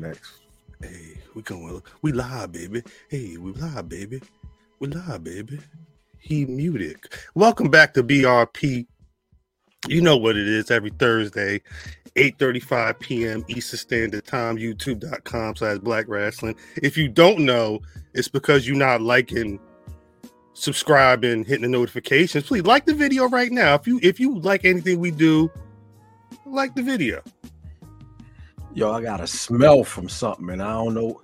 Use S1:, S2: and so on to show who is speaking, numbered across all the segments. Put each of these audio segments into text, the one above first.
S1: next.
S2: Hey, we going. We live, baby. Hey, we live, baby. We live, baby. He muted. Welcome back to BRP. You know what it is every Thursday, 8:35 p.m. Eastern Standard Time, youtube.com slash black rasslin. If you don't know, it's because you're not liking, subscribing, hitting the notifications. Please like the video right now. If you if you like anything we do, like the video.
S1: Yo, I got a smell from something, and I don't know.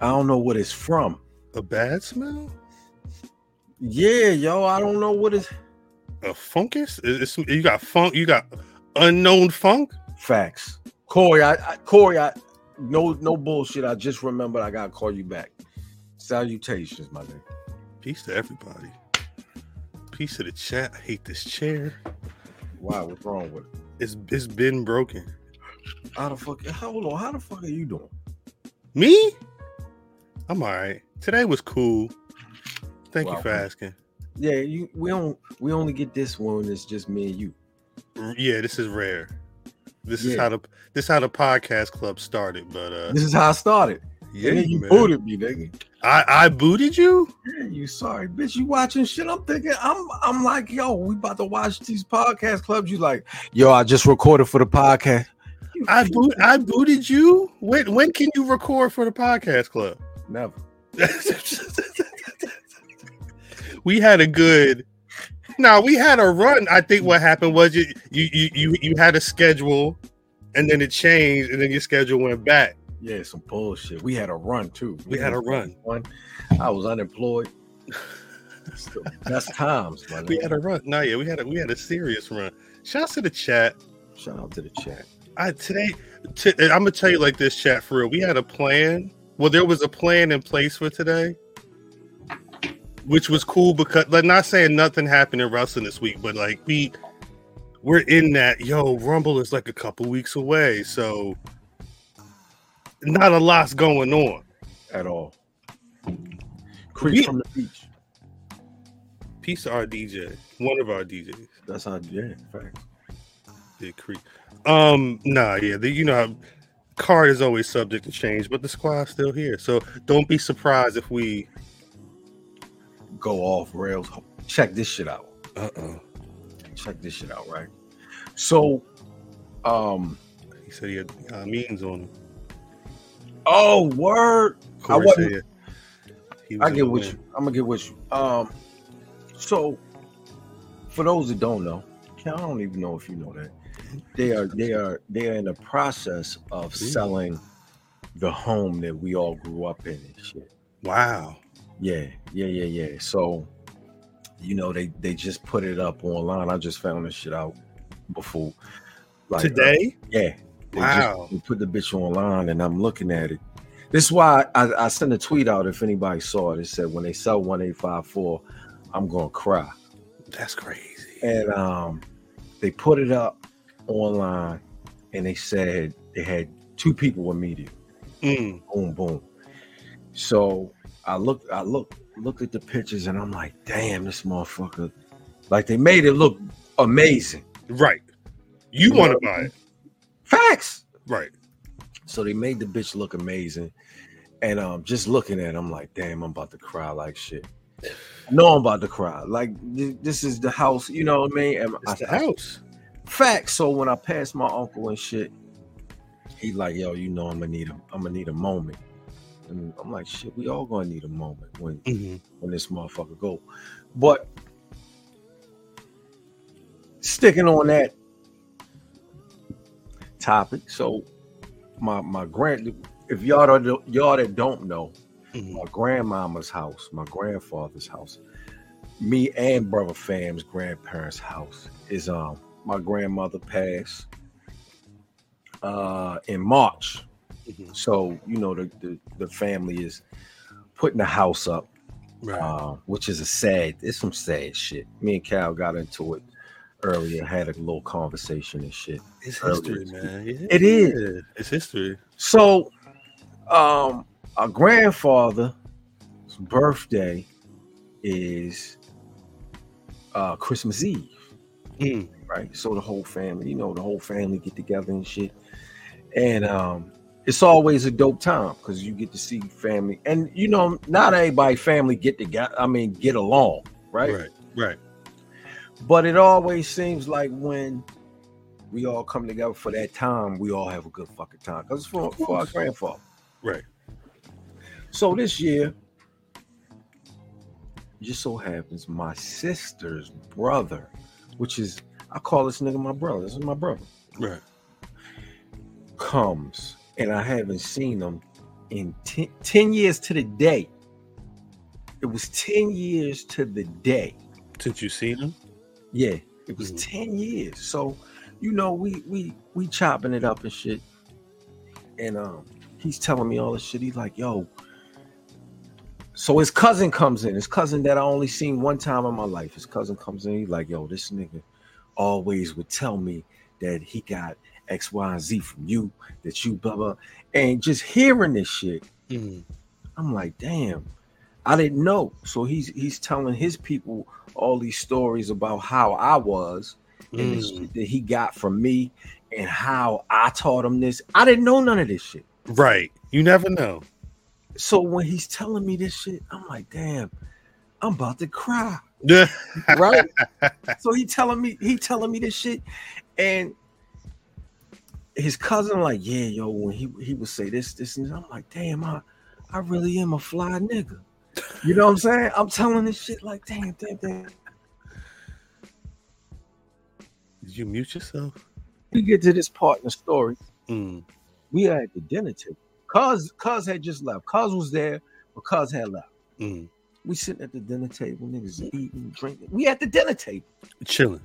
S1: I don't know what it's from.
S2: A bad smell?
S1: Yeah, yo, I don't know what it's.
S2: A funkus? It's, you got funk. You got unknown funk.
S1: Facts, Corey. I, I Corey. I no no bullshit. I just remembered I gotta call you back. Salutations, my nigga.
S2: Peace to everybody. Peace to the chat. I hate this chair.
S1: Why? What's wrong with it?
S2: It's it's been broken.
S1: How the fuck? Hold on. How the fuck are you doing?
S2: Me? I'm all right. Today was cool. Thank
S1: Wow.
S2: you for asking.
S1: Yeah, you. We don't. We only get this one. It's just me and you.
S2: Yeah, this is rare. This is how the this how the podcast club started. But uh
S1: This is how I started.
S2: yeah,
S1: you
S2: man.
S1: booted me, nigga.
S2: I I booted you.
S1: Yeah, you sorry, bitch. You watching shit? I'm thinking. I'm. I'm like, yo, we about to watch these podcast clubs. You like, yo, I just recorded for the podcast.
S2: I boot I booted you. When when can you record for the podcast club?
S1: never.
S2: we had a good now we had a run i think what happened was you you you you, you had a schedule and then it changed and then your schedule went back
S1: Yeah, some bullshit. We had a run too.
S2: We had a run.
S1: One. I was unemployed. That's best times,
S2: we had a run no yeah we had a we had a serious run shouts to the chat
S1: Shout out to the chat.
S2: I today t- i'm gonna tell you like this chat for real we had a plan well there was a plan in place for today which was cool because like not saying nothing happened in wrestling this week but like we we're in that yo rumble is like a couple weeks away so not a lot's going on
S1: At all. Creep
S2: We-
S1: from the beach.
S2: peace to our dj one of our djs
S1: That's how. Yeah, facts.
S2: did creep um nah yeah the, you know how card is always subject to change but the squad's still here so don't be surprised if we
S1: Go off rails. Check this shit out.
S2: uh-uh
S1: Check this shit out, right? So, um.
S2: he said he had uh, means on him
S1: Oh, word.
S2: Corey
S1: wasn't-
S2: said he was
S1: I get with
S2: win.
S1: you. I'm gonna get with you. Um, so for those that don't know, I don't even know if you know that they are they are they are in the process of selling the home that we all grew up in and shit.
S2: wow
S1: Yeah, yeah, yeah, yeah. So you know they they just put it up online. I just found this shit out before like
S2: today
S1: yeah. They
S2: Wow.
S1: just put the bitch online and I'm looking at it. This is why I, I sent a tweet out if anybody saw it. It said when they sell 1854, I'm gonna cry.
S2: that's crazy
S1: And um they put it up online and they said they had two people with media.
S2: Mm,
S1: Boom, boom. So I looked, I looked, looked at the pictures and I'm like, damn, this motherfucker. Like they made it look amazing.
S2: right you want to buy it
S1: Facts.
S2: right
S1: So they made the bitch look amazing. And um, just looking at it, I'm like, damn, I'm about to cry like shit. No, I'm about to cry. Like th- this is the house, you know what I mean? And
S2: it's the
S1: I-
S2: house
S1: Facts. So when I passed my uncle and shit, he like, yo, you know, I'm gonna need a, I'm gonna need a moment. And I'm like, shit, we all gonna need a moment when
S2: Mhm.
S1: when this motherfucker go. But sticking on that topic, so my my grand, if y'all don't y'all that don't know,
S2: Mhm.
S1: my grandmama's house, my grandfather's house, me and brother Fam's grandparents' house is um my grandmother passed uh in March.
S2: Mhm.
S1: So you know the the, the family is putting the house up
S2: right
S1: uh, which is a sad. It's some sad shit. Me and Cal got into it earlier, had a little conversation and shit.
S2: it's history
S1: this
S2: man Yeah,
S1: It is.
S2: it's history
S1: So, um, our grandfather's birthday is uh Christmas Eve,
S2: Mm,
S1: right? So the whole family, you know, the whole family get together and shit. And um, it's always a dope time because you get to see family, and you know, not everybody family get to get. I mean, get along, right?
S2: Right. Right.
S1: But it always seems like when we all come together for that time, we all have a good fucking time because it's for, for our grandfather.
S2: Right.
S1: So this year, just so happens my sister's brother, which is I call this nigga my brother. This is my brother.
S2: Right.
S1: Comes and I haven't seen him in 10, 10 years to the day. It was 10 years to the day.
S2: Since you seen him?
S1: Yeah, it was
S2: Mhm.
S1: 10 years. So, you know, we we we chopping it up and shit. And um he's telling me all this shit. He's like, yo. So his cousin comes in. His cousin that I only seen one time in my life. His cousin comes in. He's like, yo, this nigga always would tell me that he got X, Y, and Z from you, that you blah blah. And just hearing this shit,
S2: Mm.
S1: I'm like, damn, I didn't know. So he's he's telling his people all these stories about how I was and the
S2: Mm.
S1: that he got from me and how I taught him this. I didn't know none of this shit.
S2: Right. You never know.
S1: So when he's telling me this shit, I'm like, damn, I'm about to cry.
S2: Yeah.
S1: Right? so he telling me, he telling me this shit. And his cousin, like, yeah, yo, when he he would say this, this, and this, I'm like, damn, I I really am a fly nigga. You know what I'm saying? I'm telling this shit like, damn, damn, damn.
S2: Did you mute yourself?
S1: We get to this part in the story.
S2: Mm.
S1: We are at the dinner table. Cuz Cuz had just left. Cuz was there, but Cuz had left.
S2: Mm.
S1: We sitting at the dinner table, niggas eating, drinking. We at the dinner table,
S2: Chilling.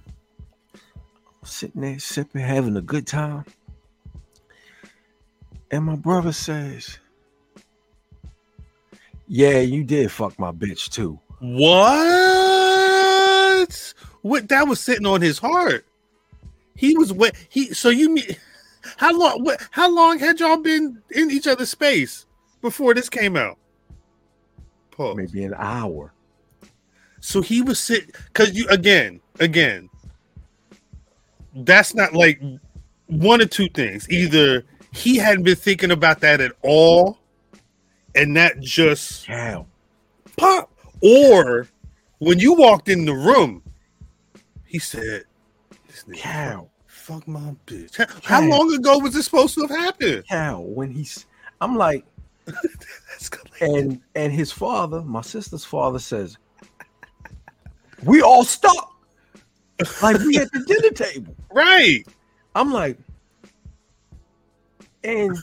S1: sitting there sipping, having a good time. And my brother says, "Yeah, you did fuck my bitch too."
S2: What? What that was sitting on his heart. He was what he so you mean how long what how long had y'all been in each other's space before this came out? Pause.
S1: Maybe an hour.
S2: So he was sitting because you again, again, that's not like one or two things. Either he hadn't been thinking about that at all, and that just
S1: Cow.
S2: pop, or when you walked in the room, he said, "This nigga
S1: Cow.
S2: fuck my bitch." How, how long ago was this supposed to have happened?
S1: Cow. When he's, I'm like, and and his father, my sister's father, says, "We all stuck, like we at the dinner table."
S2: right.
S1: I'm like, and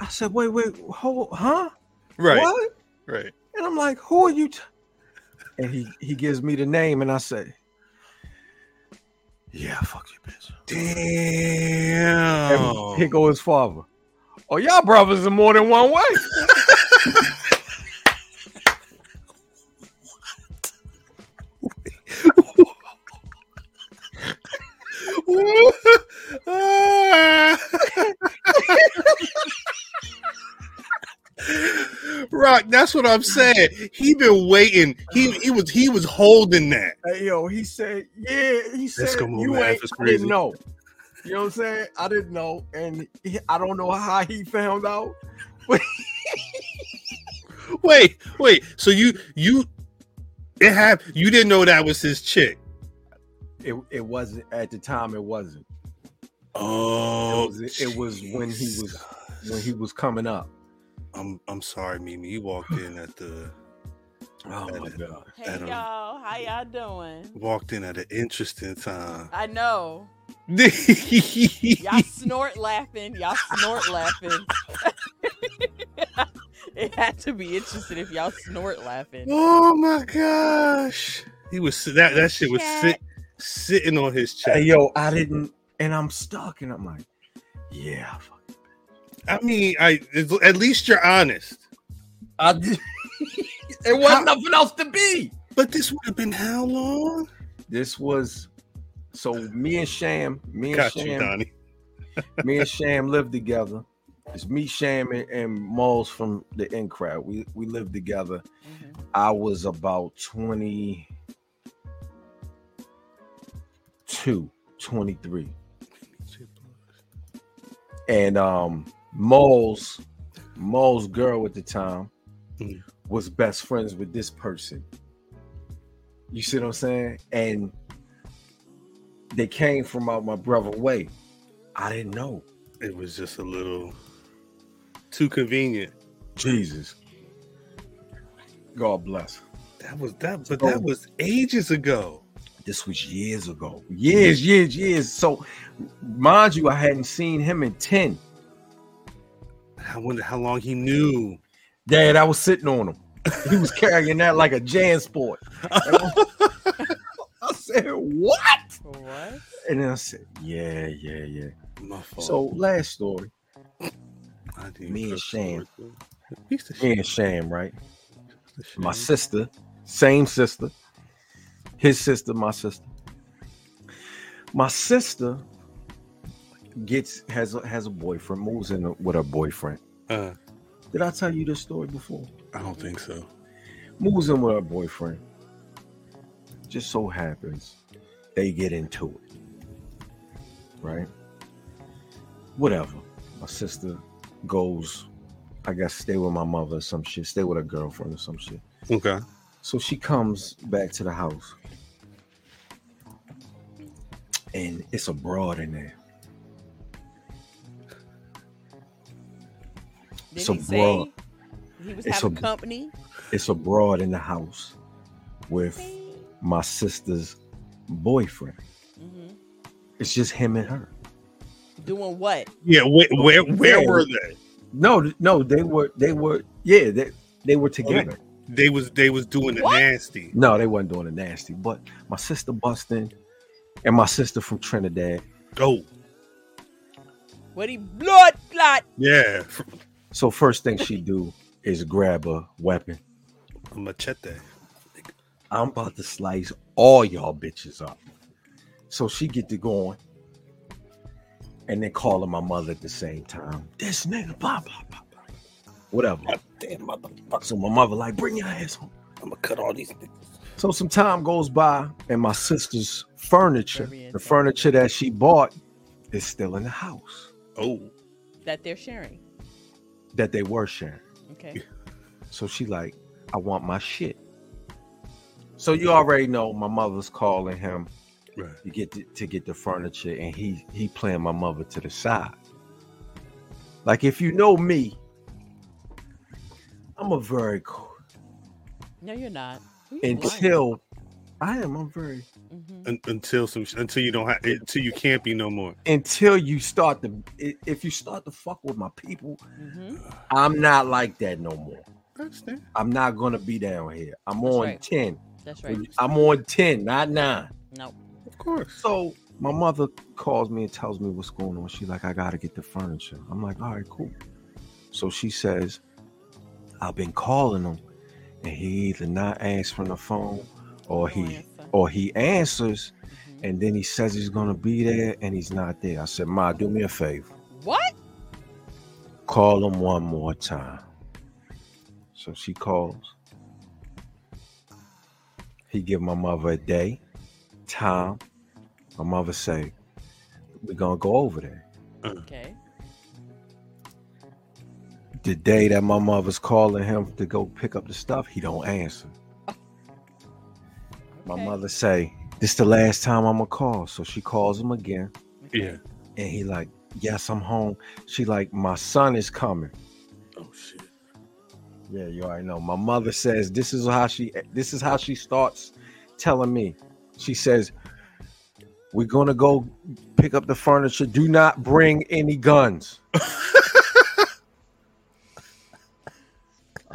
S1: I said, "Wait, wait, hold, huh?
S2: Right.
S1: What?"
S2: Right.
S1: And I'm like, "Who are you?" T-? And he he gives me the name, and I say, "Yeah, fuck you, bitch."
S2: Damn.
S1: And here go his father. Oh, y'all brothers in more than one way.
S2: Rock, that's what I'm saying. He been waiting. He he was he was holding that.
S1: Hey, yo, he said, yeah, he said,
S2: come on,
S1: you
S2: man,
S1: ain't,
S2: that's
S1: I didn't know. You know what I'm saying? I didn't know. And he, I don't know how he found out.
S2: Wait, wait. So you you it have you didn't know that was his chick.
S1: It, it wasn't, at the time, it wasn't.
S2: Oh,
S1: it, was, it was when he was when he was coming up.
S2: I'm I'm sorry, Mimi. You walked in at the
S1: Oh
S2: my
S1: god.
S3: Hey
S2: Adam.
S3: y'all, how y'all doing?
S2: walked in at an interesting time.
S3: I know
S2: y'all
S3: y'all snort laughing, y'all snort laughing. it had to be interesting if y'all snort laughing.
S2: Oh my gosh. He was that that shit was sit, sitting on his chest.
S1: Hey, yo, I didn't, and I'm stuck, and I'm like, yeah, fuck.
S2: I mean, I at least you're honest.
S1: I did. it wasn't nothing else to be.
S2: But this would have been how long?
S1: This was so me and Sham, me and
S2: Got you,
S1: Sham,
S2: Donnie.
S1: me and Sham lived together. It's me, Sham, and, and Moles from the in crowd. We we lived together.
S3: Mhm.
S1: I was about 22, 23. And um Mole's Mole's girl at the time
S2: Mhm.
S1: was best friends with this person. You see what I'm saying? And they came from out my brother way. I didn't know.
S2: It was just a little too convenient.
S1: Jesus. God bless.
S2: That was that, but
S1: Oh.
S2: that was ages ago.
S1: This was years ago. Years, years, years. So mind you, I hadn't seen him in 10.
S2: I wonder how long he knew.
S1: Dad, I was sitting on him. He was carrying that like a JanSport. I said, what?
S3: What?
S1: And then I said, yeah, yeah, yeah.
S2: My fault.
S1: So last story,
S2: I didn't
S1: me and
S2: curse
S1: Sham.
S2: words, though. Piece of
S1: me
S2: shit.
S1: and Sham, right? My sister, same sister, his sister, my sister. My sister gets has a, has a boyfriend, moves in with her boyfriend.
S2: Uh,
S1: Did I tell you this story before?
S2: I don't think so.
S1: Moves in with her boyfriend. Just so happens they get into it. Right? Whatever. My sister goes, I guess, stay with my mother or some shit, stay with her girlfriend or some shit.
S2: Okay.
S1: So she comes back to the house. And it's a broad in there.
S3: Did
S1: So
S3: he say
S1: broad.
S3: he was
S1: It's
S3: having
S1: a-
S3: company?
S1: It's a broad in the house with my sister's boyfriend.
S3: hmm
S1: It's just him and her.
S3: Doing what?
S2: Yeah. Where where, where
S1: Yeah.
S2: were they?
S1: No, no, they were they were yeah, they they were together.
S2: They was they was doing the
S3: What?
S2: nasty.
S1: No, they wasn't doing the nasty. But my sister busting and my sister from Trinidad.
S2: Oh
S3: What he blood clot?
S2: yeah,
S1: So first thing she do is grab a weapon.
S2: a machete.
S1: I'm about to slice all y'all bitches up. So she get to going and then calling my mother at the same time. This nigga, blah, blah, blah, blah. Whatever.
S2: Damn motherfucker!
S1: So my mother like, bring your ass home.
S2: I'm gonna cut all these. niggas.
S1: So some time goes by and my sister's furniture, the furniture that she bought is still in the house
S2: Oh,
S3: That they're sharing.
S1: that they were sharing.
S3: Okay.
S1: So she like, I want my shit. So you already know my mother's calling him
S2: right.
S1: to get the, to get the furniture, and he he playing my mother to the side. Like if you know me, I'm a very co-
S3: No, you're not. You lying?
S1: until I am. I'm very
S3: Mhm.
S2: Un- until some until you don't have until you can't be no more.
S1: until you start to if you start to fuck with my people,
S3: Mhm.
S1: I'm not like that no more.
S2: I understand.
S1: I'm not gonna be down here. I'm
S3: That's
S1: on
S3: right.
S1: ten.
S3: That's right.
S1: I'm on ten, not nine.
S3: No.
S2: Of course.
S1: So my mother calls me and tells me what's going on. She's like, I gotta get the furniture. I'm like, all right, cool. So she says, I've been calling him, and he either not answering the phone or he
S3: answer.
S1: or he answers,
S3: Mhm.
S1: and then he says he's gonna be there and he's not there. I said, Ma, do me a favor.
S3: What?
S1: Call him one more time. So she calls. He give my mother a day, time. My mother say, We're gonna go over there. Mm.
S3: Okay.
S1: the day that my mother's calling him to go pick up the stuff, he don't answer. My mother say, "This the last time I'm gonna call." So she calls him again,
S3: Okay.
S2: Yeah.
S1: and he like, "Yes, I'm home." She like, "My son is coming."
S2: Oh shit.
S1: Yeah, you already know. My mother says this is how she this is how she starts telling me. She says, "We're gonna go pick up the furniture. Do not bring any guns." I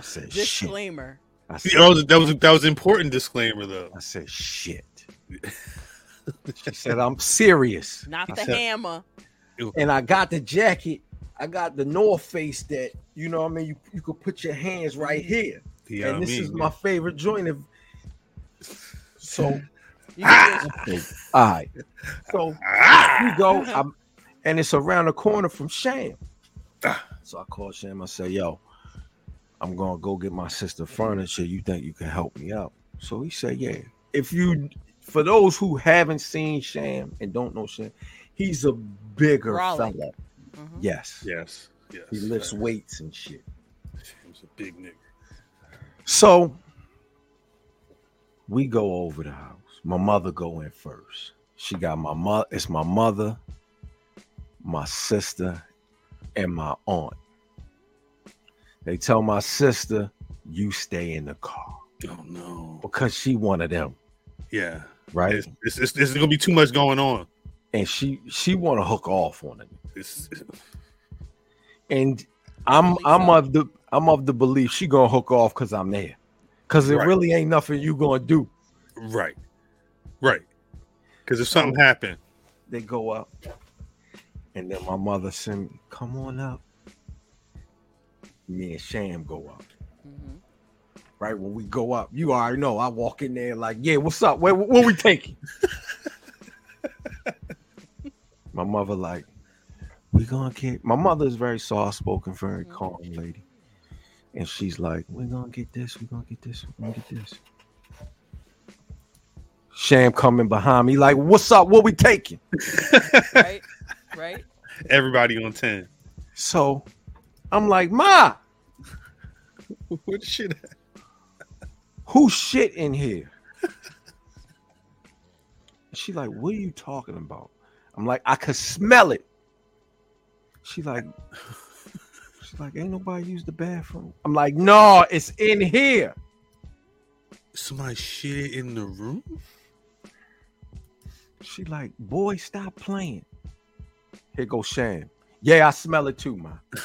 S1: said, "Shit."
S3: Disclaimer.
S1: I said,
S2: That was that was that was important disclaimer though.
S1: I said, shit. she said, I'm serious.
S3: Not
S1: I
S3: the
S1: said-
S3: hammer.
S1: And I got the jacket. I got the North Face that, you know what I mean? You, you could put your hands right here.
S2: Yeah,
S1: and this
S2: I mean,
S1: is my favorite joint. Of, so,
S3: You can just-
S1: all right. So
S2: Ah!
S1: we go, I'm, and it's around the corner from Sham. So I call Sham. I say, yo, I'm going to go get my sister furniture. You think you can help me out? So he said, yeah. If you, for those who haven't seen Sham and don't know Sham, he's a bigger
S3: Brawling.
S1: fella.
S3: Mhm.
S1: Yes.
S2: Yes. Yes.
S1: He lifts
S2: facts.
S1: weights and shit.
S2: He's a big nigga.
S1: So we go over the house. My mother go in first. She got my mother. It's my mother, my sister, and my aunt. They tell my sister, "You stay in the car,"
S2: Oh no.
S1: because she one of them,
S2: Yeah.
S1: right?
S2: It's, it's, it's, there's gonna be too much going on.
S1: And she she want to hook off on it.
S2: It's,
S1: And I'm I'm of the I'm of the belief she gonna hook off because I'm there. Cause it
S2: Right.
S1: really ain't nothing you gonna do.
S2: right. Right. Because if something happened,
S1: they go up, and then my mother send me, "Come on up." Me and Sham go up.
S3: Mhm.
S1: Right when we go up, you already know. I walk in there like, "Yeah, what's up? Where what we taking?" my mother like, "We gonna get." My mother is very soft spoken, very
S3: Mhm.
S1: calm lady, and she's like, "We're gonna get this. We're gonna get this. We're gonna get this." Sham coming behind me like, "What's up? What we taking?"
S3: Right. Right.
S2: everybody on 10.
S1: So I'm like, Ma,
S2: What shit?
S1: who shit in here? she like, what are you talking about? I'm like, I could smell it. She like, she's like, ain't nobody used the bathroom. I'm like, no, it's in here.
S2: Somebody shit in the room?
S1: She like, boy, stop playing. Here go Sham. Yeah, I smell it too, ma.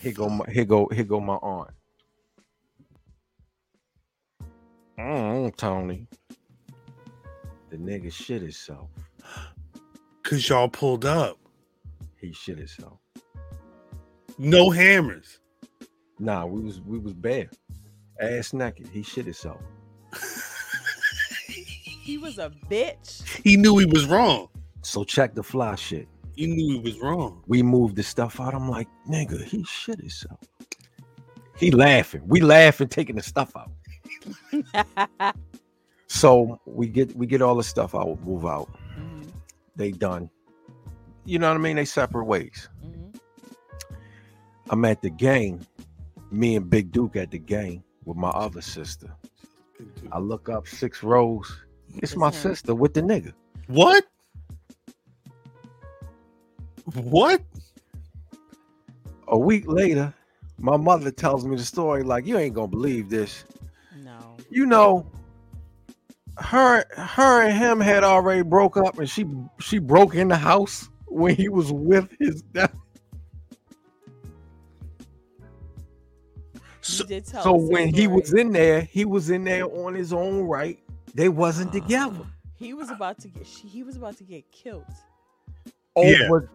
S1: Here go my here go here go my aunt. Mm, Tony. The nigga shit himself.
S2: Because y'all pulled up.
S1: He shit himself.
S2: No hammers.
S1: Nah, we was we was bare. Ass naked. He shit himself.
S3: He was a bitch.
S2: He knew he was wrong.
S1: So check the fly shit.
S2: He knew he was wrong.
S1: We moved the stuff out. I'm like, nigga, he shit himself. He laughing. We laughing, taking the stuff out. So we get we get all the stuff out, move out. They done. You know what I mean? They separate ways.
S3: Mhm.
S1: I'm at the game. Me and Big Duke at the game with my other sister. I look up six rows. It's
S3: It's
S1: my
S3: him.
S1: sister with the nigga.
S2: What? What?
S1: A week later, my mother tells me the story like, you ain't gonna believe this.
S3: No.
S1: You know, her her and him had already broke up and she she broke in the house when he was with his dad.
S2: So,
S1: So when he was in there, he was in there on his own right. They wasn't ah, together.
S3: he was about to get he was about to get killed.
S2: Yeah.
S1: Over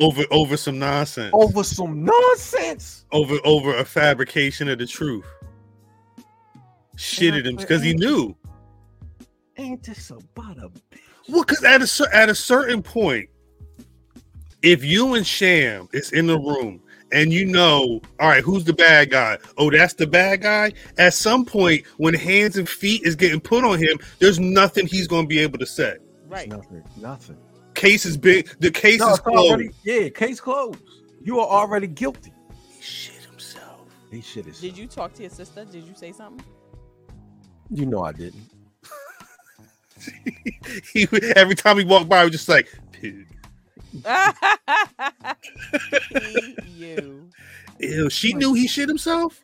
S2: over over some nonsense.
S1: over some nonsense.
S2: Over over a fabrication of the truth. Shitted him because he knew.
S1: Ain't this about a bitch?
S2: Well, because at a at a certain point, if you and Sham is in the room and you know, all right, who's the bad guy? Oh, that's the bad guy. At some point, when hands and feet is getting put on him, there's nothing he's going to be able to say.
S3: Right.
S1: Nothing. Nothing.
S2: Case is big. The case
S1: No,
S2: is closed.
S1: already, yeah, case closed. You are already guilty.
S2: He shit himself.
S1: He shit is.
S3: Did you talk to your sister? Did you say something?
S1: You know I didn't.
S2: He every time he walked by, he was just like, "Pig."
S3: you.
S2: Ew, she knew he shit himself.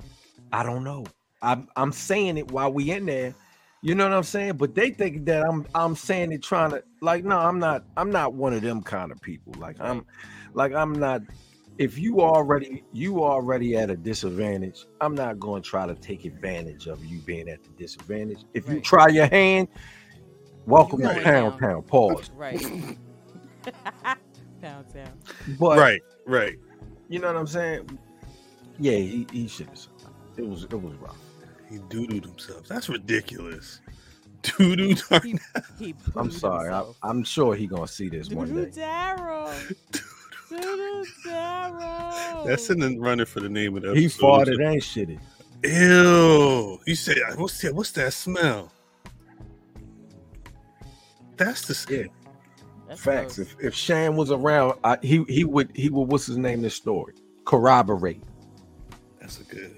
S1: I don't know. I'm I'm saying it while we in there. You know what I'm saying? But they think that I'm I'm saying it trying to like no, I'm not I'm not one of them kind of people. Like I'm like I'm not if you already you already at a disadvantage, I'm not going to try to take advantage of you being at the disadvantage. If you try your hand, welcome to
S3: going
S1: Pound
S3: down.
S1: Town. Pause.
S3: Right. Pound town.
S1: But
S2: right, right.
S1: you know what I'm saying? Yeah, he, he should have. It was it was rough.
S2: He doodooed himself. That's ridiculous. Doodoo.
S3: He, he
S1: I'm sorry. I,
S3: himself.
S1: I'm sure he gonna see this one
S3: Doodoo
S1: day.
S3: Darrow. Doodoo Darrow.
S2: That's in the running for the name of the
S1: He
S2: episode.
S1: farted and shitted.
S2: Ew. You said what's that? What's that smell? That's the
S1: Yeah.
S3: That's
S1: Facts.
S3: gross.
S1: If if Shan was around, I, he he would he would what's his name? This story corroborate.
S2: That's a good.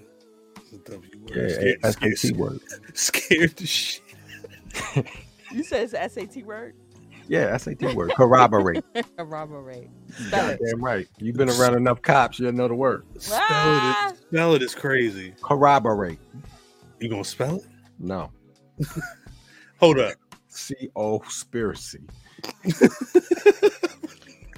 S2: That's a W word.
S1: Yeah,
S2: Scared-
S1: that's the
S2: scared-
S1: T word.
S2: Scared the shit.
S3: You said it's a SAT word?
S1: Yeah, SAT word. Corroborate.
S3: Corroborate. Spell it.
S1: Damn right. You've been around enough cops, you'll know the word.
S2: Spell
S3: Ah!
S2: it. Spell it is crazy.
S1: Corroborate.
S2: You gonna spell it?
S1: No.
S2: Hold up.
S1: C O spiracy.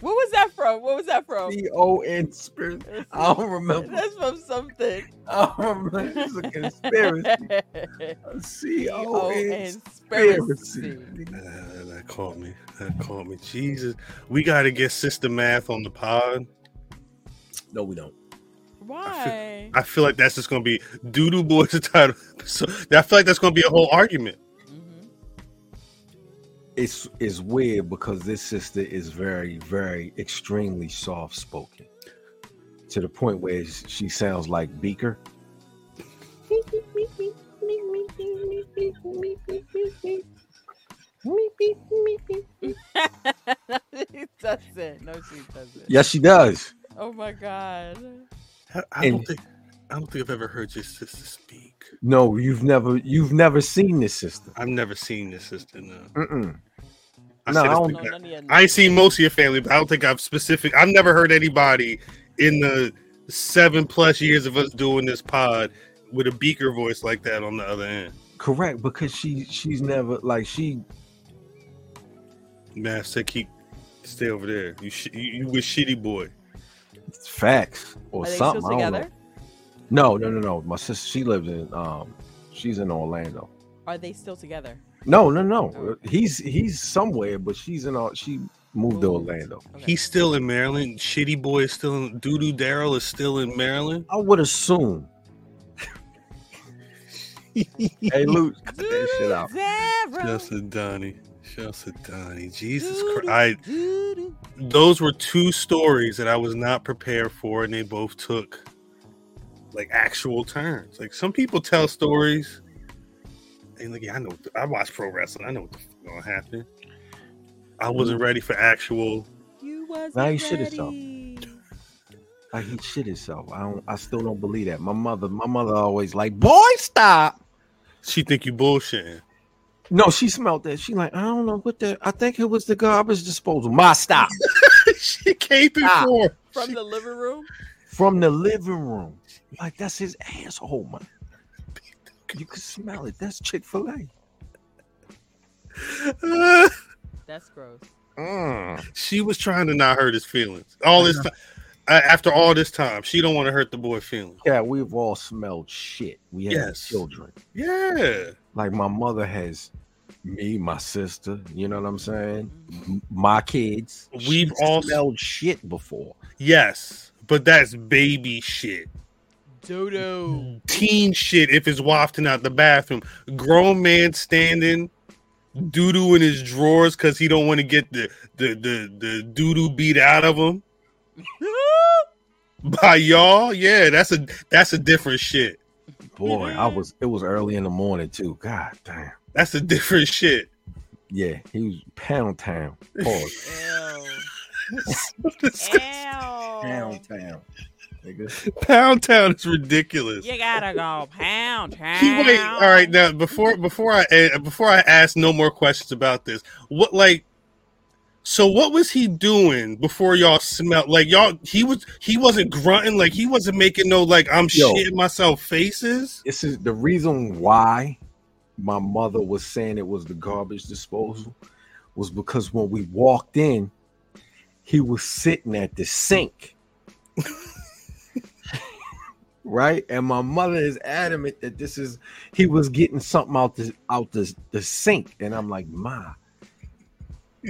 S3: What was that from? What was that from?
S1: C O N spiracy. I don't remember.
S3: That's from something.
S1: I don't remember. It's a conspiracy. C O N
S3: conspiracy.
S2: Uh, that caught me. That caught me. Jesus, we got to get Sister Math on the pod.
S1: No, we don't.
S3: Why?
S2: I feel like that's just gonna be Doodoo Boys title. So I feel like that's gonna be a whole argument.
S1: It's it's weird because this sister is very, very extremely soft spoken. To the point where she sounds like Beaker.
S3: she doesn't. No, she doesn't.
S1: Yes, she does.
S3: Oh my god.
S2: I, I don't think I don't think I've ever heard your sister speak.
S1: No, you've never you've never seen this sister.
S2: I've never seen this sister. No,
S1: Mm-mm.
S2: I,
S1: No, I
S2: it's
S1: don't-
S3: No, none of
S2: I ain't seen most of your family, but I don't think I've specific. I've never heard anybody in the seven plus years of us doing this pod with a beaker voice like that on the other end.
S1: Correct, because she she's never like she
S2: Man, I said keep stay over there. You sh- you, you with shitty boy.
S1: facts or
S3: Are they
S1: something.
S3: still
S1: I don't know.
S3: together?
S1: No, no, no, no. My sister, she lives in um, she's in Orlando.
S3: Are they still together?
S1: No, no, no.
S3: Oh.
S1: He's he's somewhere, but she's in. Or- She moved to Orlando.
S3: Okay.
S2: He's still in Maryland. Shitty boy is still in. Doodoo Daryl is still in Maryland.
S1: I would assume. Hey, Luke, cut that shit out.
S3: Zara.
S2: Shouts to Donnie. Shouts to Donnie. Jesus Christ. I, those were two stories that I was not prepared for, and they both took like actual turns. Like some people tell stories, and like, yeah, I know. I watch pro wrestling. I know what's gonna happen. I mm. wasn't ready for actual.
S3: You wasn't
S1: Now you shit yourself.
S3: ready.
S1: Like he shit himself. I don't. I still don't believe that. My mother, my mother always like, boy, stop.
S2: She think you bullshitting.
S1: No, she smelled that. She like, I don't know what that. I think it was the garbage disposal. My stop
S2: she came
S1: Stop.
S2: before.
S3: From the living room?
S1: from the living room. Like that's his asshole, man. You can smell it. That's Chick Fil A.
S3: That's gross.
S1: Mm.
S2: she was trying to not hurt his feelings. All this time, after all this time, she don't want to hurt the boy feelings.
S1: Yeah, we've all smelled shit. We have
S2: Yes.
S1: children.
S2: Yeah.
S1: Like my mother has me, my sister. You know what I'm saying? My kids.
S2: We've
S1: She's
S2: all-
S1: smelled shit before.
S2: Yes, but that's baby shit.
S3: Dodo.
S2: Teen shit if it's wafting out the bathroom. Grown man standing doo doo in his drawers because he don't want to get the the the the doo doo beat out of him by y'all. Yeah, that's a that's a different shit.
S1: Boy, I was. It was early in the morning too. God damn.
S2: That's a different shit.
S1: Yeah, he was pound town. Pause.
S3: Ew.
S1: pound
S3: Ew.
S1: town. Nigga.
S2: Pound Town is ridiculous.
S3: You gotta go pound town.
S2: He wait. All right, now before before I eh, before I ask no more questions about this, what like, so what was he doing before y'all smelled like y'all? He was he wasn't grunting like he wasn't making no like I'm
S1: Yo.
S2: shitting myself faces.
S1: This is the reason why my mother was saying it was the garbage disposal was because when we walked in, he was sitting at the sink. right? And my mother is adamant that this is he was getting something out the out the, the sink. And I'm like, Ma,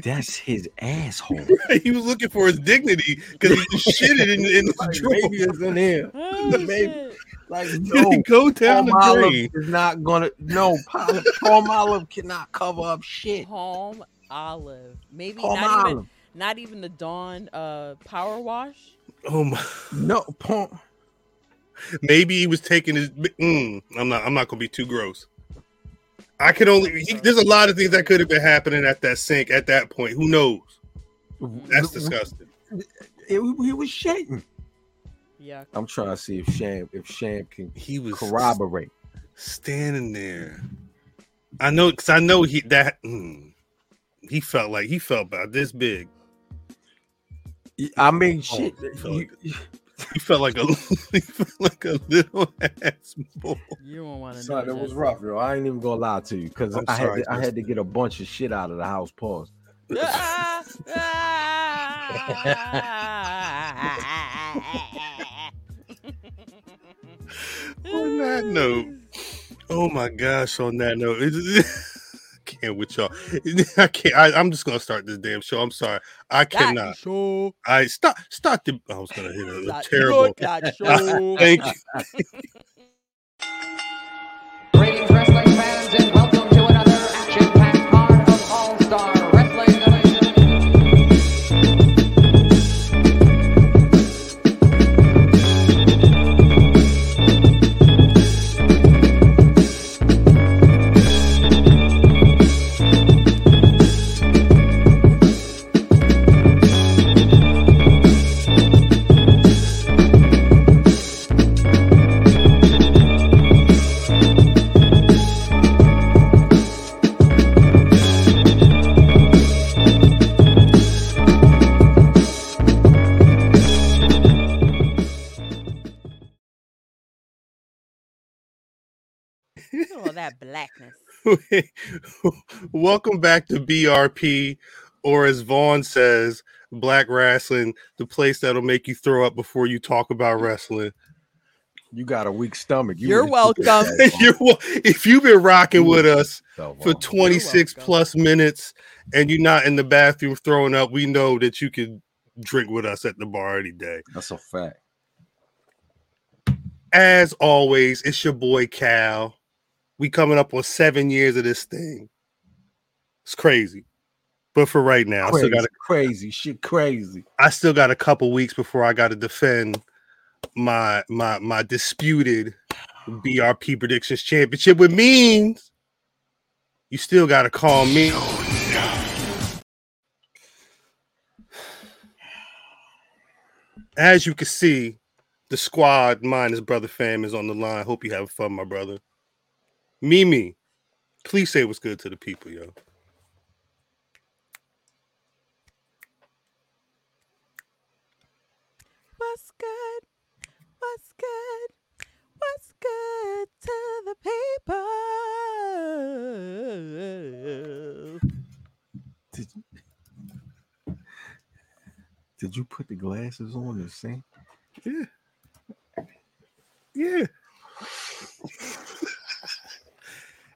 S1: that's his asshole.
S2: he was looking for his dignity because he just shitted in, in the
S1: Like,
S2: drawer.
S1: maybe it's in here.
S3: Oh,
S1: Maybe. Like, no,
S2: Go down the
S1: Palm
S2: drain.
S1: olive is not gonna no palm, Palmolive cannot cover up shit.
S3: Palm olive. Maybe
S1: Palm
S3: not even
S1: olive.
S3: not even the Dawn uh power wash.
S2: Oh my!
S1: No palm.
S2: Maybe he was taking his. Mm, I'm not. I'm not gonna be too gross. I could only. He, there's a lot of things that could have been happening at that sink at that point. Who knows? That's disgusting.
S1: It, he was shitting.
S3: Yeah.
S1: I'm trying to see if Sham if Sham can
S2: He was
S1: corroborate.
S2: standing there. I know because I know he that mm, he felt like he felt about this big.
S1: I mean, shit.
S2: fuck.
S1: you-
S2: He felt like a he felt like a little ass boy.
S3: You don't want to know.
S1: Son, it was rough, bro. I ain't even gonna lie to you because
S2: I'm
S1: had
S2: sorry,
S1: to, I had to get a bunch of shit out of the house. Pause.
S3: Ah, ah.
S2: On that note, oh my gosh! On that note, it's, can't with y'all. I can't. I, I'm just gonna start this damn show. I'm sorry. I cannot.
S3: show.
S2: I start start the. I was gonna hit a, a terrible. Thank you.
S3: blackness.
S2: Welcome back to BRP, or as Vaughn says, Black Rasslin', the place that'll make you throw up before you talk about wrestling.
S1: You got a weak stomach. You
S3: You're welcome.
S2: You're if you've been rocking with us
S1: yourself
S2: for 26 plus minutes and you're not in the bathroom throwing up, we know that you can drink with us at the bar any day.
S1: That's a fact.
S2: As always, it's your boy Cal. We coming up on seven years of this thing. It's crazy. But for right now, I still got a,
S1: crazy shit, crazy.
S2: I still got a couple weeks before I got to defend my my my disputed BRP predictions championship, which means you still got to call me. As you can see, the squad minus brother fam is on the line. Hope you having fun, my brother. Mimi, please say what's good to the people, yo.
S3: What's good? What's good? What's good to the people?
S1: Did you, did you put the glasses on the sink?
S2: Yeah. Yeah.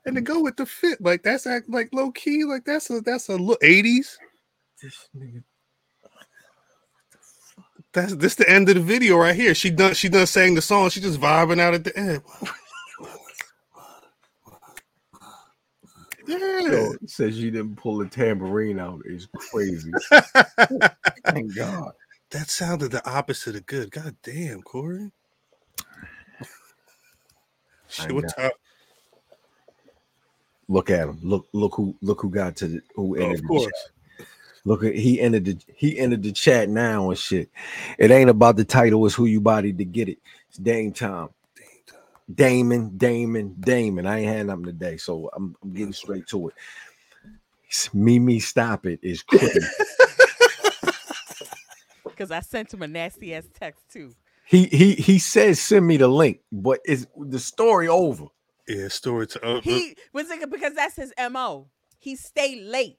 S2: And to go with the fit, like that's act like low key, like that's a that's a look 80s.
S1: This nigga.
S2: That's this the end of the video right here. She done she done sang the song, she just vibing out at the end. Yeah.
S1: Yo, says you didn't pull the tambourine out. It's crazy. Thank God.
S2: that sounded the opposite of good. God damn, Corey. Shit, what time?
S1: Look at him. Look, look who look who got to the who
S2: Oh,
S1: entered
S2: of
S1: the
S2: course.
S1: chat. Look at he ended the he entered the chat now and shit. It ain't about the title, it's who you body to get it. It's Dame time. Damon, Damon, Damon. I ain't had nothing today, so I'm, I'm getting straight to it. It's Mimi, stop it. Is crazy.
S3: Because I sent him a nasty ass text too.
S1: he he he says send me the link, but is the story over?
S2: Yeah, story to uh,
S3: He was it because that's his mo. He stay late.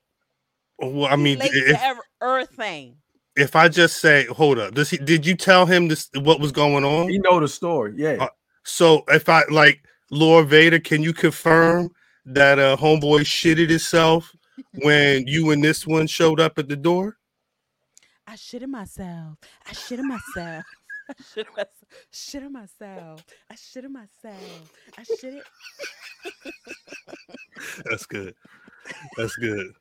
S2: well, I
S3: He
S2: mean,
S3: late
S2: if,
S3: to every everything.
S2: if I just say, hold up, does he did you tell him this what was going on?
S1: You know the story, yeah.
S2: Uh, So if I like Lord Vader, can you confirm that uh homeboy shitted himself when you and this one showed up at the door?
S3: I shitted myself. I shitted myself. I shitted myself. Shitted myself. I shit on myself. I shitted.
S2: That's good. That's good.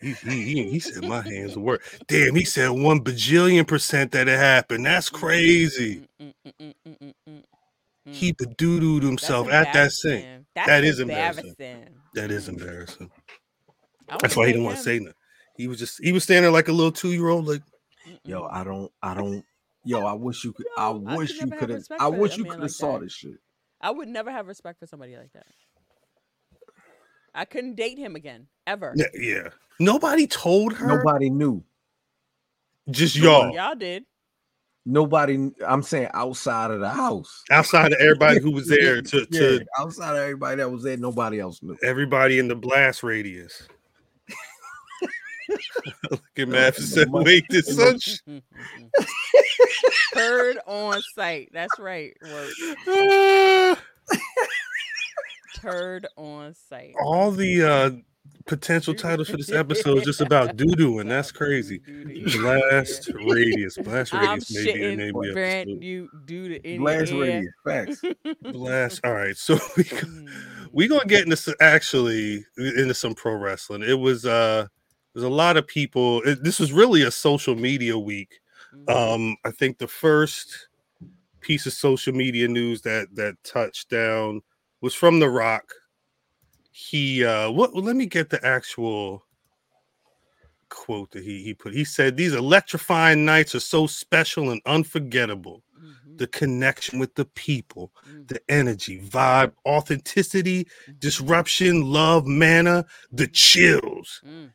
S2: He, he, he, he said my hands work. Damn, he said one bajillion percent that it happened. That's crazy.
S3: Mm, mm, mm, mm, mm, mm, mm.
S2: He the doo dooed himself at that sink.
S3: embarrassing. That's
S2: That is embarrassing.
S3: embarrassing.
S2: That is embarrassing. That's why he didn't want to say nothing. He was just he was standing like a little two year old, like
S1: Yo, I don't, I don't. Yo, I wish you could. I
S3: No, I
S1: wish
S3: could
S1: you could have. I wish you could have
S3: like
S1: saw
S3: that.
S1: this shit.
S3: I would never have respect for somebody like that. I couldn't date him again ever.
S2: yeah, yeah. Nobody told her.
S1: Nobody knew.
S2: just y'all
S3: Y'all did.
S1: Nobody. I'm saying outside of the house.
S2: outside of everybody who was there to,
S1: Yeah,
S2: to
S1: outside of everybody that was there, nobody else knew.
S2: everybody in the blast radius. Look at Matt
S1: in the
S2: said, "Wait, this
S1: in the-
S3: Heard on site. That's right. Word. Turd on site.
S2: all the uh potential titles for this episode is just about doo doo, and that's crazy. Blast radius, blast
S3: I'm
S2: radius, maybe a
S3: shitting
S2: name of the
S3: brand
S2: episode.
S3: new due to
S1: Blast
S3: air.
S1: radio. Facts.
S2: Blast. All right, so we go-
S3: Mm.
S2: we gonna get into s- actually into some pro wrestling. It was uh there's a lot of people. It, this was really a social media week.
S3: Mhm.
S2: Um, I think the first piece of social media news that that touched down was from The Rock. He uh what well, let me get the actual quote that he he put. He said these electrifying nights are so special and unforgettable.
S3: Mhm.
S2: The connection with the people,
S3: Mm.
S2: the energy, vibe, authenticity,
S3: Mhm.
S2: disruption, love, mana, the chills.
S3: Mm.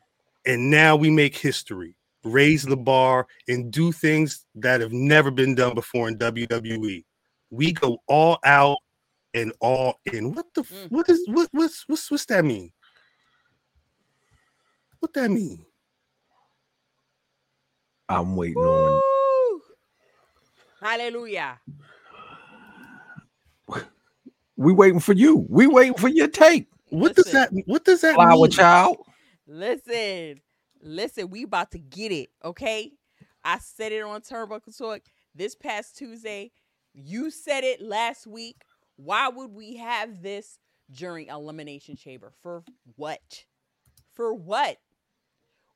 S2: And now we make history, raise the bar, and do things that have never been done before in WWE. We go all out and all in. What the f-
S3: Mm.
S2: what is what what's what's what's that mean? What that mean?
S1: I'm waiting on.
S3: Hallelujah.
S1: We waiting for you. We waiting for your take,
S2: What does that what does that
S1: flower
S2: mean?
S1: child.
S3: Listen, listen, we about to get it, okay? I said it on Turnbuckle Talk this past Tuesday. You said it last week. Why would we have this during Elimination Chamber? For what? For what?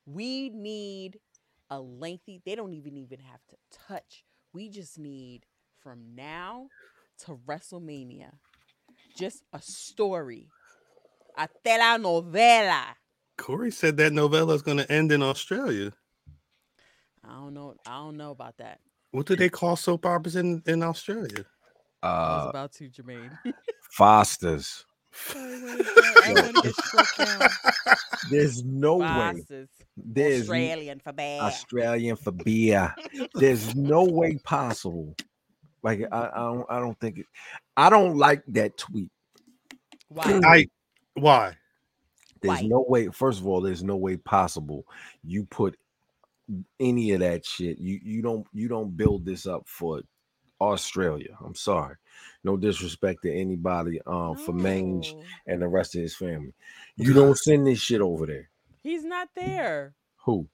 S3: We need a lengthy, they don't even even have to touch. We just need from now to WrestleMania just a story. A telenovela.
S2: Corey said that novella is going to end in Australia.
S3: I don't know. I don't know about that.
S2: What do they call soap operas in, in Australia?
S3: I was
S1: Uh,
S3: about to, Jermaine.
S1: Fosters.
S3: I want to get struck down.
S1: There's no way. There's
S3: Australian for bad.
S1: Australian for beer. There's no way possible. Like I, I don't I don't think it I don't like that tweet.
S3: Why?
S2: I why?
S1: There's
S3: Why?
S1: no way, first of all, there's no way possible you put any of that shit. You you don't you don't build this up for Australia. I'm sorry. No disrespect to anybody um for Mange and the rest of his family. You don't send this shit over there.
S3: He's not there.
S1: Who?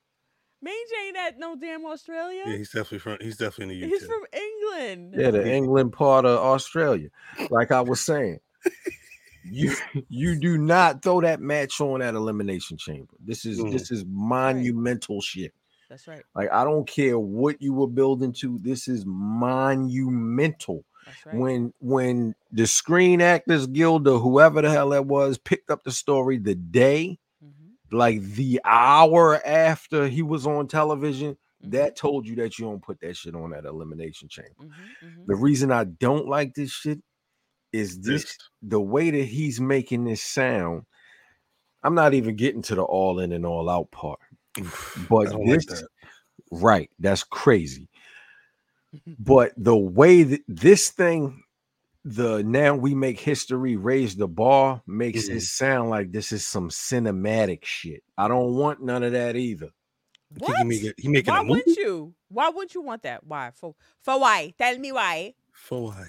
S3: Mange ain't at no damn Australia.
S2: Yeah, he's definitely from he's definitely in the UK.
S3: He's from England.
S1: Yeah, the England part of Australia. Like I was saying. You you do not throw that match on at elimination chamber. This is
S2: Mm.
S1: this is monumental shit.
S3: That's right.
S1: Like I don't care what you were building to. This is monumental.
S3: Right.
S1: When when the Screen Actors Guild or whoever the hell that was picked up the story the day,
S3: Mhm,
S1: like the hour after he was on television,
S3: mhm,
S1: that told you that you don't put that shit on that elimination chamber.
S3: mhm, mhm.
S1: The reason I don't like this shit is this
S2: This.
S1: the way that he's making this sound. I'm not even getting to the all in and all out part. But
S2: I don't like
S1: this
S2: that.
S1: right, that's crazy. But the way that this thing, the now we make history, raise the bar, makes
S2: Mhm.
S1: it sound like this is some cinematic shit. I don't want none of that either.
S3: What?
S2: he, make it, he making
S3: Why
S2: a movie
S3: wouldn't you? Why wouldn't you want that? Why? For for why? Tell me why.
S2: for why?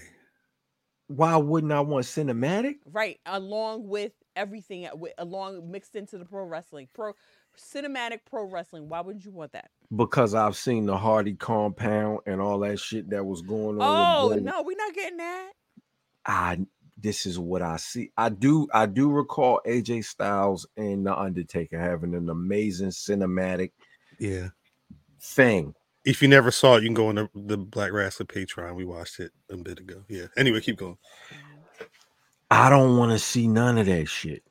S1: Why wouldn't I want cinematic?
S3: Right, along with everything, uh, along mixed into the pro wrestling, pro cinematic pro wrestling. Why wouldn't you want that?
S1: Because I've seen the Hardy compound and all that shit that was going on.
S3: Oh no, we're not getting that.
S1: I this is what I see. I do I do recall AJ Styles and the Undertaker having an amazing cinematic
S2: Yeah.
S1: thing.
S2: If you never saw it, you can go on the, the Black Rasslin' Patreon. We watched it a bit ago. Yeah. Anyway, keep going.
S1: I don't want to see none of that shit.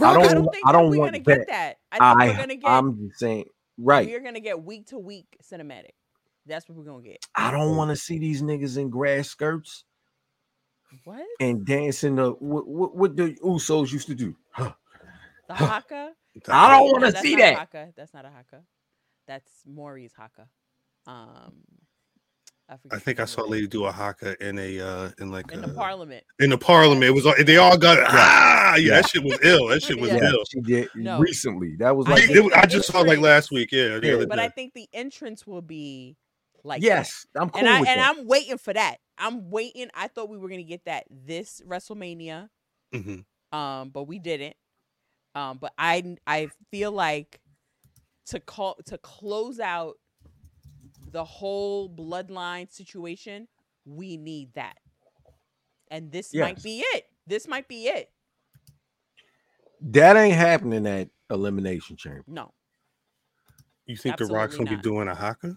S1: I don't.
S3: I don't think
S1: I don't
S3: we're
S1: want
S3: gonna
S1: that.
S3: get that. I think
S1: I,
S3: we're gonna get.
S1: I'm just saying. Right.
S3: We're gonna get week to week cinematic. That's what we're gonna get.
S1: I don't want to see these niggas in grass skirts
S3: What?
S1: and dancing the what, what, what the Usos used to do.
S3: The haka?
S1: I don't want to
S3: that's
S1: see
S3: not a
S1: that.
S3: haka. That's not a haka. That's Maori's haka. Um, I,
S2: I think I saw a lady do a haka in a uh in like
S3: in
S2: a,
S3: the parliament.
S2: in the parliament. It was all they all got ah yeah,
S1: Yeah.
S2: that shit was ill. That shit was
S3: Yeah.
S1: Yeah,
S2: ill.
S1: she did
S3: No.
S1: recently. That was
S3: I
S1: like
S2: It- it- I
S3: the
S2: just saw like last week. Yeah,
S1: Yeah.
S3: But
S2: day.
S3: I think the entrance will be like that.
S1: yes, I'm cool
S3: and I
S1: with
S3: and
S1: that.
S3: I'm waiting for that. I'm waiting. I thought we were gonna get that this WrestleMania,
S2: Mhm.
S3: um, but we didn't. Um, but I I feel like to call to close out the whole bloodline situation, we need that, and this might be it. This might be it.
S1: that ain't happening at Elimination Chamber.
S3: No,
S2: you think the Rock's gonna be doing a haka?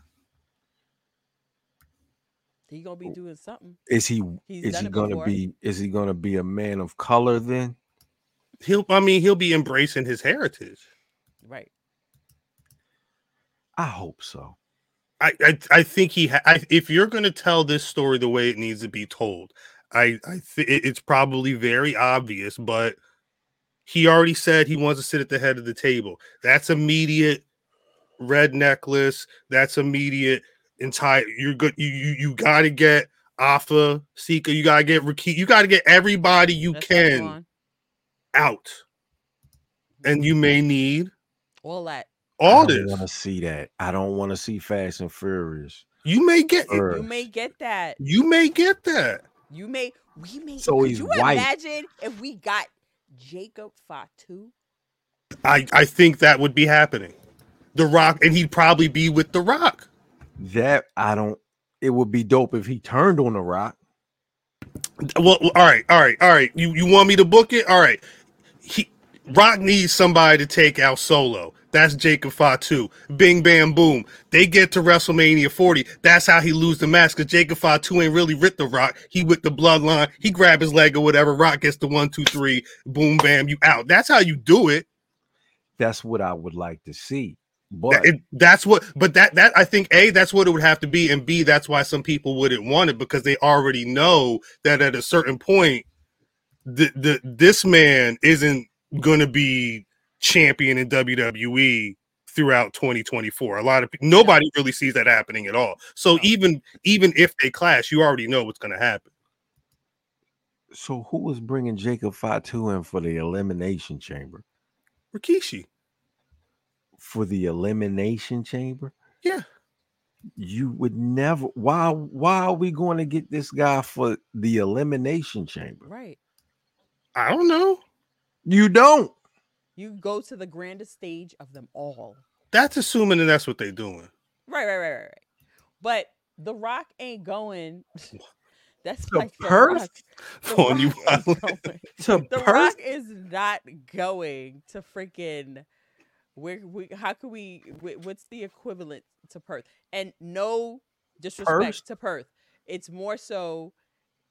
S3: he gonna be oh. doing something.
S1: Is he?
S3: He's
S1: is he gonna
S3: before.
S1: be? Is he gonna be a man of color then?
S2: He'll I mean he'll be embracing his heritage.
S3: Right.
S1: I hope so.
S2: I I, I think he ha- I, if you're going to tell this story the way it needs to be told, I I th- it's probably very obvious, but he already said he wants to sit at the head of the table. That's immediate red necklace. That's immediate entire. You're good. You you, you got to get Afa Sika. You got to get Raki. You got to get everybody you
S3: That's
S2: can out, and you may need
S3: all that.
S2: All
S1: I don't want to see that. I don't want to see Fast and Furious.
S2: You may get.
S1: Or-
S3: You may get that.
S2: You may get that.
S3: You may we may
S1: So
S3: could
S1: he's
S3: you
S1: white.
S3: imagine if we got Jacob Fatu?
S2: I I think that would be happening. The Rock, and he'd probably be with The Rock.
S1: That I don't. It would be dope if he turned on the Rock.
S2: Well, well, all right, all right, all right. You you want me to book it? All right. He Rock needs somebody to take out solo. That's Jacob Fatu. Bing bam boom. They get to WrestleMania 40. That's how he lose the match because Jacob Fatu ain't really with the Rock. He with the bloodline. He grab his leg or whatever. Rock gets the one, two, three. Boom bam. You out. That's how you do it.
S1: That's what I would like to see. But
S2: it- that's what but that that i think a that's what it would have to be and b that's why some people wouldn't want it because they already know that at a certain point the, the this man isn't going to be champion in wwe throughout 2024 a lot of people nobody really sees that happening at all so
S3: No.
S2: even even if they clash you already know what's going to happen
S1: so who was bringing Jacob Fatu in for the Elimination Chamber?
S2: rikishi
S1: For the Elimination Chamber?
S2: yeah
S1: You would never. Why? Why are we going to get this guy for the Elimination Chamber?
S3: Right.
S2: i don't know
S1: You don't.
S3: You go to the grandest stage of them all.
S2: that's assuming that that's what they're doing
S3: Right, right, right, right, right. But The Rock ain't going. That's
S1: To
S3: like The
S1: Perth?
S3: Rock. The
S2: Throwing you
S3: Rock ain't
S2: out.
S3: going.
S1: To
S3: The
S1: Perth?
S3: Rock is not going to freaking. Where we? How could we? What's the equivalent to Perth? And no disrespect
S1: Perth?
S3: to Perth, it's more so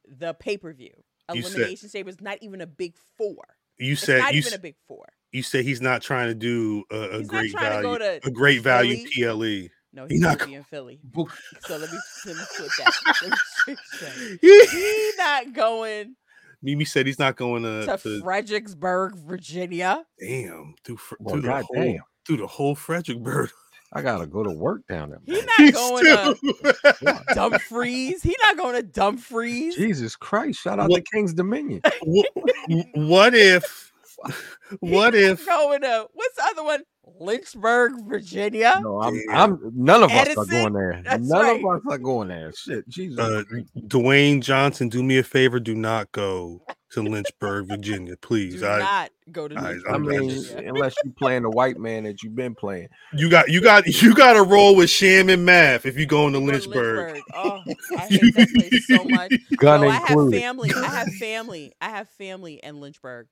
S3: the pay per view.
S2: You said-
S3: Elimination Chamber is not even a big four.
S2: you
S3: It's
S2: said
S3: not
S2: you,
S3: even
S2: s-
S3: a big four.
S2: You say he's not trying to do a, a
S3: He's not
S2: great
S3: to go
S2: value
S3: to
S2: a great value
S3: Philly.
S2: ple
S3: No,
S2: He
S3: he's
S2: not
S3: not be in Philly. So let me let me flip that. Let me. He not going
S2: Mimi said he's not going to,
S3: to
S2: to
S3: Fredericksburg, Virginia.
S2: damn through, Fre-
S1: Well,
S2: through the whole
S1: goddamn.
S2: through the whole Fredericksburg.
S1: I gotta go to work down there. He's
S3: not
S2: He's
S3: going to Dumfries. He's not going to Dumfries.
S1: Jesus Christ! Shout out
S2: What-
S1: to King's Dominion.
S2: Wh- what if what if
S3: going to what's the other one? Lynchburg, Virginia.
S1: No, I'm.
S2: Damn.
S1: I'm. None of us are going there.
S3: That's
S1: None
S3: right.
S1: of us are going there. Shit, Jesus.
S2: uh, Dwayne Johnson do me a favor do not go to Lynchburg, Virginia, please.
S3: Do
S2: I
S3: not go to
S2: I-
S3: Lynchburg,
S1: I mean,
S3: Virginia.
S1: unless you playing the white man that you've been playing.
S2: you got you got you got to roll with Sham and Math if you go into
S3: Go to
S2: Lynchburg.
S3: Oh, I hate that place so much.
S1: Gun
S3: no, I have family. I have family. I have family in Lynchburg,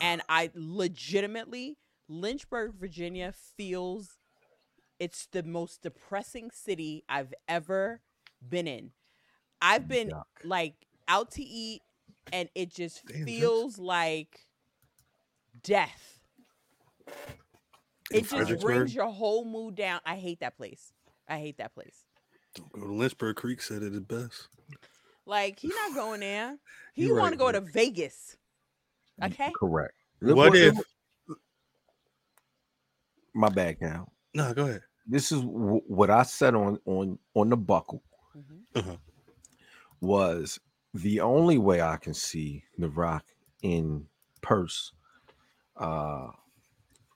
S3: and I legitimately Lynchburg, Virginia feels it's the most depressing city I've ever been in. I've been
S1: Yuck.
S3: like out to eat, and it just
S2: Damn,
S3: feels like death.
S2: In
S3: It just brings your whole mood down. I hate that place. I hate that place.
S2: Don't go to Lynchburg Creek said it the best.
S3: Like he's not going there. He want to
S1: right,
S3: go to Vegas. Okay.
S1: Correct.
S2: What if?
S1: my bad now?
S2: No, go ahead.
S1: This is w- what I said on on on the buckle
S3: Mhm.
S1: was the only way I can see The Rock in Perth, uh,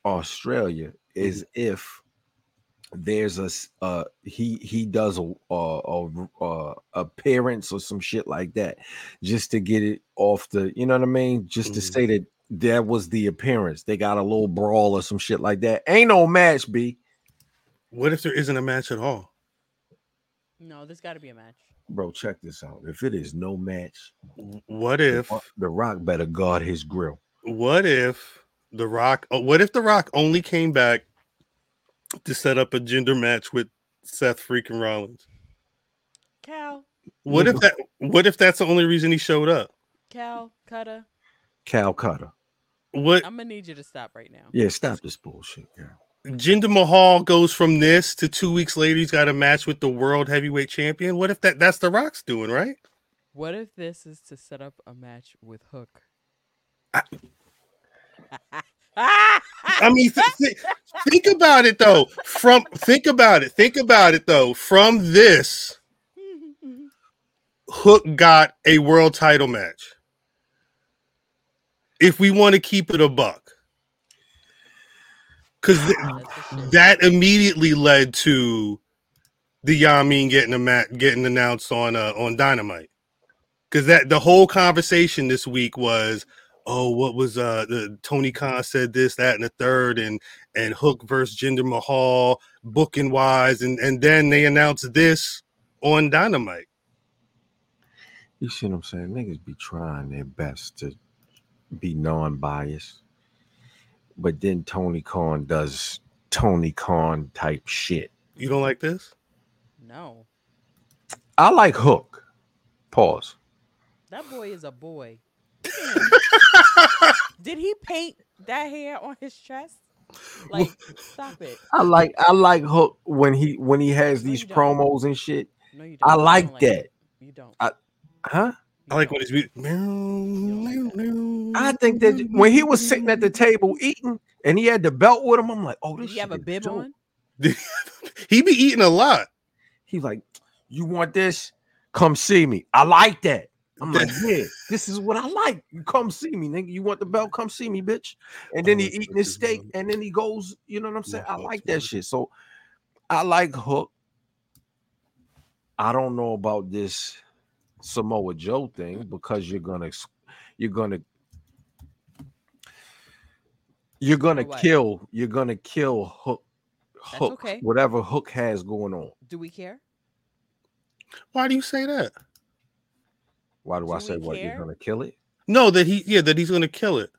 S1: Australia is if there's a uh he he does a a, a, a appearance or some shit like that just to get it off the you know what I mean just to
S2: Mhm.
S1: say that that was the appearance they got a little brawl or some shit like that ain't no match B
S2: What if there isn't a match at all?
S3: No, there's got to be a match.
S1: bro check this out if it is no match
S2: What if?
S1: Rock- the rock better guard his grill
S2: What if the Rock? oh, What if the Rock only came back to set up a Jinder match with Seth freaking Rollins?
S3: Cal,
S2: What if that? What if that's the only reason he showed up?
S3: Cal, Cutter,
S1: Calcutta
S2: What
S3: I'm gonna need you to stop right now.
S1: yeah stop this bullshit girl.
S2: Jinder Mahal goes from this to two weeks later he's got a match with the world heavyweight champion? What if that? That's the Rock's doing, right?
S3: What if this is to set up a match with Hook?
S2: I- I mean, th- th- think about it though. From think about it. Think about it though. From this, Hook got a world title match. If we want to keep it a buck, because
S3: the shit.
S2: that immediately led to the Yamin getting a mat getting announced on uh, on Dynamite. Because that the whole conversation this week was, oh, what was uh the Tony Khan said this, that, and the third, and and Hook versus Jinder Mahal booking wise, and and then they announced this on Dynamite.
S1: You see what I'm saying? Niggas be trying their best to be non-biased, but then Tony Khan does Tony Khan type shit.
S2: You don't like this?
S3: no,
S1: I like Hook. Pause.
S3: that boy is a boy. Did he paint that hair on his chest? Like, stop it.
S1: I like I like Hook when he when he has
S3: No,
S1: these promos and shit.
S3: No, you don't.
S1: I
S3: You
S1: like
S3: don't
S1: that.
S3: it. You don't.
S1: Huh?
S2: I like
S3: You
S2: when
S3: don't.
S2: he's meow,
S1: I think that when he was sitting at the table eating and he had the belt with him, I'm like, oh,
S3: Did he have a bib
S1: dope.
S3: on?
S2: he be eating a lot.
S1: He's like, you want this? Come see me. I like that. I'm like, yeah, this is what I like. You come see me, nigga. You want the belt? Come see me, bitch. And then he eating his steak, and then he goes. You know what I'm saying? I like that shit. So I like Hook. I don't know about this Samoa Joe thing because you're gonna, you're gonna, you're gonna
S3: what?
S1: kill. You're gonna kill Hook.
S3: That's
S1: Hook,
S3: okay.
S1: whatever Hook has going on.
S3: Do we care?
S2: Why do you say that?
S1: Why do I say
S3: we
S1: what? You're gonna kill it?
S2: No, that he yeah that he's gonna kill it.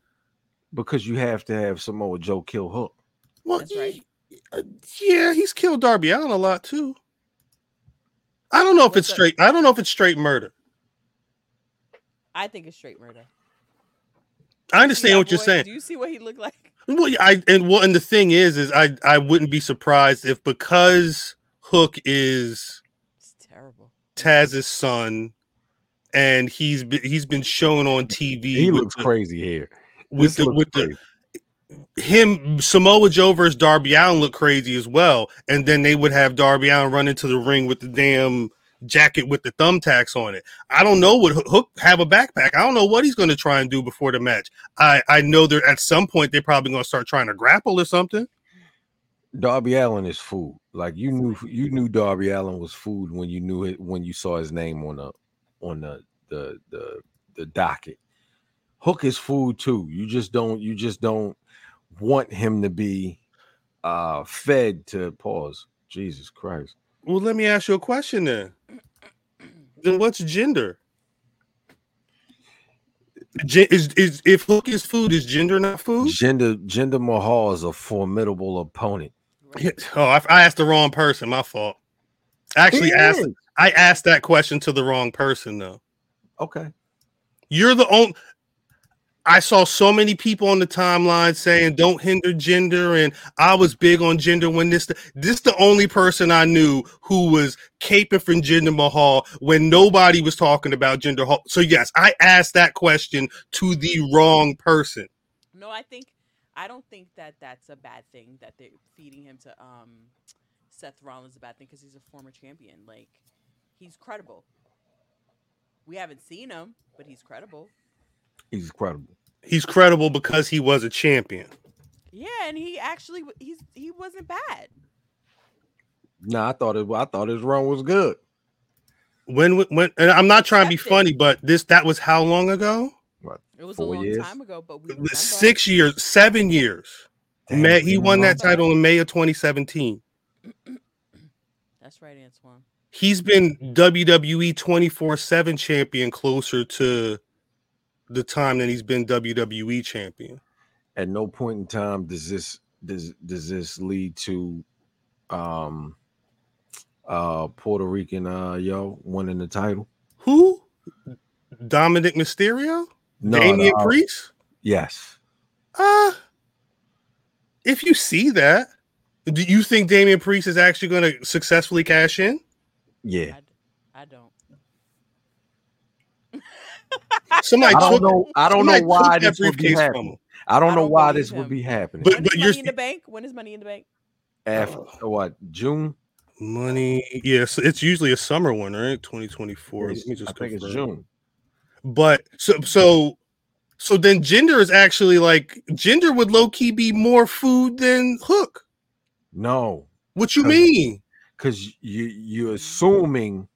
S1: Because you have to have some Samoa Joe kill Hook.
S2: Well,
S3: That's right.
S2: y- uh, yeah, he's killed Darby Allin a lot too. I don't know if
S3: What's
S2: it's
S3: that?
S2: straight. I don't know if it's straight murder.
S3: I think it's straight murder.
S2: I understand
S3: that
S2: what you're saying.
S3: Do you see what he looked like?
S2: Well, yeah, I and what and the thing is, is I I wouldn't be surprised if because Hook is
S3: It's terrible.
S2: Taz's son, and he's been he's been shown on TV.
S1: He looks
S2: the-
S1: crazy here.
S2: with
S1: This
S2: the with the him Samoa Joe versus Darby Allin look crazy as well, and then they would have Darby Allin run into the ring with the damn jacket with the thumbtacks on it. I don't know what Hook- Hook have a backpack. I don't know what he's going to try and do before the match. I I know that at some point they're probably going to start trying to grapple or something.
S1: Darby Allin is food. Like you knew you knew Darby Allin was food when you knew it when you saw his name on the on the the the, the docket. Hook is food too. You just don't you just don't want him to be uh fed to pause. Jesus Christ.
S2: Well, let me ask you a question then. Then what's Jinder? Gen- is, is if Hook is food, is Jinder not food?
S1: Gender Jinder Mahal is a formidable opponent.
S2: Oh, I, I asked the wrong person. My fault. I actually asked.
S1: Is.
S2: I asked that question to the wrong person though.
S1: Okay.
S2: You're the only. I saw so many people on the timeline saying don't hinder Jinder, and I was big on Jinder when this this the only person I knew who was caping from Jinder Mahal when nobody was talking about Jinder. Mahal. So yes, I asked that question to the wrong person.
S3: No, I think I don't think that that's a bad thing that they're feeding him to um Seth Rollins is a bad thing because he's a former champion. Like he's credible. We haven't seen him, but he's credible.
S1: He's credible.
S2: He's credible because he was a champion.
S3: Yeah, and he actually he's he wasn't bad.
S1: Nah, I thought it. I thought his run was good.
S2: When when and I'm not trying to be funny, but this that was how long ago?
S3: What, It was a long
S1: years?
S3: time ago, but we.
S2: Six years, seven years.
S1: Damn,
S2: May, he won that title in May of 2017.
S3: That's right, Antoine.
S2: He's been WWE 24 7 champion closer to the time that he's been WWE champion.
S1: At no point in time does this does does this lead to um uh Puerto Rican uh yo winning the title.
S2: Who? Dominik Mysterio?
S1: No,
S2: Damian
S1: no,
S2: Priest?
S1: Yes.
S2: Uh, if you see that, do you think Damian Priest is actually going to successfully cash in?
S1: Yeah.
S3: I, d- I don't.
S2: Somebody
S1: I don't
S2: took,
S1: know. I don't know why this would be
S2: briefcase from
S1: happening. I don't
S3: I
S1: know
S3: don't
S1: why
S3: believe
S1: this would be happening.
S2: But-
S3: when is
S2: but you're
S3: money in the bank? When is money in the bank?
S1: After oh. what June?
S2: Money, yes, it's usually a summer one, right? 2024. Let me just
S1: I think it's
S2: confirm.
S1: June.
S2: But so so so then Jinder is actually like Jinder would low key be more food than hook.
S1: No,
S2: What you mean?
S1: Because you you're assuming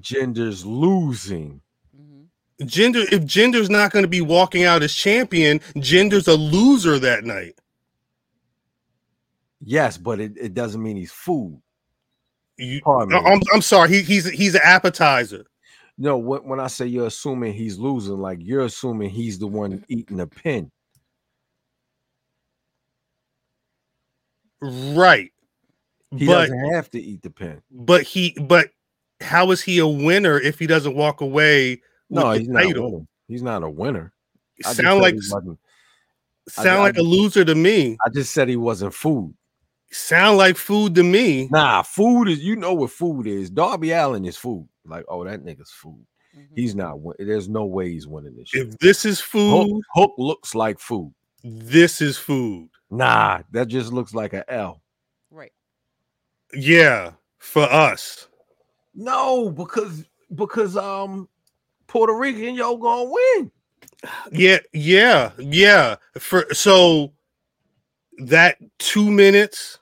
S1: Jinder's losing.
S3: hmm
S2: Jinder if Jinder's not going to be walking out as champion, Jinder's a loser that night.
S1: Yes, but it, it doesn't mean he's food.
S2: You,
S1: Pardon me.
S2: I'm, I'm sorry. He, he's he's an appetizer.
S1: No, when, when I say you're assuming he's losing, like you're assuming he's the one eating the pin.
S2: Right.
S1: He
S2: but
S1: doesn't have to eat the pin.
S2: but he but how is he a winner if he doesn't walk away with
S1: No,
S2: the
S1: he's not
S2: title?
S1: winning. He's not a winner. I
S2: Sound like
S1: he wasn't- I-
S2: sound
S1: I
S2: like a loser to me.
S1: I just said he wasn't food.
S2: Sound like food to me.
S1: Nah, food is you know what food is. Darby Allin is food. Like, oh, that nigga's food.
S3: hmm
S1: He's not. There's no way he's winning this shit.
S2: If this is food,
S1: Hook, Hook looks like food.
S2: this is food.
S1: Nah, that just looks like a L.
S3: Right.
S2: Yeah, for us.
S1: No, because because um Puerto Rican y'all gonna win.
S2: Yeah, yeah, yeah. For so that two minutes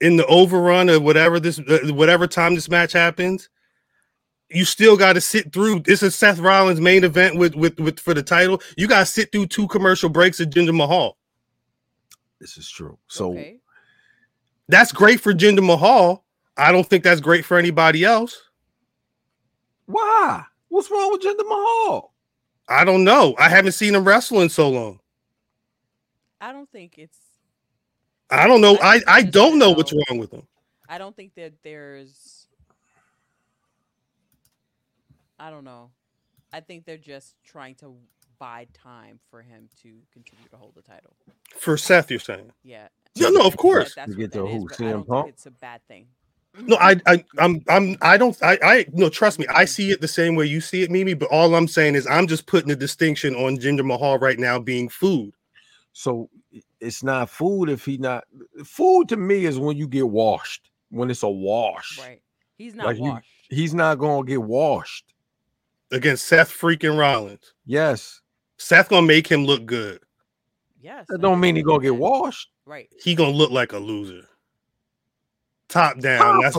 S2: in the overrun or whatever this uh, whatever time this match happens, you still got to sit through. This is Seth Rollins' main event with with with for the title. You got to sit through two commercial breaks of Jinder Mahal.
S1: This is true. So
S3: okay.
S2: That's great for Jinder Mahal. I don't think that's great for anybody else.
S1: why? What's wrong with Jinder Mahal?
S2: I don't know. I haven't seen him wrestle in so long.
S3: I don't think it's.
S2: I don't know.
S3: I
S2: I, I don't know what's wrong with him.
S3: I don't think that there's. I don't know. I think they're just trying to buy time for him to continue to hold the title.
S2: For Seth, you're saying.
S3: Yeah.
S2: No, no, of course.
S3: That's
S1: To get to who,
S3: but
S1: CM Punk?
S3: it's a bad thing.
S2: No, I, I, I'm, I'm, I don't, I, I, no, trust me, I see it the same way you see it, Mimi. But all I'm saying is, I'm just putting a distinction on Jinder Mahal right now being food.
S1: So it's not food if he not food to me is when you get washed. When it's a wash.
S3: Right. He's not
S1: Like you-
S3: washed.
S1: He's not gonna get washed.
S2: against Seth freaking Rollins.
S1: Yes.
S2: Seth gonna make him look good.
S3: yes.
S1: That don't mean he gonna get washed.
S3: Right.
S2: He gonna look like a loser. Top down. That's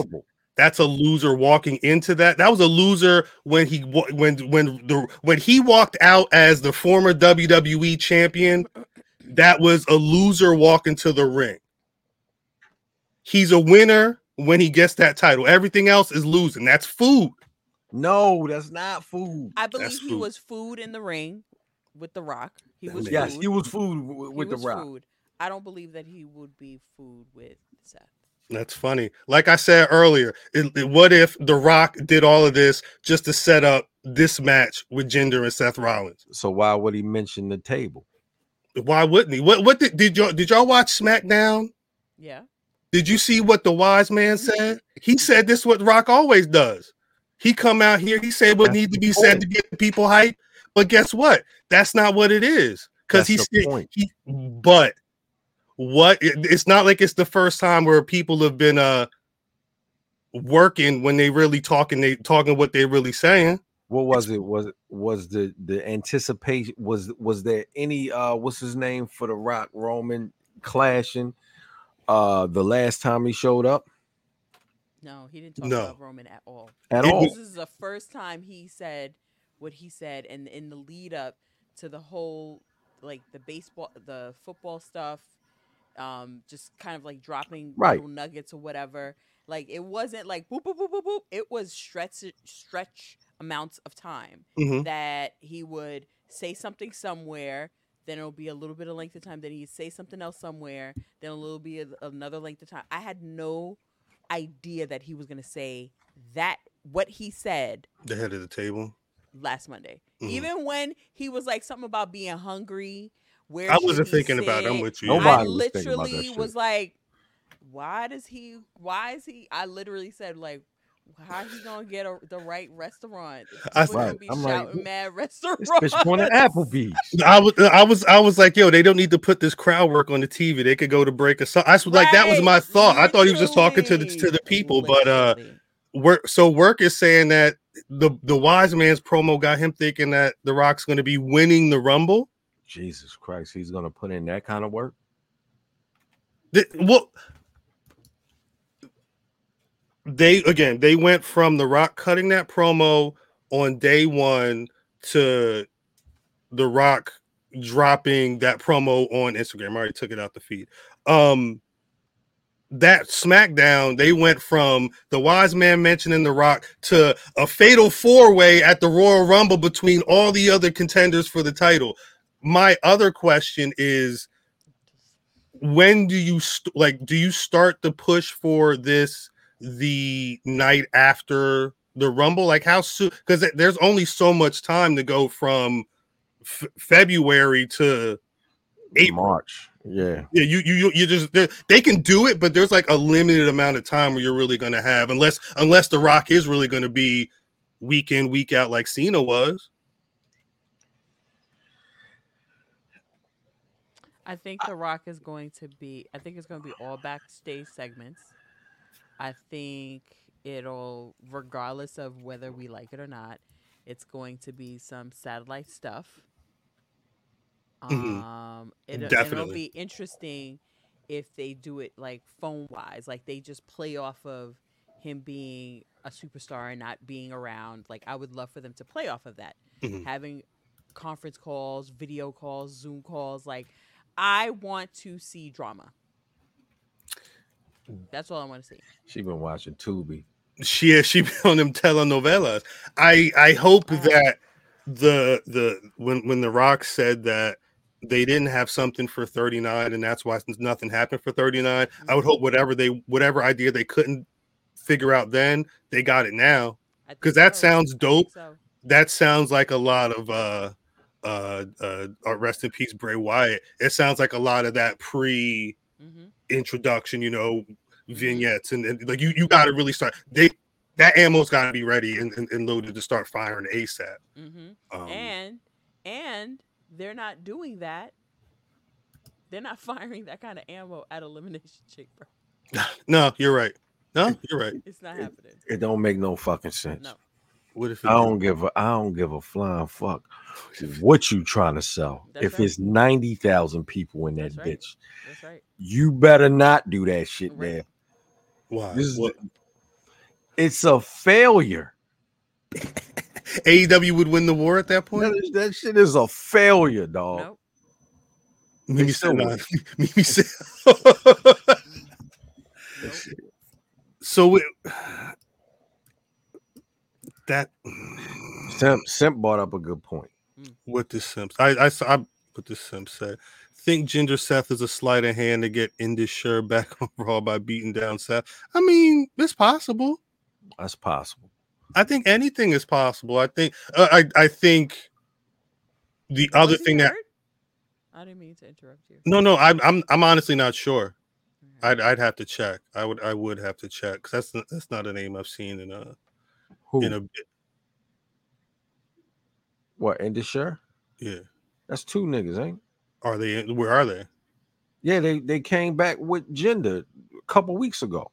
S2: that's a loser walking into that. That was a loser when he when when the when he walked out as the former WWE champion. That was a loser walking to the ring. He's a winner when he gets that title. Everything else is losing. That's food.
S1: No, that's not food.
S3: I believe
S2: That's
S3: he
S2: food.
S3: was food in the ring with The Rock. He was
S2: makes-
S1: Yes,
S3: food.
S1: he was food w-
S3: He
S1: with the
S3: was
S1: rock.
S3: food. I don't believe that he would be food with Seth.
S2: That's funny. Like I said earlier, it, it- what if The Rock did all of this just to set up this match with Jinder and Seth Rollins.
S1: So why would he mention the table?
S2: Why wouldn't he? What what did, did y'all did y'all watch SmackDown?
S3: Yeah.
S2: Did you see what the wise man said? He said this is what Rock always does. He come out here, he said what
S1: That's
S2: needs to
S1: the
S2: be said to get people hype. But guess what? That's not what it is. Because
S1: That's
S2: he said he but what it- it's not like it's the first time where people have been uh working when they really talking they talking what they really saying.
S1: What was it? Was was the the anticipation? Was was there any uh what's his name for the Rock Roman clashing? Uh, the last time he showed up
S3: No, he didn't talk
S2: No.
S3: about Roman at all.
S1: at
S2: It
S1: all.
S3: This is the first time he said what he said, and in the lead up to the whole like the baseball, the football stuff, um, just kind of like dropping
S1: Right.
S3: little nuggets or whatever. Like it wasn't like boop boop boop boop boop. It was stretch stretch amounts of time
S2: Mhm.
S3: that he would say something somewhere. Then it'll be a little bit of length of time. Then he'd say something else somewhere. Then a little bit of another length of time. I had no idea that he was going to say that what he said
S2: The head of the table.
S3: last Monday.
S2: Mhm.
S3: Even when he was like something about being hungry, where
S2: I wasn't
S3: he
S2: thinking about it. I'm with you.
S1: Nobody
S3: I
S1: was thinking about that
S3: literally
S1: shit.
S3: was like, why does he? Why is he? I literally said like. How he gonna get a, the right restaurant?
S2: I-
S3: People gonna
S1: Right.
S3: be
S1: I'm like,
S3: shouting mad
S1: This
S3: restaurants.
S1: bitch wanted Applebee's.
S2: I was, I was, I was like, yo, they don't need to put this crowd work on the TV. They could go to break a song. I was like, that was my thought. I thought he was just talking to the to the people, but uh, work. So work is saying that the the wise man's promo got him thinking that the Rock's going to be winning the Rumble.
S1: Jesus Christ, he's gonna put in that kind of work.
S2: The, well, they again they went from the Rock cutting that promo on day one to the Rock dropping that promo on Instagram. I already took it out the feed. Um, that SmackDown, they went from the Wise Man mentioning the Rock to a fatal four way at the Royal Rumble between all the other contenders for the title. My other question is when do you st- like do you start the push for this the night after the rumble like how soon because there's only so much time to go from f- february to April.
S1: March. Yeah.
S2: yeah you you you- just they- they can do it but there's like a limited amount of time where you're really going to have unless unless the rock is really going to be week in week out like cena was
S3: I think The Rock is going to be. I think it's going to be all backstage segments. I think it'll, regardless of whether we like it or not, it's going to be some satellite stuff.
S2: Mhm.
S3: Um, it, and it'll be interesting if they do it like phone wise, like they just play off of him being a superstar and not being around. Like I would love for them to play off of that,
S2: Mhm.
S3: having conference calls, video calls, Zoom calls. Like I want to see drama. That's all I want to see.
S1: She been watching Tubi.
S2: she she be on them telenovelas. I I hope that the the when when the Rock said that they didn't have something for 39 and that's why nothing happened for 39 i would hope whatever they whatever idea they couldn't figure out then they got it now because that
S3: so.
S2: sounds dope.
S3: So.
S2: that sounds like a lot of uh uh uh uh, rest in peace bray wyatt it sounds like a lot of that pre
S3: hmm
S2: introduction you know vignettes and, and like you you got to really start they that ammo's got to be ready and, and, and loaded to start firing asap
S3: hmm
S2: um,
S3: and and they're not doing that. They're not firing that kind of ammo at elimination chamber.
S2: no you're right no you're right
S3: It's not happening.
S1: It don't make no fucking sense.
S3: No.
S2: What if it
S1: I don't give a I don't give a flying fuck oh, what you trying to sell.
S3: That's
S1: if
S3: right.
S1: it's ninety thousand people in that
S3: That's right.
S1: bitch,
S3: That's right.
S1: you better not do that shit
S3: Right.
S1: there.
S2: why
S1: This is
S2: What-
S1: it's a failure.
S2: aew would win the war at that point
S1: That, is- that shit is a failure, dog.
S3: Nope.
S2: Mimi
S1: They
S2: said,
S1: still
S2: nah. Mimi said
S3: Nope.
S2: so it, that
S1: Simp, Simp brought up a good point.
S2: what this Simps I I saw what this Simp said. Think Jinder Seth is a sleight of hand to get Indus back on Raw by beating down Seth. I mean, it's possible.
S1: That's possible.
S2: I think anything is possible. I think uh, I I think the other
S3: Was he
S2: thing that?
S3: I didn't mean to interrupt you.
S2: no no I'm I'm I'm honestly not sure.
S3: Okay.
S2: I'd I'd have to check. I would I would have to check because that's that's not a name I've seen in a
S1: Who?
S2: in a
S1: what? Indus Sher?
S2: yeah.
S1: That's two niggas, ain't?
S2: Are they where are they?
S1: Yeah, they they came back with Jinder a couple weeks ago.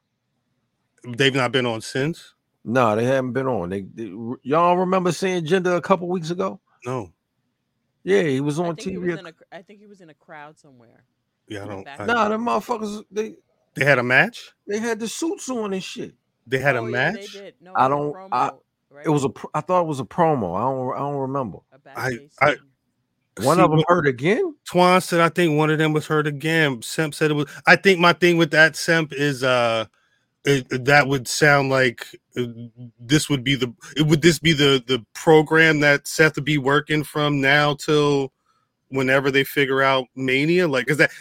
S2: They've not been on since.
S1: No, they haven't been on. They, they y'all remember seeing Jinder a couple weeks ago?
S2: No.
S1: Yeah, he was on
S3: think, he
S1: TV.
S3: was in I think he was in a crowd somewhere.
S2: Yeah, I don't.
S3: back
S2: I-
S3: and
S1: Nah, them motherfuckers they
S2: they had a match.
S1: they had the suits on and shit.
S2: They had a
S3: Oh, yeah,
S2: match.
S3: they did. No,
S1: I
S3: it was a
S1: don't- I-
S3: right?
S1: It was a pr- I thought it was a promo. I don't I don't remember.
S3: A backstage
S2: I-
S1: One
S2: See,
S1: of them
S2: what-
S1: hurt again.
S2: Twan said I think one of them was hurt again. Semp said it was. I think my thing with that Semp is uh, it, that would sound like uh, this would be the it would this be the the program that Seth would be working from now till whenever they figure out Mania. Like, is that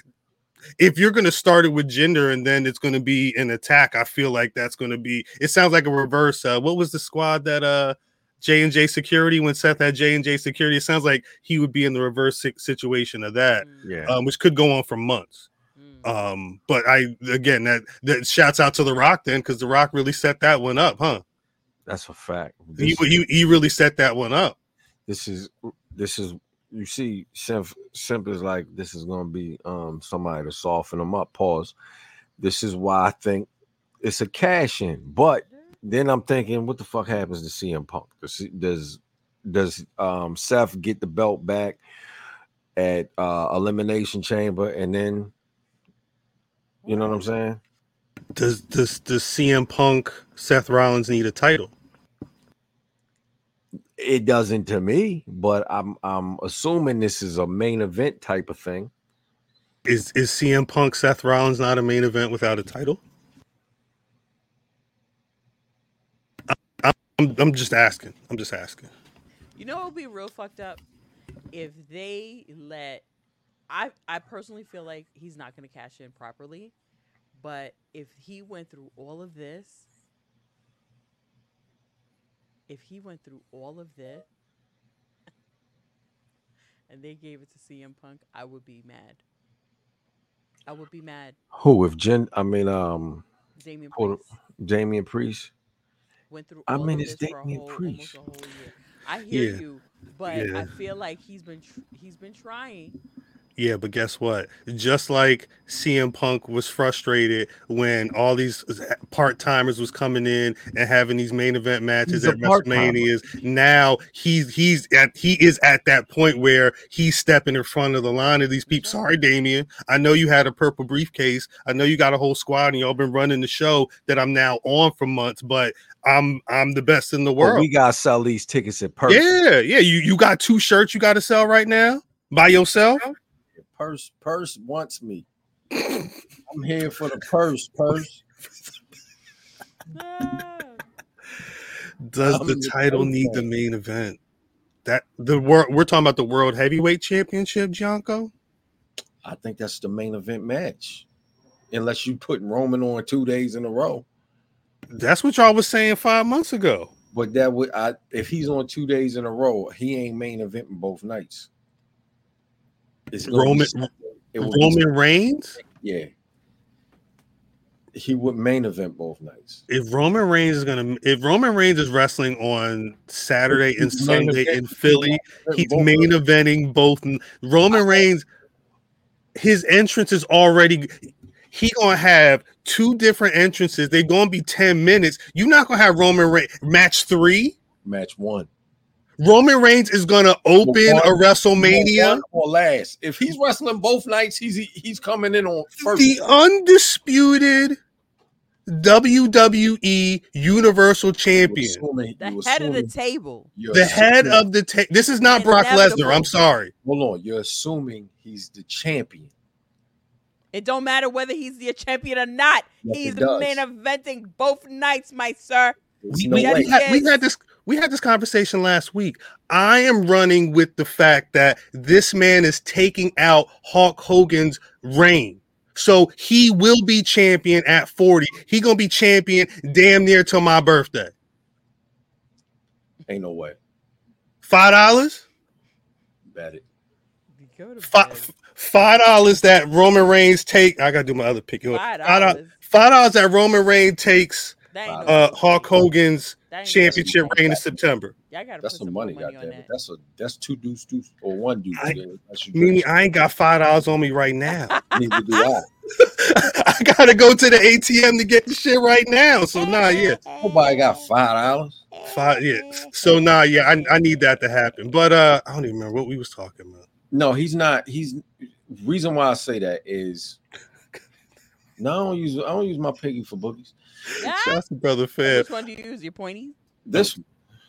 S2: if you're going to start it with Jinder and then it's going to be an attack? I feel like that's going to be. It sounds like a reverse. Uh, what was the squad that uh J and J Security when Seth had J and J Security? It sounds like he would be in the reverse situation of that
S1: Yeah.
S2: um, which could go on for months.
S3: mm.
S2: Um, but I again that that shouts out to The Rock then because The Rock really set that one up, huh?
S1: That's a fact.
S2: He,
S1: This,
S2: he he really set that one up.
S1: this is this is you see Simp Simp is like this is gonna be um somebody to soften them up. Pause. This is why I think it's a cash in, but then I'm thinking, what the fuck happens to CM Punk? Does does, does um Seth get the belt back at uh Elimination Chamber, and then you know what I'm saying?
S2: Does does does CM Punk Seth Rollins need a title?
S1: It doesn't to me, but I'm I'm assuming this is a main event type of thing.
S2: Is is CM Punk Seth Rollins not a main event without a title? I- I'm I'm just asking. I'm just asking.
S3: You know, it would be real fucked up if they let. I I personally feel like he's not going to cash in properly, but if he went through all of this, if he went through all of this, and they gave it to CM Punk, I would be mad. I would be mad.
S1: Who if Jen? I mean, um,
S3: Damian Priest
S1: Damian Priest.
S3: went through.
S1: I
S3: all
S1: mean,
S3: of
S1: it's
S3: this for a
S1: Damian
S3: whole,
S1: Priest.
S3: almost a whole year. I hear
S2: Yeah.
S3: you, but
S2: Yeah.
S3: I feel like he's been tr- he's been trying.
S2: Yeah, but guess what? Just like CM Punk was frustrated when all these part timers was coming in and having these main event matches
S1: He's
S2: at. WrestleManias. Now he's he's at he is at that point where he's stepping in front of the line of these people. Sorry, Damian. I know you had a purple briefcase. I know you got a whole squad and y'all been running the show that I'm now on for months, but I'm I'm the best in the world.
S1: we gotta sell these tickets in person.
S2: yeah, yeah. You you got two shirts you got to sell right now by yourself.
S1: Purse, purse wants me. I'm here for the purse, purse.
S2: Does
S1: I'm
S2: the title need the main event? That the world we're talking about the world heavyweight championship, Janko.
S1: I think that's the main event match. Unless you put Roman on two days in a row.
S2: That's what y'all was saying five months ago.
S1: But that would I if he's on two days in a row, he ain't main eventing both nights. It's
S2: Roman.
S1: It
S2: Roman Reigns.
S1: Yeah. He would main event both nights.
S2: If Roman Reigns is gonna, if Roman Reigns is wrestling on Saturday and
S1: He's
S2: Sunday
S1: event-
S2: in Philly, he's main eventing both. Roman Reigns, his entrance is already. He gonna have two different entrances. They're gonna be ten minutes. You're not gonna have Roman Reigns match three.
S1: match one.
S2: Roman Reigns is gonna open
S1: One-
S2: a WrestleMania.
S1: Or last. If he's wrestling both nights, he's he's coming in on first.
S2: The undisputed WWE Universal Champion,
S1: assuming-
S3: the
S1: you
S3: head of the table.
S1: you're
S2: the head of the. table. this is not Brock Lesnar. I'm sorry.
S1: hold on. You're assuming he's the champion.
S3: It don't matter whether he's the champion or not.
S1: Yes,
S3: he's
S1: it does.
S3: main eventing both nights, my sir.
S2: We,
S1: no
S2: we-
S3: Yes,
S1: way.
S2: we had, we had this. We had this conversation last week. I am running with the fact that this man is taking out Hulk Hogan's reign. So he will be champion at 40. He gonna be champion damn near till my birthday.
S1: Ain't no way.
S2: Five dollars.
S1: Bet it.
S3: Go to bed.
S2: Five five dollars that Roman Reigns take. I gotta do my other pick.
S3: Five
S2: Five dollars.
S3: dollars.
S2: Five dollars that Roman Reigns takes
S3: That ain't no
S2: uh,
S3: bullshit.
S2: Hulk Hogan's
S3: That ain't no
S2: championship
S3: bullshit.
S2: reign in September.
S3: Y'all gotta
S1: That's
S3: put
S1: some
S3: more
S1: money,
S3: on
S1: goddamn it.
S3: that.
S1: That's a that's two dudes, deuce or one dude.
S2: I-
S1: yeah,
S2: Meaning. I ain't got five dollars on me right now.
S1: Neither do I.
S2: I gotta go to the ATM to get the shit right now. So nah, yeah,
S1: Nobody got five dollars.
S2: five, yeah. So nah, yeah, I, I need that to happen. But uh, I don't even remember what we was talking about.
S1: No, he's not. He's reason why I say that is no, I don't use I don't use my piggy for bookies.
S3: Yeah?
S2: Shouts to brother Fab.
S3: Which one do you use? Your pointy?
S1: This one.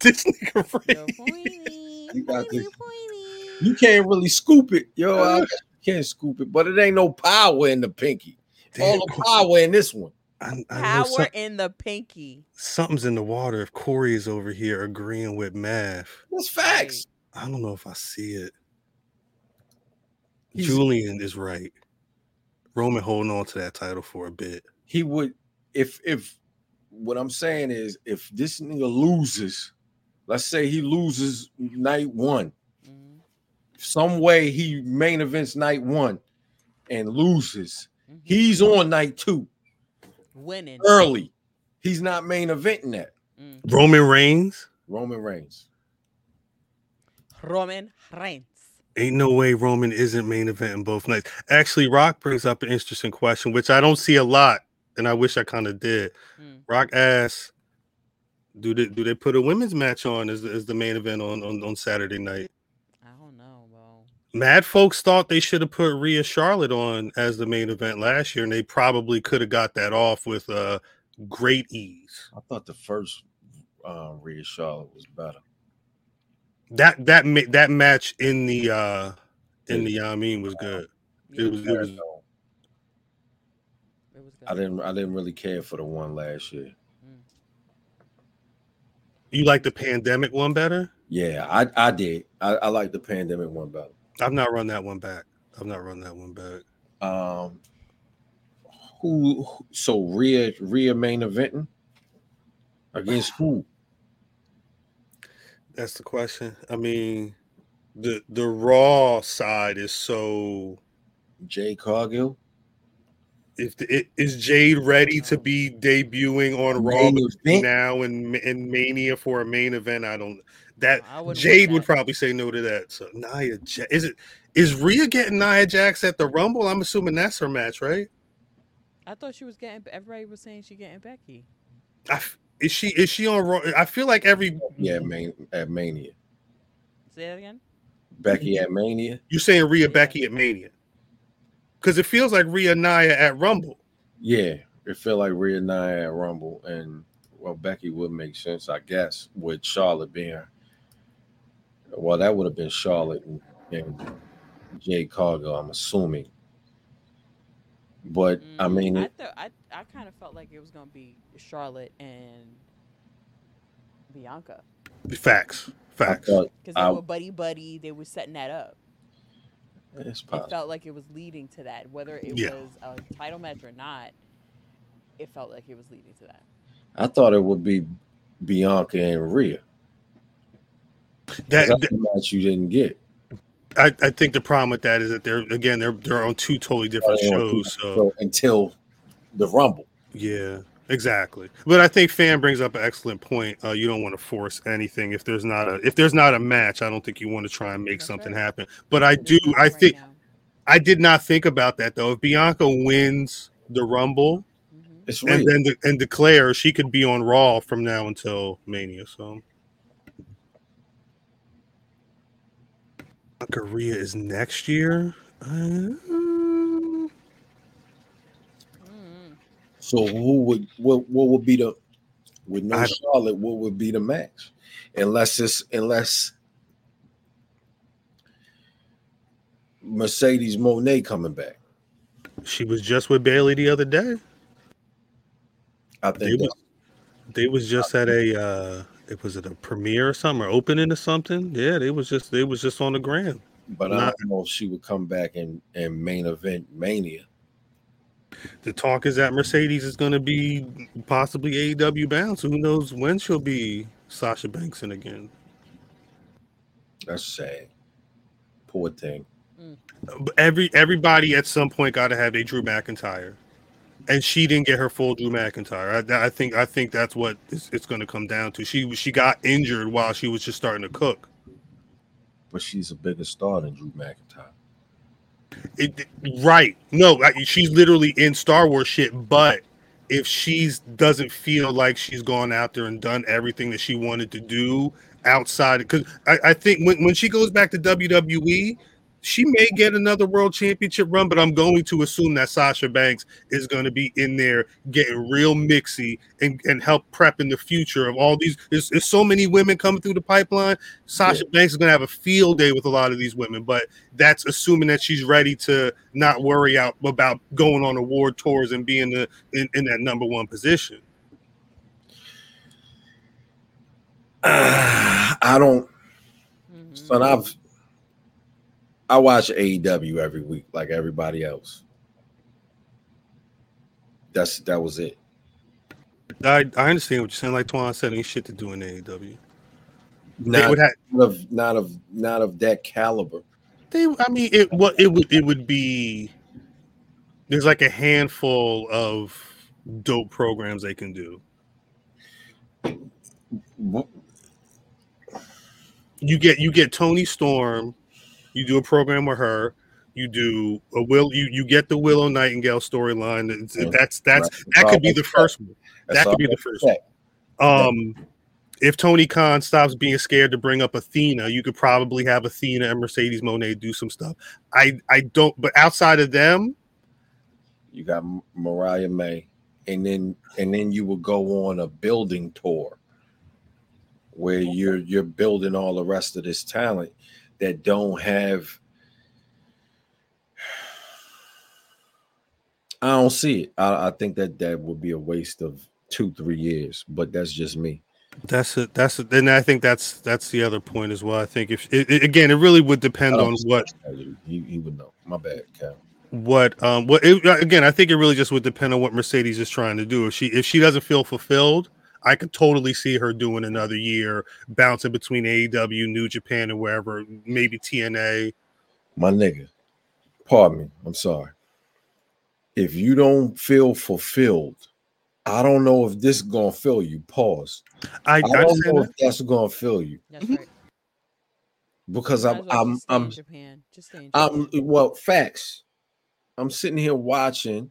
S2: this nigga
S3: Your
S2: Ray.
S3: pointy.
S1: You got
S3: pointy,
S1: this.
S3: pointy.
S1: you can't really scoop it, yo. I uh, can't scoop it, but it ain't no power in the pinky. All the power in this one.
S2: I, I
S3: Power
S2: some-
S3: in the pinky.
S2: something's in the water. If Corey is over here agreeing with math,
S1: That's facts.
S2: I don't know if I see it.
S1: He's-
S2: Julian is right. Roman holding on to that title for a bit.
S1: He would if if what I'm saying is if this nigga loses, let's say he loses night one,
S3: Mhm,
S1: some way he main events night one and loses.
S3: mhm.
S1: He's on night two
S3: winning.
S1: early. He's not main eventing that.
S3: Mm.
S2: Roman Reigns.
S1: Roman Reigns.
S3: Roman Reigns.
S2: Ain't no way Roman isn't main eventing both nights. Actually, Rock brings up an interesting question, which I don't see a lot, and I wish I kind of did.
S3: Mm.
S2: Rock asks, "Do they do they put a women's match on as, as the main event on, on on Saturday night?"
S3: I don't know, bro.
S2: Mad folks thought they should have put Rhea Charlotte on as the main event last year, and they probably could have got that off with uh great ease.
S1: I thought the first uh, Rhea Charlotte was better.
S2: That that ma- that match in the uh in the I mean was good. It was it was
S3: It was good.
S1: I didn't I didn't really care for the one last year.
S2: you like the pandemic one better?
S1: Yeah, I I did. I, I like the pandemic one better.
S2: I've not run that one back. I've not run that one back.
S1: Um, who? who- So Rhea Rhea main eventing against who?
S2: That's the question. I mean, the the raw side is so.
S1: Jade Cargill.
S2: If the, it, is Jade ready to be debuting on Raw now and in Mania for a main event? I don't. That
S3: I wouldn't
S2: Jade would
S3: that.
S2: probably say no to that. So Nia, Ja- is it is Rhea getting Nia Jax at the Rumble? I'm assuming that's her match, right?
S3: I thought she was getting. Everybody was saying she getting Becky.
S2: I f is she is she on Raw? I feel like every
S1: Yeah, main at Mania.
S3: Say that again.
S1: Becky at Mania.
S2: you saying Rhea
S3: Yeah.
S2: Becky at Mania because it feels like Rhea Nia at Rumble.
S1: Yeah, it felt like Rhea Nia at Rumble, and well, Becky would make sense, I guess, with Charlotte being. Well, that would have been Charlotte and, and Jade Cargill, I'm assuming. But I
S3: Mm,
S1: mean,
S3: I
S1: it,
S3: thought I I kind of felt like it was gonna be Charlotte and Bianca
S2: Facts, facts.
S3: because they
S1: I-
S3: were buddy buddy. They were setting that up.
S1: It's
S3: It felt like it was leading to that, whether it
S2: Yeah.
S3: was a title match or not. It felt like it was leading to that.
S1: I thought it would be Bianca and Rhea. 'Cause
S2: That,
S1: That's the match you didn't get.
S2: I, I think the problem with that is that they're again they're they're on two totally different shows. So
S1: So until the Rumble.
S2: yeah, exactly. But I think fan brings up an excellent point. Uh, you don't want to force anything if there's not a if there's not a match. I don't think you want to try and make
S3: That's
S2: something
S3: right.
S2: happen. But I do. I think
S3: now.
S2: I did not think about that though. If Bianca wins the Rumble
S3: Mhm.
S1: It's
S2: and then de- and declares she could be on Raw from now until Mania. So. Korea is next year. Uh,
S1: So who would what what would be the with no Charlotte, what would be the match? Unless it's unless Mercedes Moné coming back.
S2: she was just with Bayley the other day.
S1: I
S2: They
S1: think
S2: was, they was just at a uh it was it a premiere or something or opening or something. Yeah, they was just they was just on the gram.
S1: but I don't know if she would come back and, and main event Mania.
S2: The talk is that Mercedes is gonna be possibly AEW bound. So who knows when she'll be Sasha Banks in again.
S1: That's sad. Poor thing.
S2: But Every everybody at some point got to have a Drew McIntyre, and she didn't get her full Drew McIntyre. I, I think I think that's what it's, it's going to come down to. She she got injured while she was just starting to cook.
S1: But she's a bigger star than Drew McIntyre.
S2: It, right? No, she's literally in Star Wars shit. But if she's doesn't feel like she's gone out there and done everything that she wanted to do outside, because I, I think when when she goes back to WWE, she may get another world championship run. But I'm going to assume that Sasha Banks is going to be in there getting real mixy and and help prep in the future of all these. There's, there's so many women coming through the pipeline. Sasha Banks is going to have a field day with a lot of these women, but that's assuming that she's ready to not worry out about going on award tours and being the, in, in that number one position.
S1: I don't.
S3: Mhm.
S1: Son, I've I watch AEW every week like everybody else. That's that was it.
S2: I, I understand what you're saying. Like Twan said, ain't shit to do in AEW.
S1: Not
S2: would have,
S1: of not of not of that caliber.
S2: they, I mean, it what it would it would be. There's like a handful of dope programs they can do. You get you get Toni Storm, you do a program with her. You do a will you you get the Willow Nightingale storyline. That's that's
S1: Right.
S2: that could be the first one.
S1: That's
S2: that could be the first
S1: one.
S2: Um, if Tony Khan stops being scared to bring up Athena, you could probably have Athena and Mercedes Moné do some stuff. I I don't, but outside of them,
S1: You got Mariah May, and then and then you will go on a building tour where you're you're building all the rest of this talent that don't have. I don't see it. I, I think that that would be a waste of two three years, but that's just me.
S2: that's it. That's it. And I think that's that's the other point as well. I think if it, it- again, it really would depend on what
S1: you, he would know. My bad, Cal.
S2: what um what it, again. I think it really just would depend on what Mercedes is trying to do. If she if she doesn't feel fulfilled. I could totally see her doing another year, bouncing between AEW, New Japan, and wherever, maybe TNA.
S1: my nigga, pardon me, I'm sorry. If you don't feel fulfilled, I don't know if this is gonna fill you. Pause.
S2: I,
S1: I
S2: I
S1: don't
S2: understand
S1: know
S2: that.
S1: if that's gonna fill you
S3: That's right.
S1: because I'm
S3: well
S1: I'm
S3: just
S1: I'm
S3: Japan. Just stay in
S1: I'm well facts. I'm sitting here watching.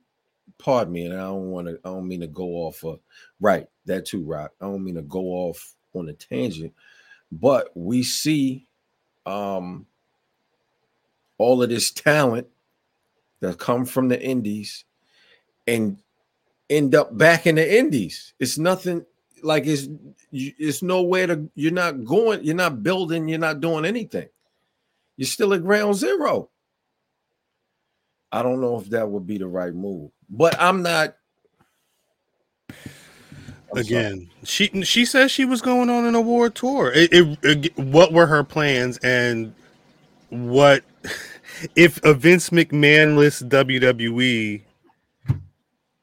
S1: Pardon me, and I don't want to. I don't mean to go off. Uh, right, that too, Rock. I don't mean to go off on a tangent, but we see um all of this talent that come from the indies and end up back in the indies. It's nothing like it's it's nowhere to. You're not going. You're not building. You're not doing anything. You're still at ground zero. I don't know if that would be the right move, but I'm not. I'm sorry.
S2: again she she says she was going on an award tour it, it- it- what were her plans and what if a vince mcmahon-less wwe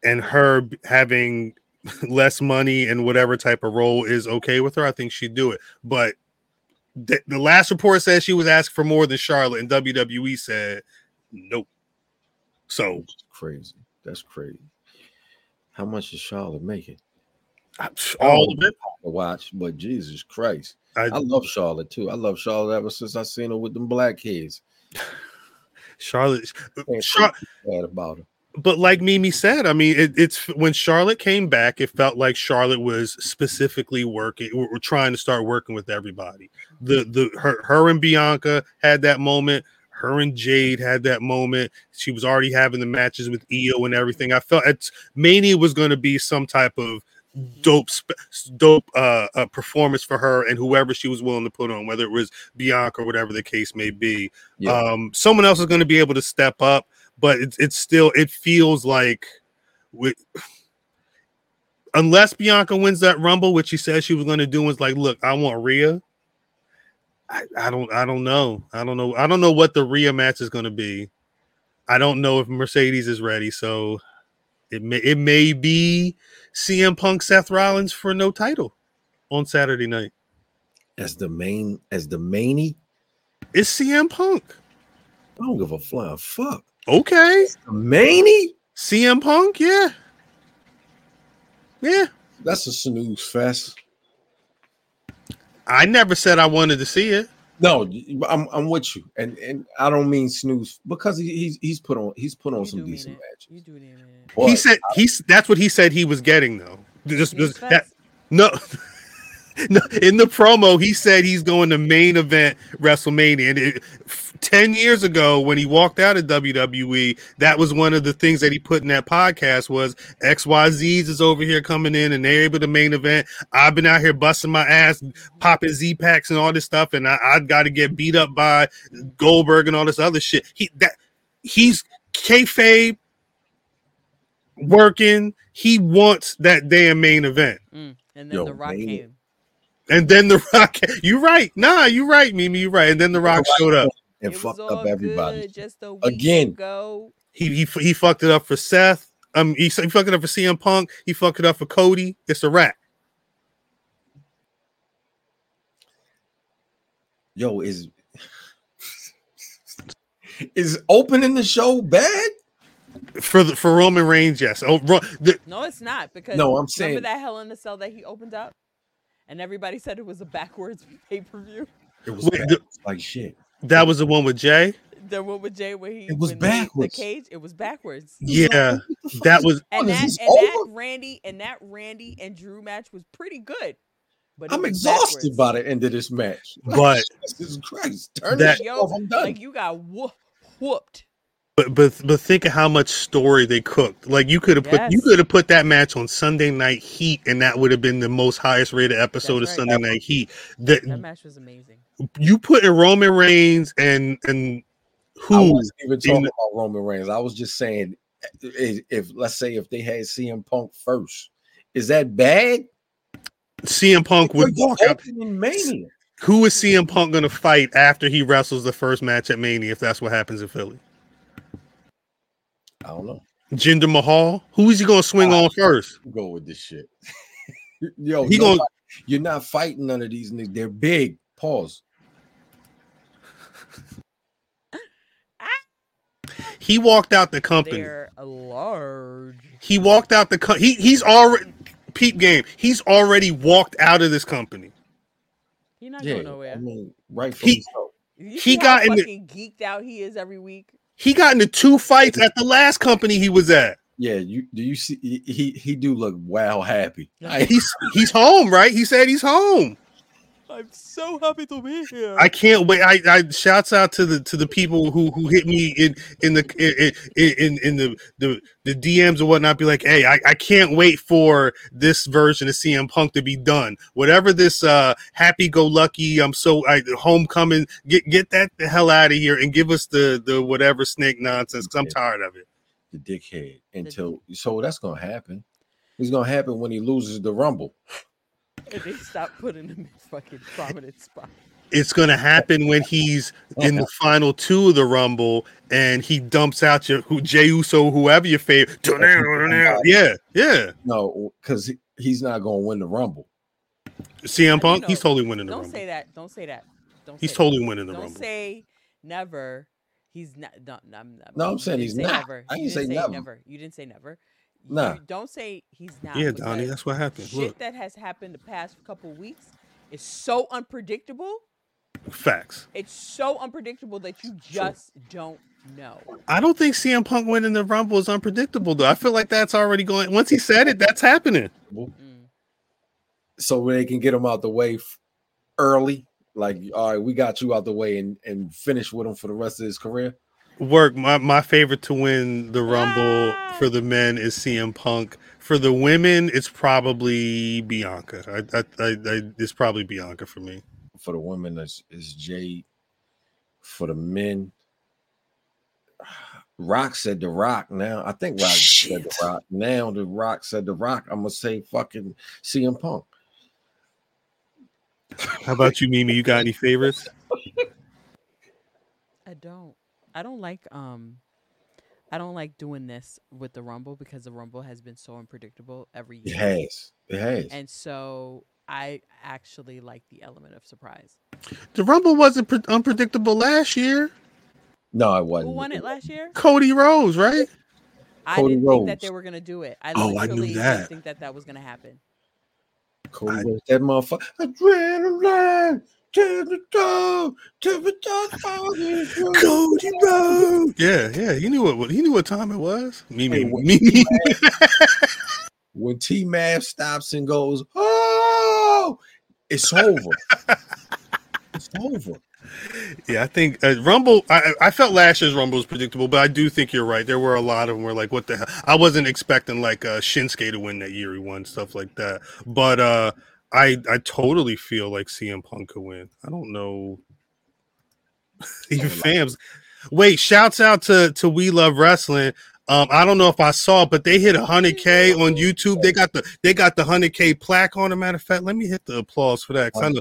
S2: and her having less money and whatever type of role is okay with her i think she'd do it but the, the last report says she was asked for more than charlotte and wwe said nope so
S1: That's crazy. That's crazy. How much is Charlotte making?
S2: All oh. of it
S1: To watch, but Jesus Christ,
S2: I,
S1: I love Charlotte too. I love Charlotte ever since I seen her with them black kids.
S2: charlotte
S1: Can't
S2: Char-
S1: bad about her.
S2: but like Mimi said, I mean, it, it's when Charlotte came back, it felt like Charlotte was specifically working, or, or trying to start working with everybody. The the her her and Bianca had that moment. Her and Jade had that moment. She was already having the matches with Io and everything. I felt it's Mania was going to be some type of dope dope uh, uh performance for her and whoever she was willing to put on whether it was Bianca or whatever the case may be.
S1: Yeah.
S2: um someone else is going to be able to step up but it's it's still it feels like with unless Bianca wins that rumble which she said she was going to do is like look I want Rhea. I, I don't I don't know. I don't know I don't know what the Rhea match is going to be. I don't know if Mercedes is ready so it may it may be CM Punk Seth Rollins for no title on Saturday night?
S1: As the main, as the many,
S2: It's CM Punk.
S1: I don't give a flying fuck.
S2: Okay.
S1: Many,
S2: CM Punk, yeah. Yeah.
S1: that's a snooze fest.
S2: I never said I wanted to see it.
S1: No, I'm I'm with you, and and I don't mean snooze because he, he's he's put on he's put on
S3: You
S1: some
S3: do
S1: decent
S3: it.
S1: matches.
S3: You do mean it.
S2: he
S1: But
S2: said he's that's what he said he was getting though. Just, just that no. No, in the promo, he said he's going to main event WrestleMania. And it, 10 years ago, when he walked out of WWE, that was one of the things that he put in that podcast was XYZs is over here coming in and they're able to main event. I've been out here busting my ass, popping Z packs and all this stuff, and I, I got to get beat up by Goldberg and all this other shit. He that he's kayfabe working. He wants that damn main event.
S3: Mm. And then
S1: Yo,
S3: the Rock
S1: man.
S3: came.
S2: And then the Rock, you're right. Nah, you're right, Mimi. You're right. And then the Rock showed up.
S1: and fucked up everybody.
S3: good just a week
S1: Again.
S3: ago.
S2: He he he fucked it up for Seth. Um, he, he fucked it up for CM Punk. He fucked it up for Cody. It's a wrap.
S1: Yo, is is opening the show bad?
S2: For the for Roman Reigns, yes. Oh, Ro- the,
S3: No, it's not because
S1: No, I'm
S3: remember
S1: saying-
S3: that Hell in a Cell that he opened up, and everybody said it was a backwards pay per view.
S1: It was
S2: Wait,
S1: bad.
S2: the-
S1: like shit.
S2: that was the one with Jey.
S3: The one with Jey where he
S1: It was
S3: when they-
S1: backwards.
S3: The cage, it was backwards.
S2: Yeah, that was.
S3: And that and that? Randy and that Randy and Drew match was pretty good. But
S1: I'm exhausted
S3: backwards.
S1: by the end of this match.
S2: But-
S1: Jesus Christ, turn
S2: That-
S1: this
S3: Yo,
S1: off. I'm done.
S3: like you got whoop, whooped.
S2: But but but think of how much story they cooked. Like you could have put you could have put that match on Sunday Night Heat, and that would have been the most highest rated episode
S3: That's
S2: of
S3: right.
S2: Sunday Night Heat. That
S3: That match was amazing.
S2: you put in Roman Reigns and and
S1: I
S2: who
S1: wasn't even talking
S2: in-
S1: about Roman Reigns. I was just saying, if, if let's say if they had CM Punk first, is that bad?
S2: CM Punk would
S1: You're
S2: walk out.
S1: opening Mania.
S2: Who is CM Punk going to fight after he wrestles the first match at Mania? If that's what happens in Philly,
S1: I don't know.
S2: Jinder Mahal. Who is he going to swing on first?
S1: Go with this shit. Yo,
S2: He
S1: nobody-
S2: gonna-
S1: you're not fighting none of these niggas. They're big. Pause.
S2: He walked out the company.
S3: They're large.
S2: He walked out the co- he he's already peep game. He's already walked out of this company.
S3: You're not
S1: Yeah,
S3: going nowhere.
S1: I mean, rightfully
S2: He-
S1: so.
S2: He got in the-
S3: fucking geeked out he is every week.
S2: He got into two fights at the last company he was at.
S1: Yeah, you do you see? He he, he do look wow happy.
S3: Yeah.
S2: He's he's home, right? He said he's home.
S3: I'm so happy to be here.
S2: I can't wait. I, I shouts out to the to the people who who hit me in in the in in, in the, the the DMs or whatnot. Be like, hey, I, I can't wait for this version of CM Punk to be done. Whatever this uh happy go lucky, I'm so I homecoming. Get get that the hell out of here and give us the the whatever snake nonsense. Cause I'm tired of it.
S1: the dickhead until so that's gonna happen. It's gonna happen when he loses the rumble.
S3: and they stop putting him in fucking prominent spot.
S2: It's gonna happen when he's in the final two of the Rumble and he dumps out your who Jey Uso, whoever your favorite. Yeah, yeah.
S1: No, because he's not gonna win the rumble.
S2: CM
S3: you
S2: Punk,
S3: know,
S2: he's totally winning the
S3: Don't
S2: Rumble.
S3: say that. Don't say that. Don't.
S2: He's
S3: say
S2: totally winning the
S3: That. Don't
S2: Rumble.
S3: say never. He's not. No, no, I'm not.
S1: No, I'm saying he's not.
S3: Never.
S1: I
S3: You
S1: didn't say
S3: say
S1: never.
S3: You didn't say never.
S1: Nah.
S3: You don't say he's not.
S2: yeah, Donnie, that's what happened.
S3: Shit
S2: Look,
S3: that has happened the past couple weeks is so unpredictable.
S2: facts.
S3: It's so unpredictable that you just don't know.
S2: I don't think CM Punk winning the Rumble is unpredictable though. I feel like that's already going. Once he said it, that's happening.
S3: Mm.
S1: So they can get him out the way early. Like, all right, we got you out the way and and finish with him for the rest of his career.
S2: Work. My my favorite to win the Rumble
S3: Ah.
S2: for the men is CM Punk. For the women, it's probably Bianca. I, I, I, I it's probably Bianca for me.
S1: For the women, it's, is Jade. For the men, Rock said the Rock. Now I think Rock said the Rock. Now the Rock said the Rock. I'm gonna say fucking CM Punk.
S2: How about you, Mimi? You got any favorites?
S3: I don't. I don't like um I don't like doing this with the Rumble because the Rumble has been so unpredictable every year.
S1: It has. It has.
S3: And so I actually like the element of surprise.
S2: The Rumble wasn't pre- unpredictable last year.
S1: No, it wasn't.
S3: Who won it last year?
S2: Cody Rhodes, right?
S3: I
S1: Cody
S3: didn't think that they were gonna do it. I
S2: Oh, I knew that.
S3: didn't think that that was gonna happen.
S1: Cody
S2: I-
S1: Rhodes, that motherfucker. Adrenaline to the top, to the top.
S2: Cody Rhodes. Yeah, yeah. He knew what, he knew what time it was. Me, me,
S1: what-
S2: me.
S1: When T Mav stops and goes, oh, it's over. it's over.
S2: Yeah, I think uh, Rumble. I, I felt last year's Rumble was predictable, but I do think you're right. There were a lot of them where like, what the hell? I wasn't expecting like uh, Shinsuke to win that year he won stuff like that. But uh, I I totally feel like CM Punk could win. I don't know. Even
S1: Something like-
S2: fans. Wait, shouts out to to We Love Wrestling. Um, I don't know if I saw it, but they hit hundred K on YouTube. They got the they got the hundred K plaque on. A matter of fact, let me hit the applause for that. 'cause I know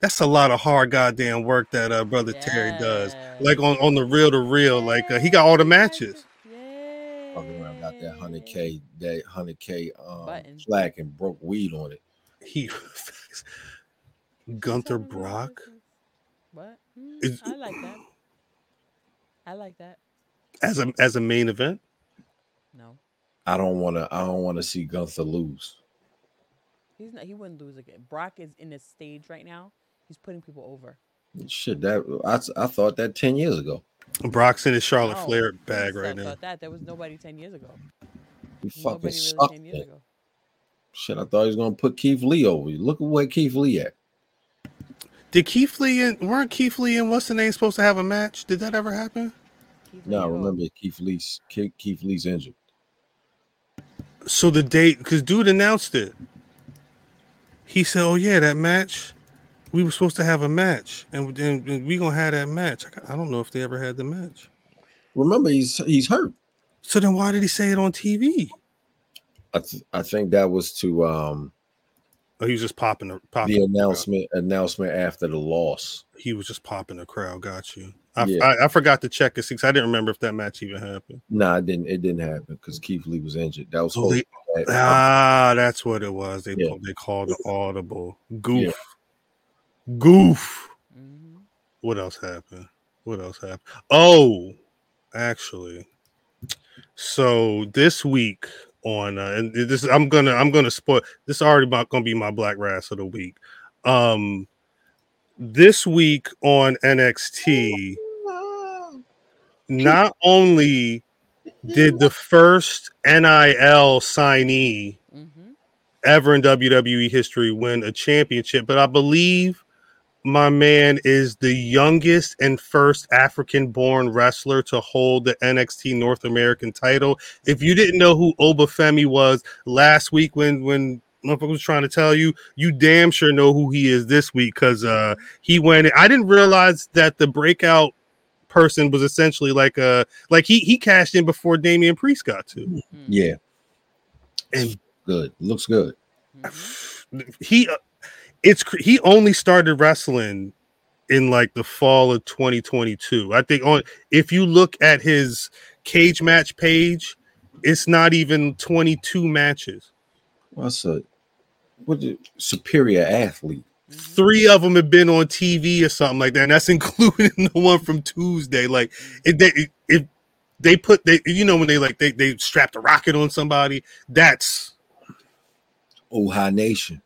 S2: that's a lot of hard goddamn work that uh brother Terry does. Like on on the real to real, like uh, he got all the matches.
S3: Yeah.
S1: Fucking got that 100K, that 100K um,
S3: Button.
S1: plaque and broke weed on it.
S2: He Gunther Brock
S3: What? Mm,
S2: is-
S3: I like that. I like that.
S2: as a as a main event.
S3: No,
S1: I don't want to. I don't want to see Gunther lose.
S3: he's not. He wouldn't lose again. Brock is in a stage right now. He's putting people over.
S1: Shit, that I, I thought that ten years ago.
S2: Brock's in his Charlotte
S3: No,
S2: Flair bag right now.
S3: Thought that there was nobody ten years ago.
S1: He fucking
S3: Nobody really
S1: sucked.
S3: ten years
S1: it.
S3: ago.
S1: Shit, I thought he was gonna put Keith Lee over. you. Look at where Keith Lee at.
S2: Did Keith Lee and weren't Keith Lee and what's the name supposed to have a match? Did that ever happen?
S1: No, remember Keith Lee's Keith, Keith Lee's injured.
S2: So the date, because dude announced it. He said, "Oh yeah, that match. We were supposed to have a match, and then we gonna have that match. I don't know if they ever had the match.
S1: Remember, he's he's hurt.
S2: So then, why did he say it on TV?
S1: I, th- I think that was to um
S2: Oh, he was just popping the popping
S1: the
S2: the
S1: announcement announcement after the loss.
S2: He was just popping the crowd. Got you. I,
S1: Yeah.
S2: I, I forgot to check it because I didn't remember if that match even happened.
S1: No, it didn't. It didn't happen because Keith Lee was injured. That was
S2: So
S1: supposed
S2: they,
S1: to
S2: ah, that's what it was. They
S1: Yeah.
S2: they called the audible goof.
S1: Yeah.
S2: Goof.
S3: Mhm.
S2: What else happened? What else happened? Oh, actually, so this week on uh, and this I'm gonna I'm gonna spoil. This is already about gonna be my black rass of the week. Um, this week on NXT, not only did the first NIL signee
S3: Mhm.
S2: ever in WWE history win a championship, but I believe my man is the youngest and first African born wrestler to hold the NXT North American title. If you didn't know who Oba Femi was last week when when motherfucker was trying to tell you, you damn sure know who he is this week because uh he went I didn't realize that the breakout person was essentially like a like he he cashed in before Damian Priest got to.
S1: Yeah,
S2: And
S1: good. Looks good.
S2: He uh, it's he only started wrestling in like the fall of 2022 i think on if you look at his cage match page it's not even 22 matches
S1: What's a what the superior athlete?
S2: Three of them have been on tv or something like that and that's including the one from tuesday like if they if they put they you know when they like they they strapped a rocket on somebody that's
S1: Oha Nation.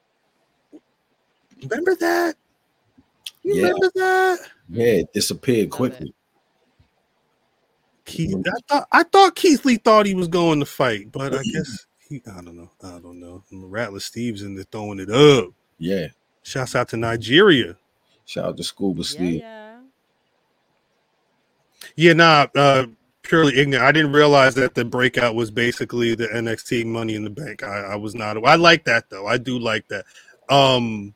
S2: Remember that you
S1: Yeah.
S2: remember that
S1: Yeah, it disappeared quickly.
S2: Keith. I thought I thought Keith Lee thought he was going to fight, but I guess he I don't know. I don't know. Rattler Steve's in there throwing it up.
S1: Yeah.
S2: Shouts out to Nigeria.
S1: Shout out to Scuba
S3: Yeah,
S1: Steve.
S3: yeah.
S2: Yeah, nah, uh purely ignorant. I didn't realize that the breakout was basically the NXT money in the bank. I, I was not I like that though. I do like that. Um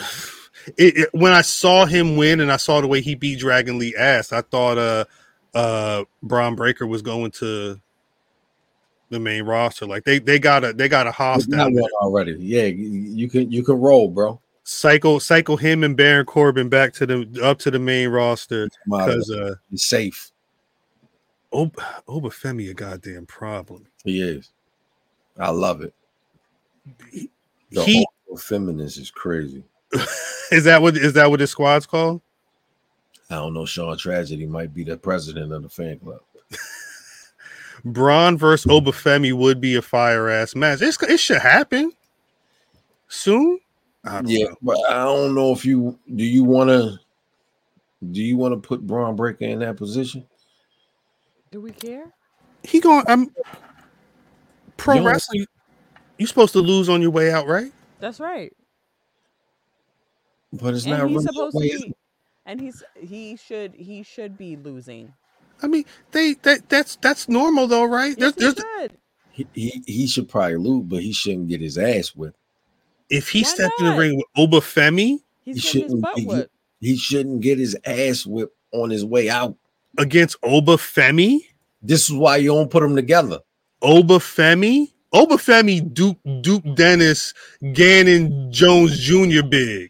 S2: it, it- when I saw him win and I saw the way he beat Dragon Lee ass, I thought uh uh Bron Breakker was going to the main roster. Like they they got a they got a hoss
S1: We got
S2: down there.
S1: one already. Yeah, you, can you can roll, bro.
S2: Cycle cycle him and Baron Corbin back to the up to the main roster
S1: Come out of
S2: because uh
S1: He's safe.
S2: Ob- Oba Femi a goddamn problem.
S1: He is. I love it. The
S2: He
S1: feminist is crazy.
S2: is that what is that what his squad's called?
S1: I don't know. Sean Tragedy might be the president of the fan club.
S2: Bron versus Oba Femi would be a fire ass match. It's, it should happen soon. I don't
S1: Yeah,
S2: know.
S1: but I don't know if you do. You want to? Do you want to put Bron Breakker in that position?
S3: Do we care?
S2: He going. I'm pro
S1: Yo.
S2: wrestling. You supposed to lose on your way out, right?
S3: That's right.
S1: But it's
S3: and
S1: not
S3: he's
S1: really
S3: supposed to
S1: the way it
S3: be. And he's he should he should be losing.
S2: I mean, they that that's that's normal though, right?
S3: Yes,
S2: There's,
S3: he
S2: there's,
S3: should.
S1: He, he he should probably lose, but he shouldn't get his ass whipped.
S2: if he
S3: Why
S2: stepped in the ring with Oba Femi
S3: He's
S1: He shouldn't
S3: butt
S1: be-
S3: whipped.
S1: He shouldn't get his ass whipped on his way out.
S2: against Oba Femi,
S1: This is why you don't put them together.
S2: Oba Femi, Obafemi, Duke Duke Dennis, Gannon Jones Jr. Big.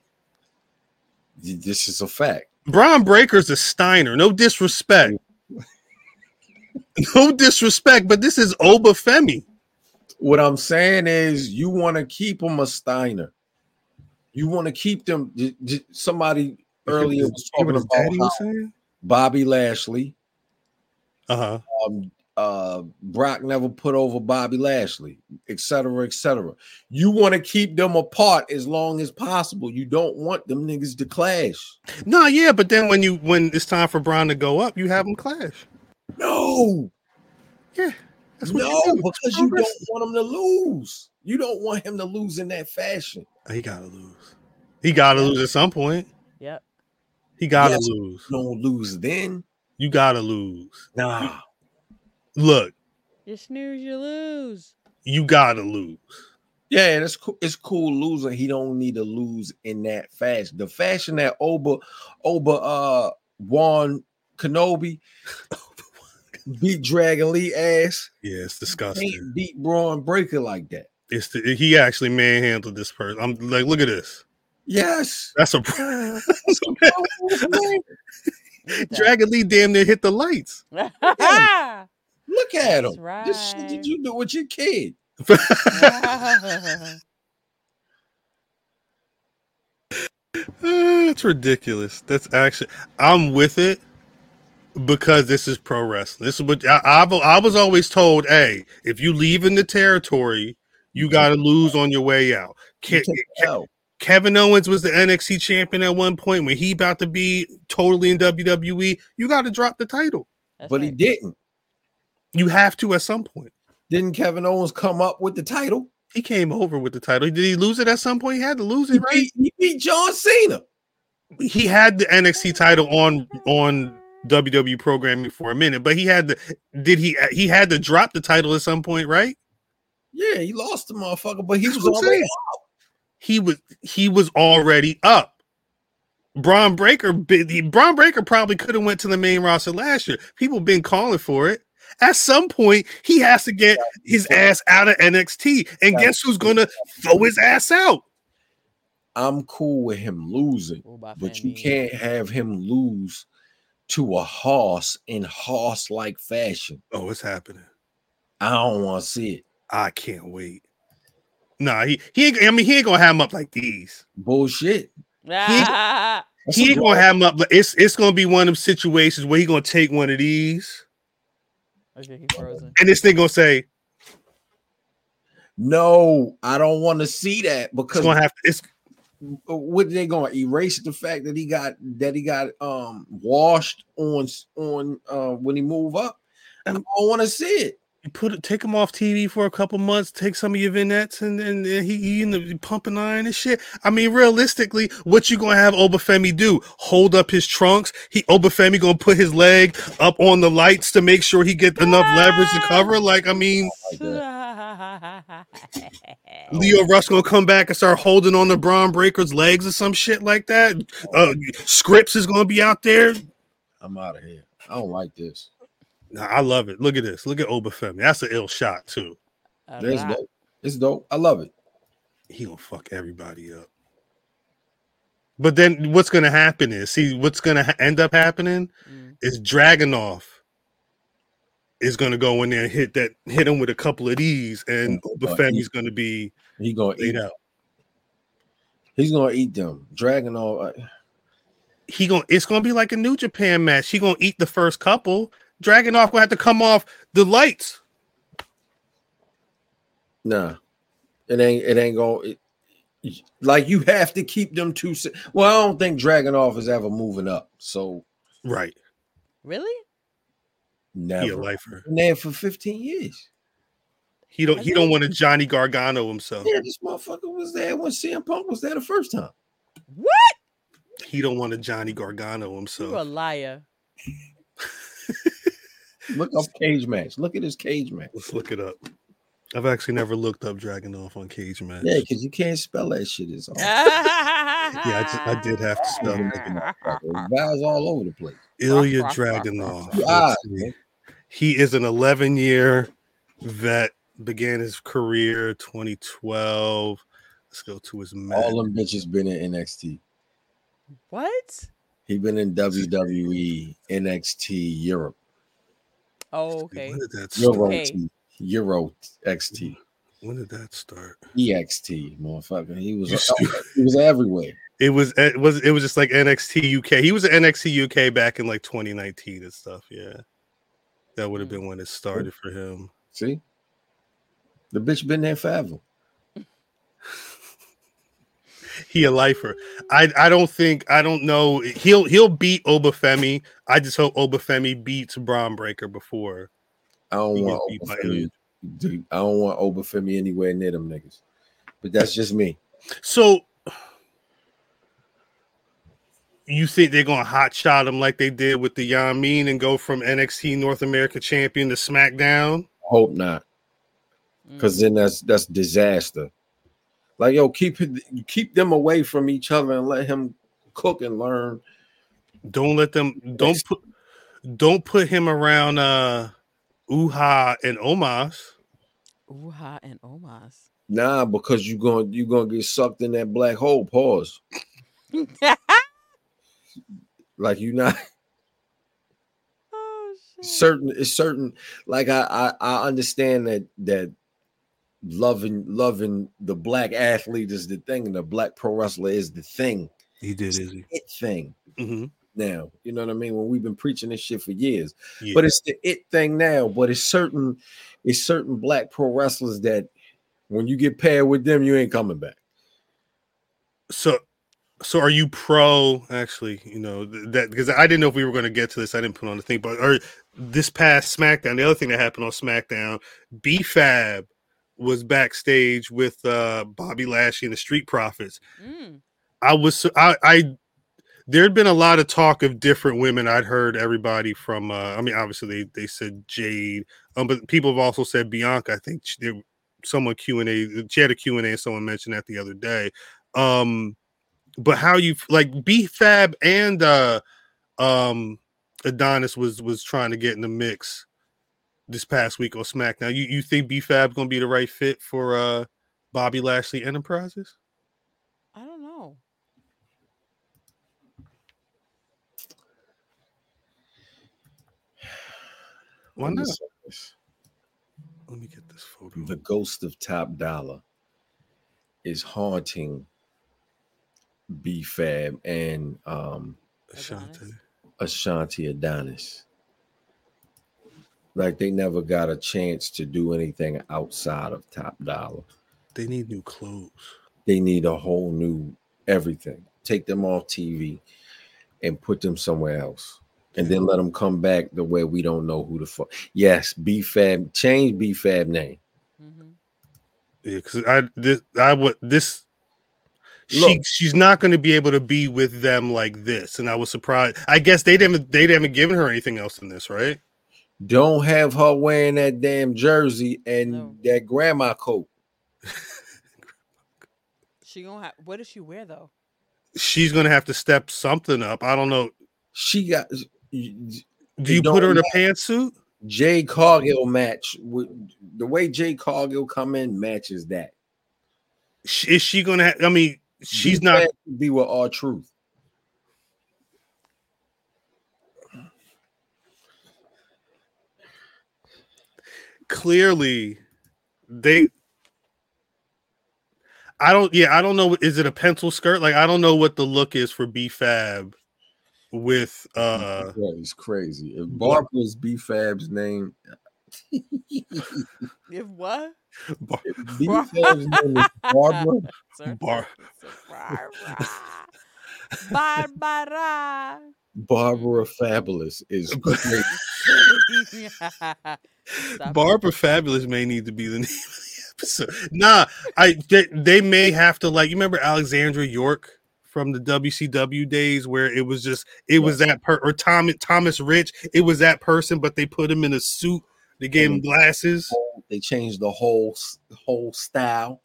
S1: This is a fact.
S2: Bron Breakker's a Steiner. No disrespect. no disrespect, but this is Oba Femi.
S1: What I'm saying is, you want to keep him a Steiner. You want to keep them. j- j- Somebody earlier was talking about
S2: was?
S1: Bobby Lashley.
S2: Uh-huh.
S1: um, uh, Brock never put over Bobby Lashley, et cetera, et cetera. You want to keep them apart as long as possible. You don't want them niggas to clash.
S2: No, yeah, but then when you when it's time for Bron to go up, you have them clash.
S1: No,
S2: Yeah. That's what
S1: no,
S2: you do.
S1: because you don't want him to lose. You don't want him to lose in that fashion.
S2: He gotta lose. He gotta lose at some point.
S3: Yep.
S2: He gotta
S1: Yes.
S2: lose.
S1: Don't lose then.
S2: You gotta lose.
S1: Nah.
S2: Look,
S3: You snooze, you lose.
S2: you gotta lose.
S1: Yeah, it's cool. It's cool losing. He don't need to lose in that fashion. The fashion that Oba Oba uh Juan Kenobi beat Dragon Lee ass.
S2: Yeah, it's disgusting.
S1: Can't beat Bron Breakker like that.
S2: It's the, he actually manhandled this person. I'm like, look at this.
S1: Yes.
S2: That's a
S3: Look at that.
S2: Dragon Lee damn near hit the lights.
S1: Look at
S3: That's
S1: him. This shit
S3: right.
S1: did you do with your kid?
S2: It's ridiculous. That's actually I'm with it because this is pro wrestling. This is what I, I've I was always told. Hey, if you leave in the territory, you got to lose on your way out.
S1: You
S2: Ke-
S1: out.
S2: Kevin Owens was the NXT champion at one point when he about to be totally in WWE. You got to drop the title.
S3: That's
S1: But he didn't.
S2: You have to at some point.
S1: Didn't Kevin Owens come up with the title?
S2: He came over with the title. Did he lose it at some point? He had to lose
S1: He
S2: it, right?
S1: beat, he beat John Cena.
S2: He had the NXT title on on WWE programming for a minute, but he had the did he he had to drop the title at some point, right?
S1: Yeah, he lost the motherfucker, but he
S2: That's
S1: was already
S2: saying. He was he was already up. Bron Breakker, Bron Breakker probably could have went to the main roster last year. People been calling for it. At some point, he has to get his ass out of NXT, and guess who's gonna throw his ass out?
S1: I'm cool with him losing, but you can't have him lose to a horse in horse-like fashion.
S2: Oh, it's happening.
S1: I don't want to see it.
S2: I can't wait. Nah, he he I mean he ain't gonna have him up like these.
S1: Bullshit. That's
S2: He ain't gonna have him up. like- It's it's gonna be one of them situations where he gonna take one of these,
S3: okay, he's frozen.
S2: and this thing gonna say
S1: No, I don't want to see that
S2: it's
S1: because
S2: gonna have to. It's
S1: what they going to erase the fact that he got that he got um washed on on uh when he move up. And I don't want to see it.
S2: You put it, take him off TV for a couple months, take some of your vignettes, and and, and he, he in the pumping iron and shit. I mean, realistically, what you gonna have Oba Femi do? Hold up his trunks? He Oba Femi gonna put his leg up on the lights to make sure he get enough leverage to cover? Like, I mean, Leo Russ gonna come back and start holding on the Bron Breakker's legs or some shit like that. Uh, Scripps is gonna be out there.
S1: I'm out of here. I don't like this.
S2: Nah, I love it. Look at this. Look at Oba Femi. That's an ill shot too.
S1: It's dope. It's dope. I love it.
S2: He gonna fuck everybody up. But then what's gonna happen is see what's gonna ha- end up happening
S3: Mm.
S2: is Dragunov is gonna go in there and hit that hit him with a couple of these, and
S1: Oh, but
S2: Oba Femi's gonna be
S1: He gonna eat.
S2: out.
S1: He's gonna eat them. Dragon all.
S2: He going to it's gonna be like a New Japan match. He gonna eat the first couple. Dragunov gonna have to come off the lights.
S1: Nah, it ain't. It ain't gonna. It, like you have to keep them two. se- Well, I don't think Dragunov is ever moving up. So
S2: Right.
S3: Really?
S2: He a
S1: never.
S2: lifer.
S1: Been there for 15 years.
S2: He don't he
S3: he?
S2: don't want a Johnny Gargano himself.
S1: Yeah, this motherfucker was there when CM Punk was there the first time.
S3: What?
S2: He don't want a Johnny Gargano himself.
S3: You a liar.
S1: Look up cage match. Look at his cage match.
S2: Let's look it up. I've actually never looked up Dragunov on Cage Match.
S1: Yeah, because you can't spell that shit. It's all.
S2: Yeah, I, just, I did have to spell it.
S1: Vowels all over the place.
S2: Ilya Dragunov.
S1: Ah.
S2: He is an 11 year vet. Began his career 2012. Let's go to his match.
S1: All them bitches been in NXT.
S3: what?
S1: He been in WWE, NXT, Europe,
S3: Oh, okay.
S2: When did that start?
S1: Euro
S3: Okay.
S1: T, Euro XT,
S2: When did that start?
S1: EXT, motherfucker. He was
S2: You
S1: he was everywhere.
S2: It was it was it was just like NXT UK. He was at NXT UK back in like 2019 and stuff. Yeah, that would have mm. been when it started for him.
S1: See, the bitch been there forever.
S2: He a lifer. I I don't think I don't know. He'll he'll beat Oba Femi. I just hope Oba Femi beats Bron Breakker before
S1: I don't want
S2: Oba
S1: Femi. I don't want Oba Femi anywhere near them niggas. But that's just me.
S2: So you think they're gonna hot shot him like they did with the Yan Mean and go from NXT North America champion to SmackDown?
S1: Hope not, because then that's that's disaster. Like yo, keep it, keep them away from each other and let him cook and learn.
S2: Don't let them don't put don't put him around uh Uha and Omas.
S3: Uha and Omas.
S1: Nah, because you're gonna you're gonna get sucked in that black hole. Pause. Like you're not
S3: oh shit.
S1: certain. It's certain. Like I I, I understand that that loving loving the black athlete is the thing, and the black pro wrestler is the thing.
S2: He did, is he?
S1: It thing
S2: Mm-hmm.
S1: now. You know what I mean? When we've been preaching this shit for years,
S2: Yeah.
S1: but it's the it thing now. But it's certain it's certain black pro wrestlers that when you get paired with them, you ain't coming back.
S2: so so are you pro actually you know th- that because i didn't know if we were going to get to this i didn't put on the thing but or this past smackdown the other thing that happened on smackdown b-fab was backstage with uh bobby lashley and the street profits.
S3: Mm.
S2: i was i i there'd been a lot of talk of different women. I'd heard everybody from uh i mean obviously they, they said jade um but people have also said bianca. I think she, there, someone q&a she had a q&a and someone mentioned that the other day. Um but how you like B Fab and uh um Adonis was was trying to get in the mix this past week on SmackDown. You you think B Fab gonna be the right fit for uh Bobby Lashley Enterprises?
S3: I don't know.
S2: Why
S1: Let me
S2: not? Let me get this photo.
S1: The ghost of Top Dolla is haunting B Fab and um
S2: Ashante.
S1: Ashanti Adonis. Like they never got a chance to do anything outside of Top Dolla.
S2: They need new clothes.
S1: They need a whole new everything. Take them off TV and put them somewhere else. And then let them come back the way we don't know who the fuck. Yes, B Fab, change B Fab name.
S3: hmm
S2: Yeah, because I this I would this she
S1: Look.
S2: she's not going to be able to be with them like this, and I was surprised. I guess they didn't they haven't given her anything else in this, right?
S1: Don't have her wearing that damn jersey and
S3: No.
S1: that grandma coat.
S3: She gonna have. What does she wear though?
S2: She's going to have to step something up. I don't know.
S1: She got
S2: Do you put her in a pantsuit?
S1: Jade Cargill match with the way Jade Cargill come in matches that.
S2: Is she going to? Ha- I mean, she's
S1: B
S2: not.
S1: Fab could be with all truth.
S2: Clearly, they I don't. Yeah, I don't know. Is it a pencil skirt? Like I don't know what the look is for B Fab with uh
S1: yeah, it's crazy. If
S2: Bar-
S1: Barbara's B Fab's name,
S3: If what?
S2: Bar-
S1: if B Fab's name is Barbara,
S3: Sir,
S2: Bar-
S3: Barbara. Barbara. Mm-hmm.
S1: Barbara Fabulous is.
S3: Stop
S2: Barbara Fabulous may need to be the name of the episode. Nah, I they, they may have to like you remember Alexandra York from the WCW days where it was just it was that per or Tom, Thomas Rich, it was that person, but they put him in a suit, they gave him glasses.
S1: They changed the whole whole style.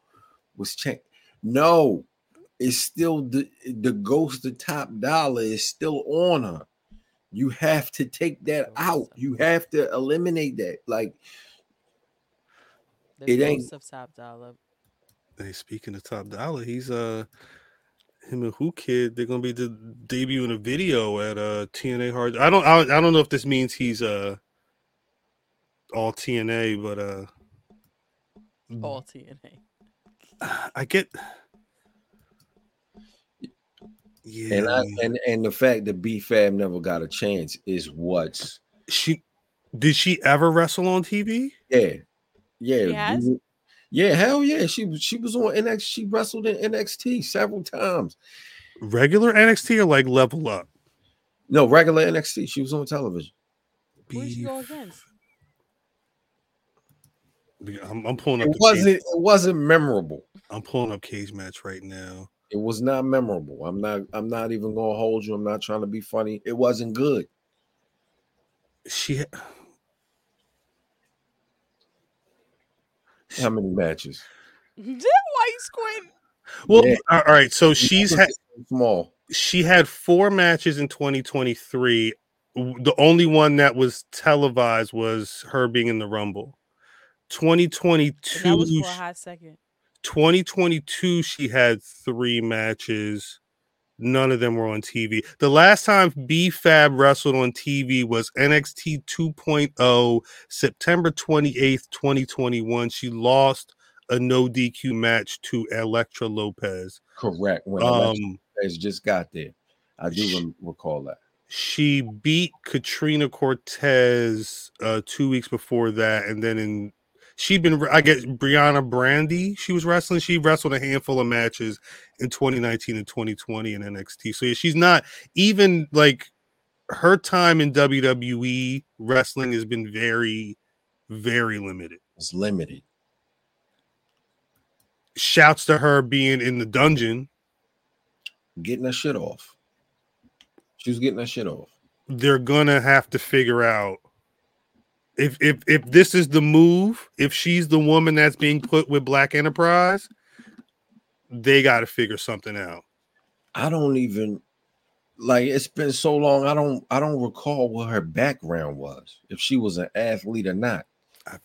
S1: Was changed. No, it's still the the ghost of Top Dolla is still on her. You have to take that out. You have to eliminate that. Like
S3: The
S1: It ain't-
S3: of Top Dolla.
S2: Hey, speaking of Top Dolla, he's uh him and Who Kid. They're gonna be de- debuting a video at uh TNA Hard. I don't I, I don't know if this means he's uh all TNA, but uh
S3: All TNA.
S2: I get. Yeah,
S1: and I and and the fact that B Fab never got a chance is what's
S2: she did she ever wrestle on TV?
S1: yeah. Yeah.
S3: She
S1: mm-hmm. Yeah, hell yeah. She was she was on NXT. She wrestled in NXT several times.
S2: Regular NXT or like Level Up?
S1: No, regular NXT. She was on television.
S3: Who did she go against?
S2: I'm, I'm pulling up.
S1: It
S2: the
S1: wasn't
S2: Cage,
S1: it wasn't memorable.
S2: I'm pulling up Cagematch right now.
S1: It was not memorable. I'm not I'm not even gonna hold you. I'm not trying to be funny. It wasn't good.
S2: She
S1: How many matches?
S3: Why you squinting?
S2: well,
S1: Yeah.
S2: all right. So she's had
S1: small.
S2: she had four matches in 2023. The only one that was televised was her being in the Rumble.
S3: And that
S2: 2022,
S3: was for a hot second.
S2: 2022, she had three matches. None of them were on TV. The last time B Fab wrestled on TV was NXT 2.0, oh, September 28th, 2021. She lost a no DQ match to Elektra Lopez.
S1: Correct. When
S2: Um,
S1: just got there. I do
S2: sh-
S1: rem- recall that.
S2: she beat Katrina Cortez uh two weeks before that, and then in she'd been I guess Brianna Brandy. She was wrestling. She wrestled a handful of matches in 2019 and 2020 in NXT. So yeah, she's not even like her time in WWE wrestling has been very, very limited.
S1: It's limited.
S2: Shouts to her being in the dungeon.
S1: Getting her shit off. She was getting her shit off.
S2: they're gonna have to figure out if if if this is the move, if she's the woman that's being put with Black Enterprise, they got to figure something out.
S1: I don't even like it's been so long. I don't I don't recall what her background was, if she was an athlete or not.
S2: I,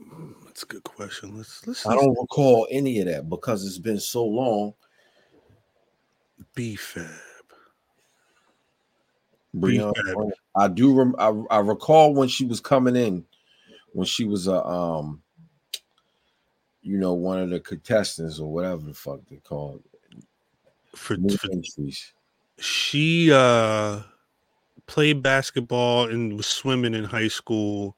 S2: mm, that's a good question. Let's let's
S1: I don't recall any of that because it's been so long.
S2: B Fab.
S1: Brianna
S2: Fab.
S1: Brown. I do rem- I, I recall when she was coming in, when she was a um, you know, one of the contestants or whatever the fuck they called.
S2: For, for
S1: entries.
S2: she uh played basketball and was swimming in high school.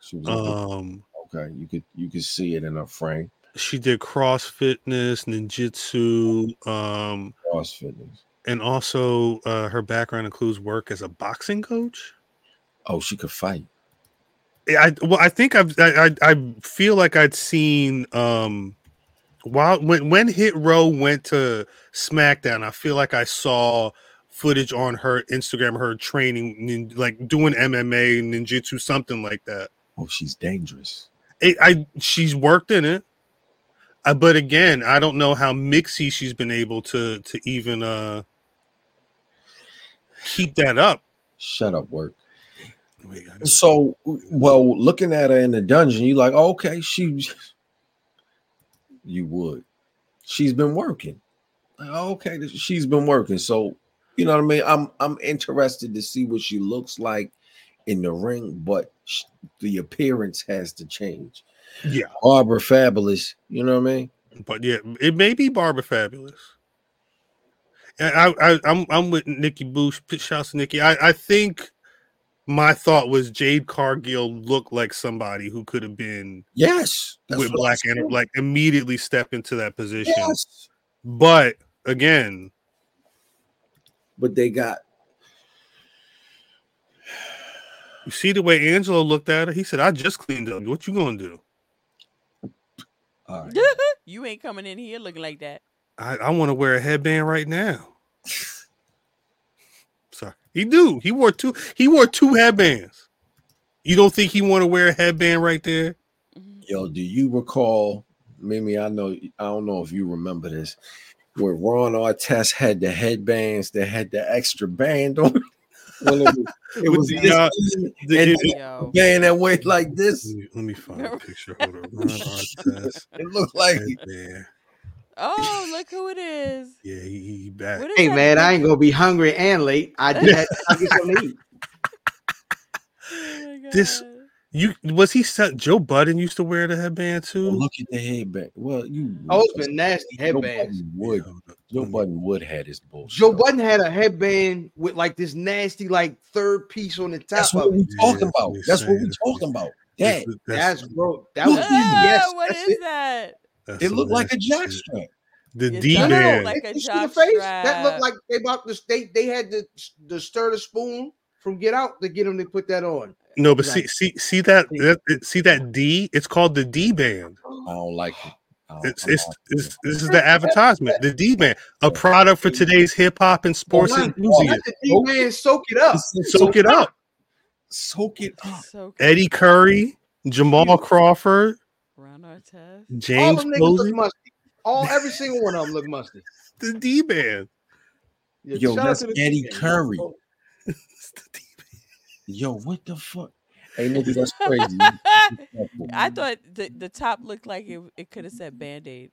S1: She was a good-
S2: Um
S1: okay. You could you could see it in her frame.
S2: she did cross fitness, ninjutsu, um,
S1: Cross fitness.
S2: And also uh, her background includes work as a boxing coach.
S1: Oh, she could fight.
S2: I well, I think I've I, I I feel like I'd seen um while when when Hit Row went to SmackDown, I feel like I saw footage on her Instagram, her training, nin- like doing MMA, ninjutsu, something like that.
S1: Oh, she's dangerous.
S2: It, I she's worked in it, uh, but again, I don't know how mixy she's been able to to even uh keep that up.
S1: Shut up, work. So, well, looking at her in the dungeon, you like, oh, okay, she. You would. She's been working. Like, oh, okay, she's been working. So, you know what I mean. I'm I'm interested to see what she looks like in the ring, but sh- the appearance has to change.
S2: Yeah.
S1: Barbara Fabulous, you know what I mean?
S2: But yeah, it may be Barber Fabulous. And I, I I'm I'm with Nikki Bush. Shouts to Nikki. I, I think my thought was Jade Cargill looked like somebody who could have been
S1: Yes,
S2: with Black and like immediately step into that position.
S1: Yes,
S2: But again,
S1: but they got
S2: you see the way Angelo looked at her. He said, "I just cleaned up. What you gonna do?
S1: all right.
S3: you ain't coming in here looking like that.
S2: I, I want to wear a headband right now." Sorry, he do. He wore two. He wore two headbands. You don't think he want to wear a headband right there?
S1: Yo, do you recall? Mimi, I know. I don't know if you remember this. Where Ron Artest had the headbands that had the extra band on. it. It was, it was
S2: the,
S1: this
S2: uh,
S1: band
S2: the-
S1: and the band that went like this.
S2: Let me, let me find a picture. Hold on. Ron Artest
S1: It looked like
S2: headband.
S3: Oh, look who it is.
S2: Yeah, he, he back.
S4: Hey
S3: that
S4: man, I ain't gonna be hungry and late. I just had to get something to eat.
S3: Oh
S2: This- You was he set? Joe Budden used to wear the headband too.
S1: look at the headband. Well, you
S4: Oh, it's been nasty
S1: Joe
S4: headbands.
S1: Budden would. Joe Budden would had his bullshit.
S4: Joe Budden had a headband with like this nasty like third piece on the top
S1: That's what we
S2: Yeah,
S1: talking
S2: that's
S1: about. That's what we
S2: That's
S1: talking about. That
S2: That's-
S4: That's
S2: that's-
S4: bro. That was yes.
S3: what
S4: that's
S3: is
S4: it.
S3: that?
S2: That's
S1: it looked like a
S2: nasty
S1: jack
S2: shit.
S1: strap.
S2: The D
S3: does
S4: No, no,
S2: band.
S3: like a
S4: see
S3: jock
S4: face? That looked like they bought the they they had to the stir the spoon from Get Out to get them to put that on.
S2: No, but
S4: Right.
S2: see, see, see that, that, see that D. It's called the D band.
S1: I don't like it. I
S2: It's, it's, it's this is the advertisement. The D band, a product for today's hip hop and sports
S4: Not-
S2: enthusiasts.
S4: Let the D man soak it up.
S2: Soak it up.
S1: Soak it up.
S3: So
S2: Eddie Curry, Jamal Crawford,
S3: Ron Artest.
S4: All
S2: James
S4: them niggas look musty. All every single one of them look musty.
S2: the D band.
S4: Yeah,
S1: Yo, that's Eddie
S4: D-Man.
S1: Curry.
S2: It's the D band.
S1: Yo, what the fuck? Hey, nigga, that's crazy.
S3: I thought the, the top looked like it, it could have said band aid.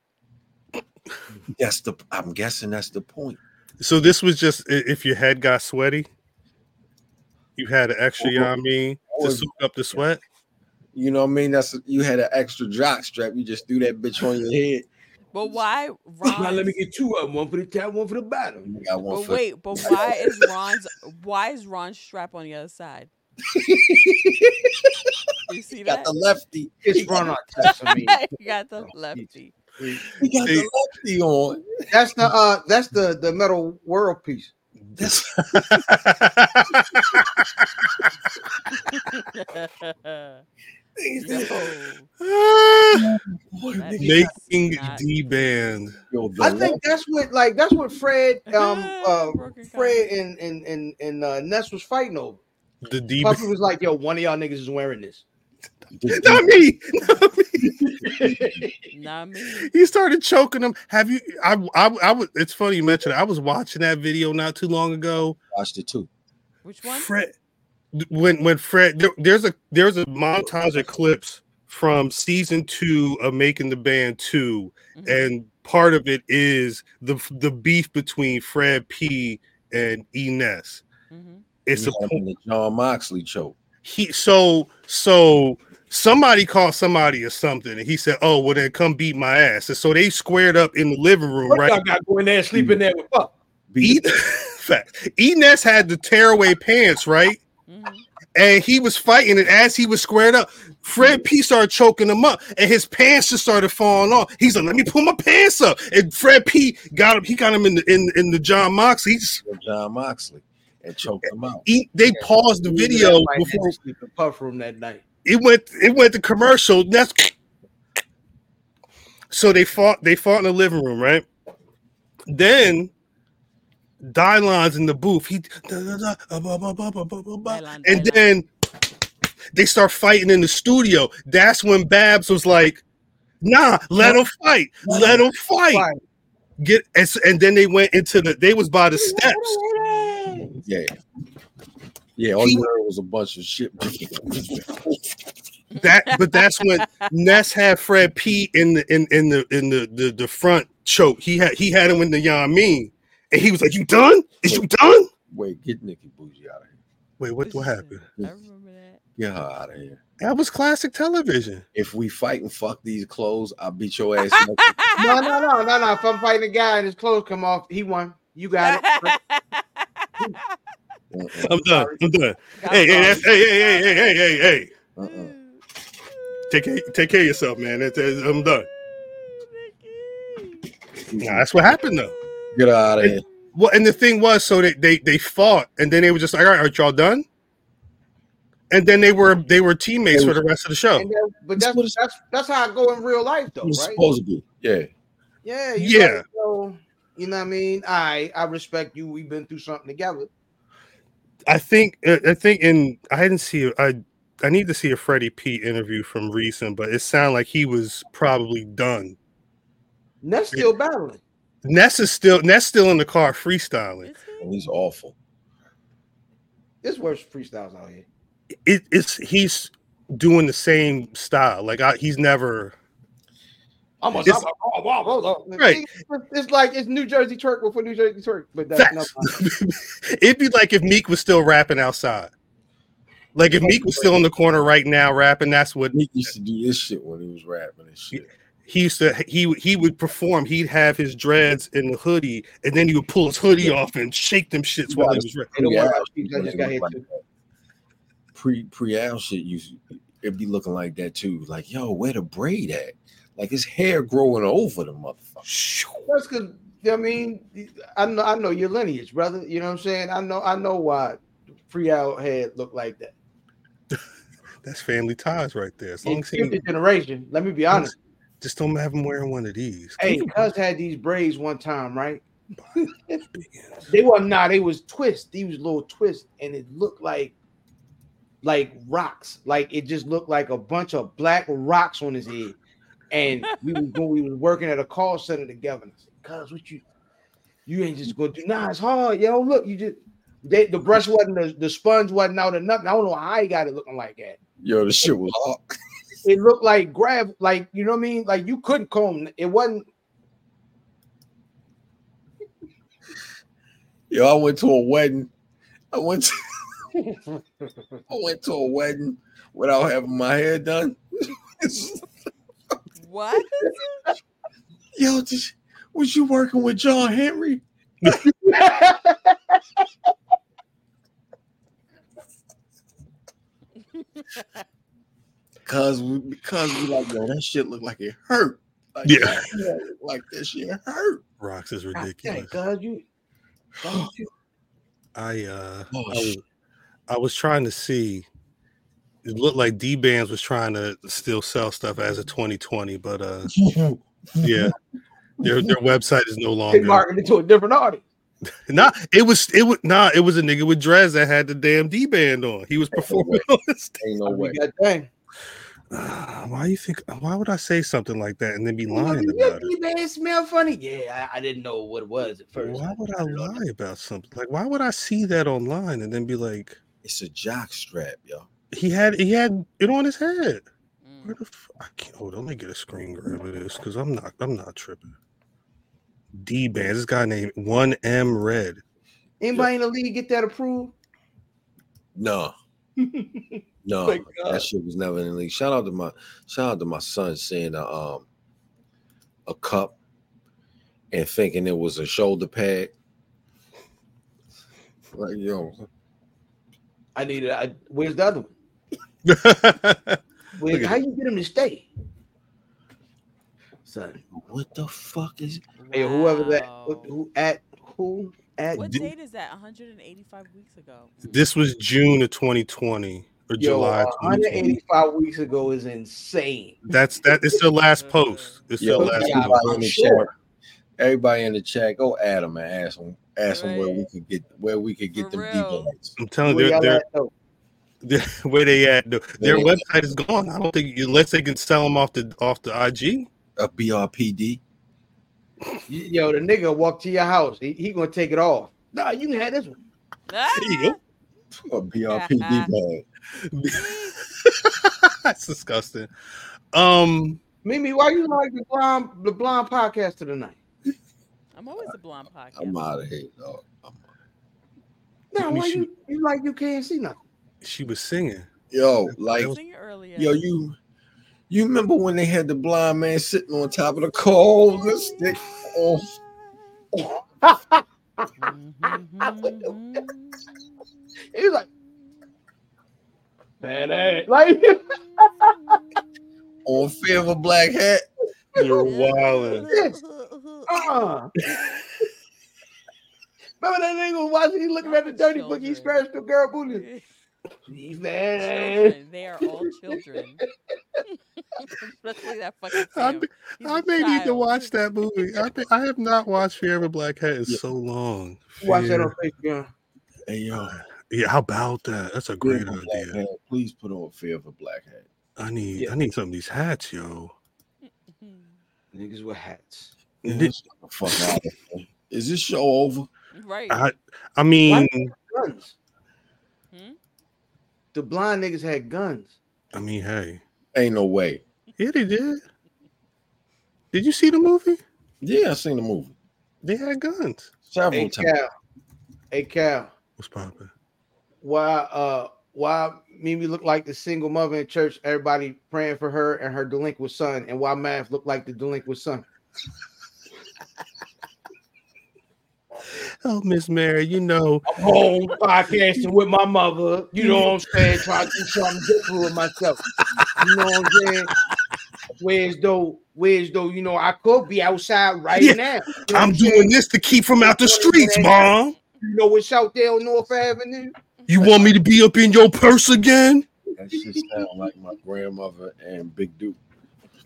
S1: that's the. I'm guessing that's the point.
S2: So this was just if your head got sweaty, you had an extra, you know what I oh, mean, to
S1: oh,
S2: soak up the sweat.
S1: You know what I mean? That's you had an extra jock strap. You just threw that bitch on your head.
S3: But why
S4: Now
S3: Ron?
S4: let me get two of them, one for the top, one for the bottom.
S1: You got one
S3: But
S1: for
S3: wait, but why is Ron's why is Ron's strap on the other side? You see
S1: He got
S3: that?
S1: the lefty.
S4: It's Ron Artest. I mean,
S3: you got the lefty.
S1: He got
S2: Hey.
S1: the lefty on.
S4: that's the uh, that's the the metal world piece.
S1: That's
S3: Yo,
S1: boy,
S3: That
S1: nigga got-
S2: Making D band.
S1: yo,
S4: I think that's what like that's what Fred um uh Fred and and and and uh, Ness was fighting over.
S2: The D
S4: Puffy
S2: band.
S4: was like, "Yo, one of y'all niggas is wearing this."
S2: Not me. Not me.
S3: not me.
S2: He started choking him. Have you? I, I, I was. It's funny you mentioned. It. I was watching that video not too long ago.
S1: watched it too.
S3: Which one?
S2: Fred, when when Fred, there, there's a there's a montage of clips from season two of Making the Band 2
S3: Mhm.
S2: and part of it is the the beef between Fred P and Ness.
S3: Mhm.
S2: It's
S1: He
S2: a
S1: had the Jon Moxley choke.
S2: he so so somebody called somebody or something and he said oh well then come beat my ass and so they squared up in the living room
S4: What
S2: right
S4: y'all got going there, and sleeping there with Puff?
S2: Eat, fact. Ness had the tearaway pants right
S3: Mhm.
S2: and he was fighting and as he was squared up fred p started choking him up and his pants just started falling off he's like let me pull my pants up and fred p got him he got him in the in, in the jon moxley just,
S1: Jon Moxley and choked him out.
S2: he, they paused the video
S4: Everybody had to
S2: before
S4: sleep in Puff room that night.
S2: it went it went to commercial. That's so they fought they fought in the living room, right? Then Dylon's in the booth. He and then they start fighting in the studio. That's when Babs was like, "Nah, let them fight. Let them fight." Get and, and then they went into the. They was by the steps.
S1: Yeah. Yeah, all
S2: He-
S1: you heard was a bunch of shit.
S2: That, but that's when Ness had Fred P in the in in the in the the, the front choke. He had he had him in the Yamin, and he was like, "You done? Is you done?"
S1: Wait, get Nikki Bougie out of here.
S2: Wait, what what happened?
S3: I remember that.
S1: Get her out of here.
S2: That was classic television.
S1: If we fight and fuck these clothes, I'll beat your ass.
S4: No, no, no, no, no. If I'm fighting a guy and his clothes come off, he won. You got it.
S1: Uh-uh.
S2: I'm done. I'm done. Hey, hey, hey, hey, hey, hey, hey, hey, hey.
S1: mm-mm.
S2: Take care, take care of yourself, man. That's, that's- I'm done. Nah, that's what happened though.
S1: Get out of here.
S2: Well, and the thing was, so they they they fought, and then they were just like, "All right, aren't y'all done?" And then they were they were teammates for the rest of the show.
S4: Then, but that's that's that's how I go in real life, though, right?
S1: supposed to be. Yeah.
S4: Yeah, you
S2: Yeah.
S4: gotta you know what I mean? I I respect you. We've been through something together.
S2: I think uh, I think in I didn't see I I need to see a Freddie P interview from recent, but it sounded like he was probably done.
S4: Ness still battling.
S2: Ness is still Ness still in the car freestyling.
S3: Is he?
S1: And he's awful.
S4: It's worse freestyles out here.
S2: It, it's he's doing the same style. Like I, he's never
S4: I'm a,
S2: It's-
S4: I'm a-.
S2: Right.
S4: It's, it's like it's New Jersey twerk before New Jersey twerk, but that's not.
S2: It'd be like if Meek was still rapping outside. Like if Meek was still in the corner right now rapping, that's what
S1: He used to do this shit when he was rapping and shit.
S2: He used to he he would perform. He'd have his dreads in the hoodie, and then he would pull his hoodie off and shake them shits while he was rapping.
S4: Hey,
S1: Pre-Al
S4: about
S1: shit
S4: it. I just got hit
S1: like that. Pre pre Al shit used it'd be looking like that too. Like, yo, where the braid at? Like his hair growing over the motherfucker.
S4: That's because I mean I know I know your lineage, brother. You know what I'm saying? I know I know why free out head look like that.
S2: That's family ties right there. As long
S4: In
S2: as he
S4: fifth generation, let me be honest.
S2: Just don't have him wearing one of these.
S4: Hey, cuz had these braids one time, right? They were not. they was twist. These was little twist, and it looked like like rocks. Like it just looked like a bunch of black rocks on his head. And we was when we was working at a call center together. And I said, Cuz, what you you ain't just gonna do nah, it's hard, yo. Look, you just they, the brush wasn't the, the sponge wasn't out or nothing. I don't know how he got it looking like that.
S1: Yo, the shit was hard.
S4: It looked like grab, like you know what I mean? Like you couldn't comb it wasn't
S1: Yo, I went to a wedding. I went to I went to a wedding without having my hair done.
S3: What?
S1: Yo, did was you working with John Henry? Cause we because we like, yo, that shit looked like it hurt. Like,
S2: Yeah.
S1: like that shit hurt.
S2: Rocks is ridiculous.
S4: cuz you you-
S2: I uh
S1: Oh,
S2: I was, I was trying to see. It looked like D Bands was trying to still sell stuff as a 2020, but uh yeah, their their website is no
S4: they
S2: longer.
S4: marketed to a different audience.
S2: Nah, it was it was nah, it was a nigga with dreads that had the damn D band on. He was performing on the stage.
S1: Ain't no way.
S4: God dang.
S2: Ah, why you think? Why would I say something like that and then be
S4: You know,
S2: lying
S4: does
S2: about
S4: your
S2: it?
S4: man smell funny? Yeah, I, I didn't know what it was at first.
S2: Why would I lie about something? Like, why would I see that online and then be like,
S1: It's a jock strap, yo.
S2: he had he had it on his head?
S3: Mm.
S2: Where the f- I can't hold on, let me get a screen grab of this because I'm not I'm not tripping. D band, this guy named One M Red.
S4: Anybody in the league get that approved?
S1: No, no,
S4: Thank God.
S1: that shit was never in the league. Shout out to my shout out to my son seeing a um a cup and thinking it was a shoulder pad. Like yo,
S4: I need it. I, where's the other one? Where, how you get him to stay? Son.
S1: what the fuck is?
S4: Hey, whoever that who, who at who at
S3: What
S2: D-
S3: date is that? 185 weeks ago.
S2: this was June of 2020 or
S4: yo,
S2: July. of 2020.
S4: 185 weeks ago is insane.
S2: That's that. It's their last post. It's their
S1: Yo,
S2: last.
S4: yeah,
S2: post.
S1: everybody in the
S4: sure.
S1: chat, everybody in the chat, go add them and ask them, ask them where we
S3: Right.
S1: could get where we could get
S3: For
S1: them
S3: real.
S1: D-bands.
S2: I'm telling you, they're, they're, where they at. Their their
S1: Yeah.
S2: website is gone. I don't think unless they can sell them off the off the IG.
S1: A BRPD.
S4: Yo, the nigga walk to your house. He, he gonna take it off. Nah, you can have this one.
S2: There you go.
S1: A BRPD bag.
S2: That's disgusting. Um,
S4: Mimi, why you like the blonde the blonde podcast of the night?
S3: I'm always a blonde podcast.
S1: I'm out of here, dog. I'm-
S4: No,
S2: I mean,
S4: why
S2: she-
S4: you, you like you can't see nothing?
S2: She was singing.
S1: Yo, like
S3: Sing it earlier.
S1: yo, you you remember when they had the blind man sitting on top of the coals and stick? Oh,
S3: Mhm.
S4: He was like, man, that like
S1: on fear of a black hat.
S2: You're wilding.
S4: uh-uh. Remember that nigga was watching, he looking at the dirty book, he scratched the girl booty. He man.
S3: Children. They are all children. Especially that fucking
S2: I,
S3: Sam.
S2: may-
S3: He's
S2: I
S3: a
S2: may need to watch that movie. I think I have not watched Fear of a Black Hat in
S1: Yeah.
S2: so long.
S4: Watch that on Facebook.
S1: Hey yo,
S2: Yeah, how about that? That's a great
S1: of a black
S2: idea.
S1: hat. Please put on fear of a black hat.
S2: I need
S4: Yeah.
S2: I need some of these hats, yo.
S4: Niggas with hats.
S2: Did-
S1: Let's get the fuck out of here. Is this show over?
S3: Right.
S2: I I mean
S4: Guns.
S3: Hmm?
S4: The blind niggas had guns.
S2: I mean, hey.
S1: Ain't no way.
S2: Yeah, they did. Did you see the movie?
S1: Yeah, I seen the movie
S2: They had guns.
S1: several
S4: Hey
S1: times.
S4: Cal. Hey Cal.
S2: What's popping?
S4: Why uh why Mimi looked like the single mother in church, everybody praying for her and her delinquent son, and why Math looked like the delinquent son.
S2: Oh, Miss Mary, you know,
S4: I'm home podcasting with my mother. You know what I'm saying? Trying to do something different with myself. You know what I'm saying? Whereas though, whereas though, you know, I could be outside right
S2: Yeah,
S4: now. You know
S2: I'm
S4: saying?
S2: doing this to keep from out the streets, mom.
S4: You know what's out there on North Avenue?
S2: You want me to be up in your purse again?
S1: That shit sound like my grandmother and Big Duke.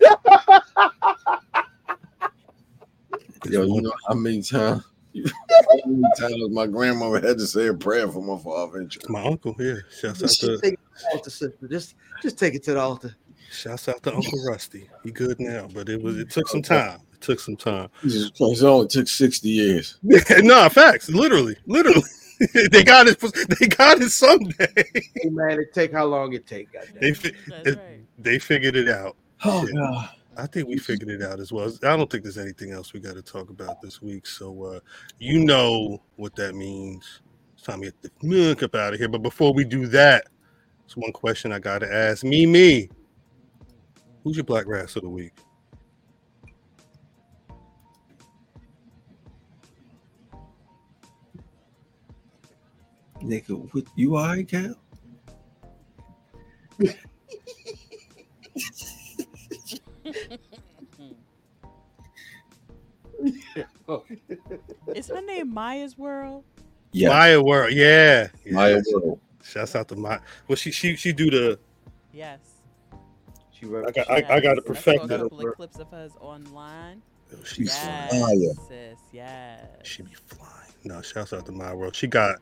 S1: Yo, you know how many times? How many times my grandmother had to say a prayer for my father in church?
S2: My uncle here. Shouts out
S4: Just
S2: to
S4: take it to the altar, sister. Just, just take it to the altar.
S2: shouts out to Uncle Rusty. He good now, but it was it took some time. It took some time.
S1: Jesus Christ, it only took 60 years.
S2: no, facts. Literally, literally. they got it. They got it someday.
S4: Hey man, it take how long it take.
S2: They fi-
S3: right.
S2: they figured it out.
S1: Oh,
S2: Shit.
S1: God.
S2: I think we figured it out as well. I don't think there's anything else we got to talk about this week. So uh, you know what that means. It's time to get the milk up out of here. But before we do that, it's one question I got to ask. Me, me. Who's your black grass of the week?
S1: Nigga, what, you all right, Cal?
S3: Is her name Maya's World?
S1: Yeah,
S2: Maya World. Yeah. yeah.
S1: Maya World.
S2: Shouts out to Maya. Well, she she she do the.
S3: Yes.
S4: She wrote-
S2: I got I, I got to
S3: Yes. I
S2: perfect
S3: a
S2: that.
S3: couple of clips of hers online.
S2: She
S3: Yes,
S1: fire.
S3: sis. Yes.
S2: She be flying. No, shouts out to Maya World. She got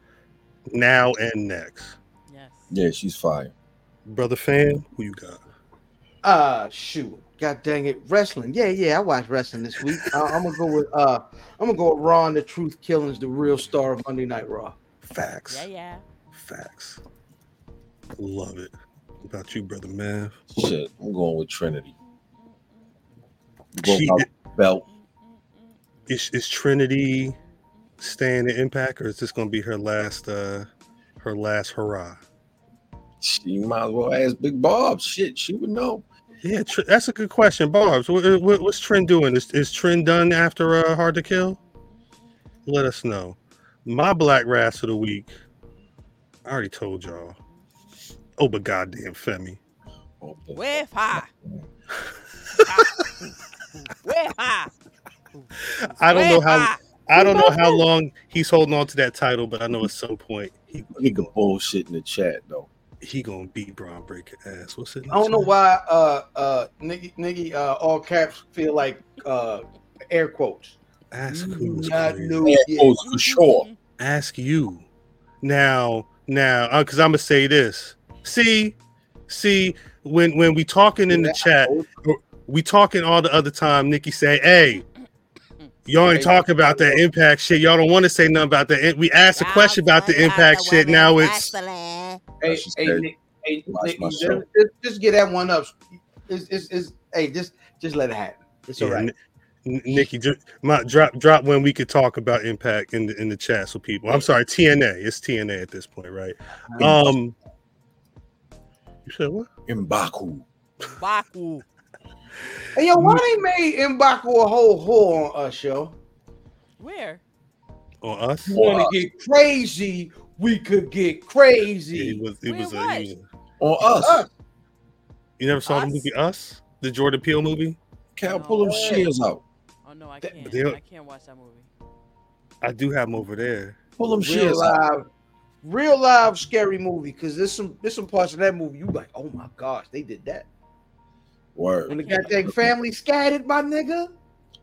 S2: now and next.
S3: Yes.
S1: Yeah, she's fire.
S2: Brother fan, who you got?
S4: Uh shoot. God dang it. Wrestling. Yeah, yeah, I watched wrestling this week. I, I'm gonna go with uh I'm gonna go with Ron the Truth Killings, the real star of Monday Night Raw.
S2: Facts.
S3: Yeah, yeah.
S2: Facts. Love it. What about you, brother Mav?
S1: Shit, I'm going with Trinity. Go
S2: She,
S1: belt.
S2: is, is Trinity staying in Impact, or is this going to be her last, uh her last hurrah?
S1: She might as well ask Big Bob. Shit, she would know.
S2: Yeah, Tr- that's a good question, Barbs. What, what, what's Trend doing? Is, is Trent done after uh, Hard to Kill? Let us know. My black rass of the week. I already told y'all. Oh, but goddamn Femi.
S3: Where high? Where high?
S2: I don't know how. I don't know how long he's holding on to that title, but I know at some point he he
S1: Nigga
S2: gonna,
S1: bullshit in the chat though.
S2: He gonna beat Bron Breakker ass. What's it?
S4: I don't know why uh uh nigga nigga uh all caps feel like uh air quotes.
S2: Ask
S4: You
S2: who's
S4: not
S2: crazy.
S4: know
S1: Yeah,
S4: yet.
S1: for sure.
S2: Ask you now. Now, because I'm gonna say this. See, see, when when we talking in the chat, we talking all the other time. Nikki say, "Hey, y'all ain't talking about that impact shit. Y'all don't want to say nothing about that." We asked a question about the impact shit. Now it's
S4: Hey, hey,
S1: said,
S4: Nick, hey, Nick, just, just, just get that one up. It's, it's, it's, hey, just just let it happen. It's all
S2: Yeah,
S4: right.
S2: Ni- N- Nikki, dr- my, drop drop when we could talk about Impact in the in the chat so people. I'm sorry, TNA. It's TNA at this point, right? Um, you said what?
S1: Mbaku.
S3: Baku.
S4: Hey, yo, why they made Mbaku a whole whore on us, yo?
S3: Where?
S2: On us?
S4: You want to get crazy? We could get
S2: It
S4: crazy.
S2: was. It
S3: Where
S2: was. A,
S3: what?
S2: it was
S1: On us.
S4: Us.
S2: you never saw the movie Us, the Jordan Peele movie?
S1: Cal, pull them
S4: Yeah.
S1: shears out.
S3: Oh no, I can't.
S2: they-
S3: I can't watch that movie.
S2: I do have them over there.
S1: Pull them
S4: Real
S1: shears out.
S4: live, real live scary movie. Cause there's some there's some parts of that movie you like, oh my gosh, they did that.
S1: Word.
S4: When the goddamn family scattered, my nigga.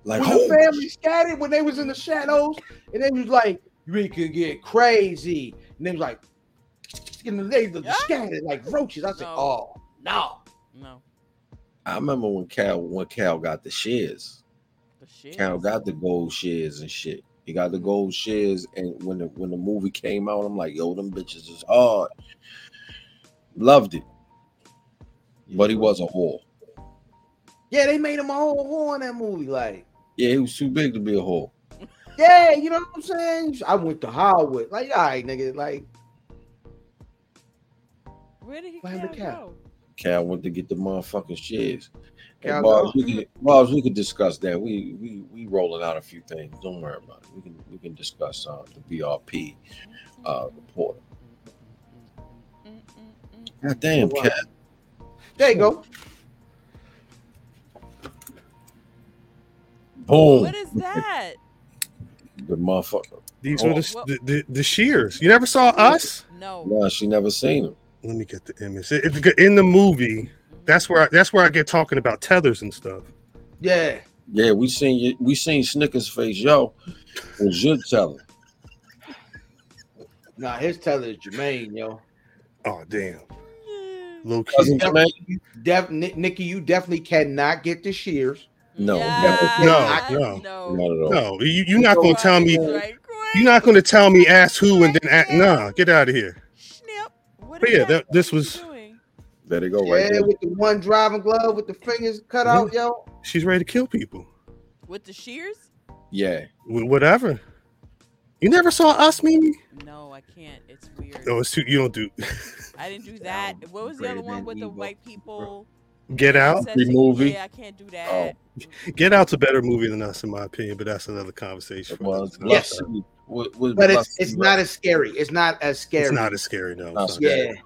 S1: Like,
S4: when
S1: oh,
S4: the family scattered, when they was in the shadows, and they was like, we could get crazy. And they was like, and they was
S3: Yeah.
S4: scattered like roaches. I said,
S3: No.
S4: oh no.
S3: No,
S1: I remember when Cal when Cal got the shares.
S3: the shit.
S1: Cal got the gold shares and shit. He got the gold shares, and when the when the movie came out, I'm like, yo, them bitches is hard. Loved it, but he was a whore.
S4: Yeah, they made him a whole whore in that movie. Like,
S1: Yeah, he was too big to be a whore.
S4: Yeah, you know what I'm saying? I went to Howard. Like, all right, nigga. Like,
S3: Where did he
S4: What happened to
S3: Cal
S4: Cal?
S3: go?
S1: Cal went to get the motherfucking shears. Hey,
S4: Cal
S1: Bobs, we can, Bobs, we could discuss that. We we we rolling out a few things. Don't worry about it. We can we can discuss uh, the BRP uh, report. God damn,
S4: Wow.
S1: Cal.
S4: there you go.
S1: Boom.
S3: What is that?
S1: The motherfucker.
S2: These
S1: Oh.
S2: were the, the, the the shears. You never saw Us?
S3: No.
S1: No, she never seen him.
S2: Let me get the image. It- it's in the movie. That's where I, that's where I get talking about tethers and stuff.
S4: Yeah.
S1: Yeah, we seen you. We seen Snickers face. Yo, was your telling?
S4: Nah, his teller is Jermaine, yo.
S2: Oh damn,
S3: Yeah.
S2: low key.
S1: Cousin Jermaine?
S4: Def, Nikki, you definitely cannot get the shears.
S1: No,
S3: Yeah,
S2: no, no,
S3: no.
S1: Not at all.
S2: No, you, you're not gonna tell me.
S3: Right,
S2: You're not gonna tell me ask who and then ask. Nah, get out of here.
S3: Snip. What
S2: But yeah,
S3: that?
S2: that- this was-
S3: you doing?
S1: There they go, right
S4: yeah,
S1: there.
S4: with the one driving glove with the fingers cut
S2: Yeah. Mm-hmm.
S4: out, yo.
S2: She's ready to kill people.
S3: with the shears.
S1: Yeah,
S2: Wh- Whatever. You never saw Us, Mimi?
S3: No, I can't. It's weird.
S2: No, it's too. You don't do.
S3: I didn't do that. What was the other one
S4: than
S3: with the white people?
S2: Get Out.
S1: The movie?
S3: Yeah, I can't do that.
S2: Get Out's a better movie than Us, in my opinion. But that's another conversation.
S1: it
S2: for
S1: was.
S2: another
S4: Yes.
S2: time.
S1: What- what-
S4: But it's it's not as scary. It's not as scary.
S2: It's not as scary, no.
S1: Not scary.
S4: yeah.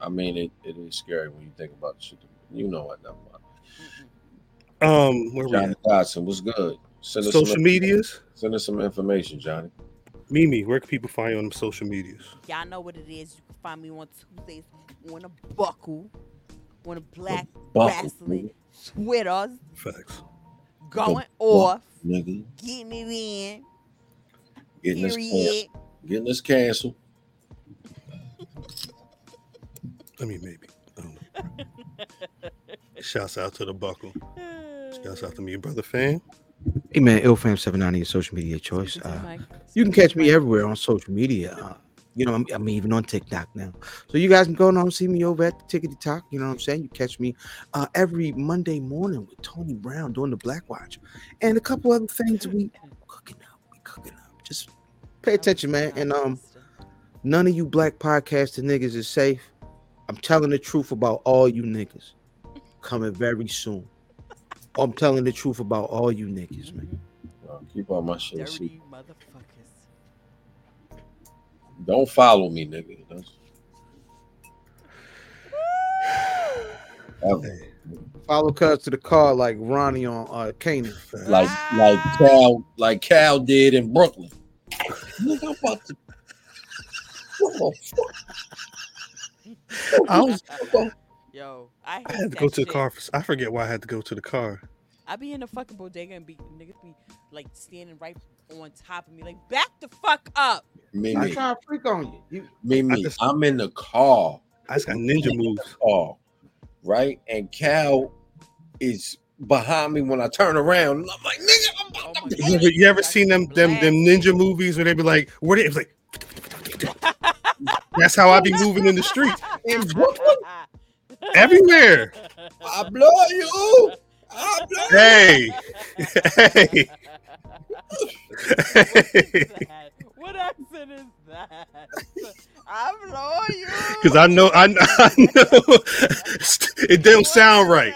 S1: I mean, it, it is scary when you think about the shit. You know what I'm about.
S2: Um, where we
S1: Johnny? Dodson, what's good? Send us
S2: social
S1: some,
S2: medias.
S1: Send us some information, Johnny.
S2: Mimi, where can people find you on social medias?
S3: Y'all know what it is. You can find me on Tuesdays on a buckle, on a black
S1: Buckle,
S3: wrestling sweaters,
S2: Facts.
S3: going
S1: buck,
S3: off,
S1: Nigga,
S3: getting it in.
S1: getting this
S3: Period.
S1: canceled. Getting this canceled.
S2: I mean, maybe. I. Shouts out to the buckle. Shouts out to me, brother fan.
S5: Hey man, IlFam790 your social media choice. Uh, you can catch me everywhere on social media. Uh, you know, I'm, I'm even on TikTok now. So you guys can go and see me over at the Tickety Talk. You know what I'm saying? You catch me uh, every Monday morning with Tony Brown doing the Black Watch, and a couple other things we cooking up. We cooking up. Just pay attention, man. And um, none of you black podcasting niggas is safe. I'm telling the truth about all you niggas. Coming very soon. I'm telling the truth about all you niggas, man.
S1: Keep on my shit. See,
S3: Dirty motherfuckers.
S1: don't follow me, nigga.
S2: Hey,
S4: Follow cuz to the car like Ronnie on uh Canaan.
S1: Like like Cal like Cal did in Brooklyn. Nigga, I'm about to. What the fuck?
S2: I was
S3: Yo, I,
S2: I had to go to the
S3: shit.
S2: car. For, I forget why I had to go to the car.
S3: I be in the fucking bodega and be niggas be like standing right on top of me, like back the fuck up.
S4: I'm
S1: Mimi,
S4: trying to freak on you. you
S1: Mimi,
S2: I just-
S1: I'm in the car.
S2: I just got ninja moves.
S1: car, right? And Cal is behind me when I turn around. And I'm like, nigga, I'm
S3: Oh
S1: about
S3: my
S1: to
S2: You ever, you ever seen them them them ninja movies where they be like, where they it was like that's how I be moving in the street.
S1: in Brooklyn.
S2: Everywhere.
S1: I blow you.
S2: Hey, hey, hey.
S3: What accent is that? I'm loyal.
S2: Because I know, I, I know, it don't sound right.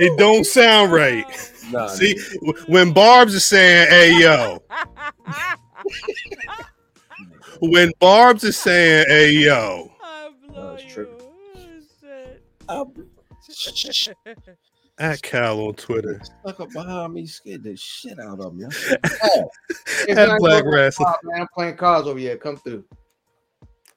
S2: It don't sound right.
S1: Nah,
S2: See, w- when Barb's is saying, "Hey yo," when Barb's is saying, "Hey yo,"
S3: I blow
S1: it's
S3: you.
S1: tripping.
S3: Oh, shit.
S2: At Cal on Twitter,
S1: stuck up behind me, scared the shit out of me. Said,
S2: at Black Rasslin,
S4: Man, I'm playing cards over here. Come through.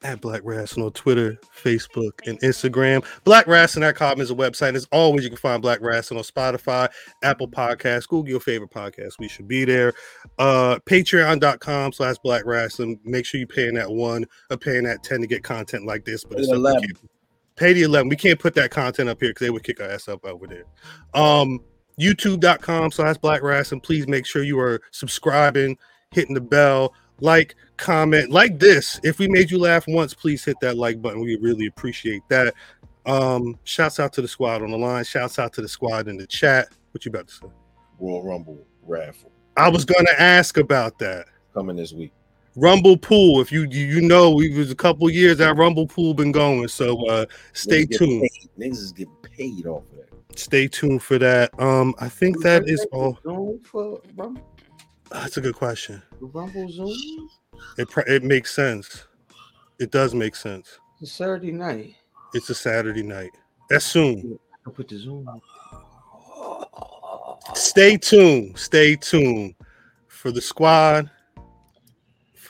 S2: at Black Rasslin on Twitter, Facebook, and Instagram. BlackRasslin.com is a website. As always, you can find Black Rasslin on Spotify, Apple Podcasts, Google your favorite podcast. We should be there. Uh, Patreon.com slash Black Rasslin. Make sure you're paying that one or paying that 10 to get content like this. But it's
S1: the
S2: up-
S1: 11.
S2: Pay the 11. We can't put that content up here because they would kick our ass up over there. Um, YouTube.com slash Black Rasslin. Please make sure you are subscribing, hitting the bell, like, comment, like this. If we made you laugh once, please hit that like button. We really appreciate that. Um, shouts out to the squad on the line. Shouts out to the squad in the chat. What you about to say?
S1: Royal Rumble raffle
S2: I was gonna ask about that.
S1: coming this week.
S2: Rumble pool. If you you, you know, we was a couple years that Rumble pool been going. So uh stay
S1: Niggas
S2: tuned.
S1: paid. Niggas is getting paid off of that.
S2: Stay tuned for that. Um, I think that is all.
S4: Zoom for Rumble,
S2: That's a good question.
S4: Rumble Zoom.
S2: It pr- it makes sense. It does make sense.
S4: It's a Saturday night.
S2: It's a Saturday night. That's soon.
S4: I put the Zoom. on.
S2: Stay tuned. Stay tuned for the squad.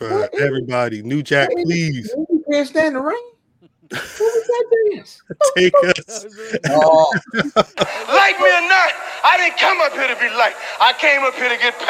S2: For everybody. New Jack, please
S4: You can't stand the rain. What was that dance?
S2: take us.
S1: Oh,
S6: Like me or not, I didn't come up here to be liked. I came up here to get paid.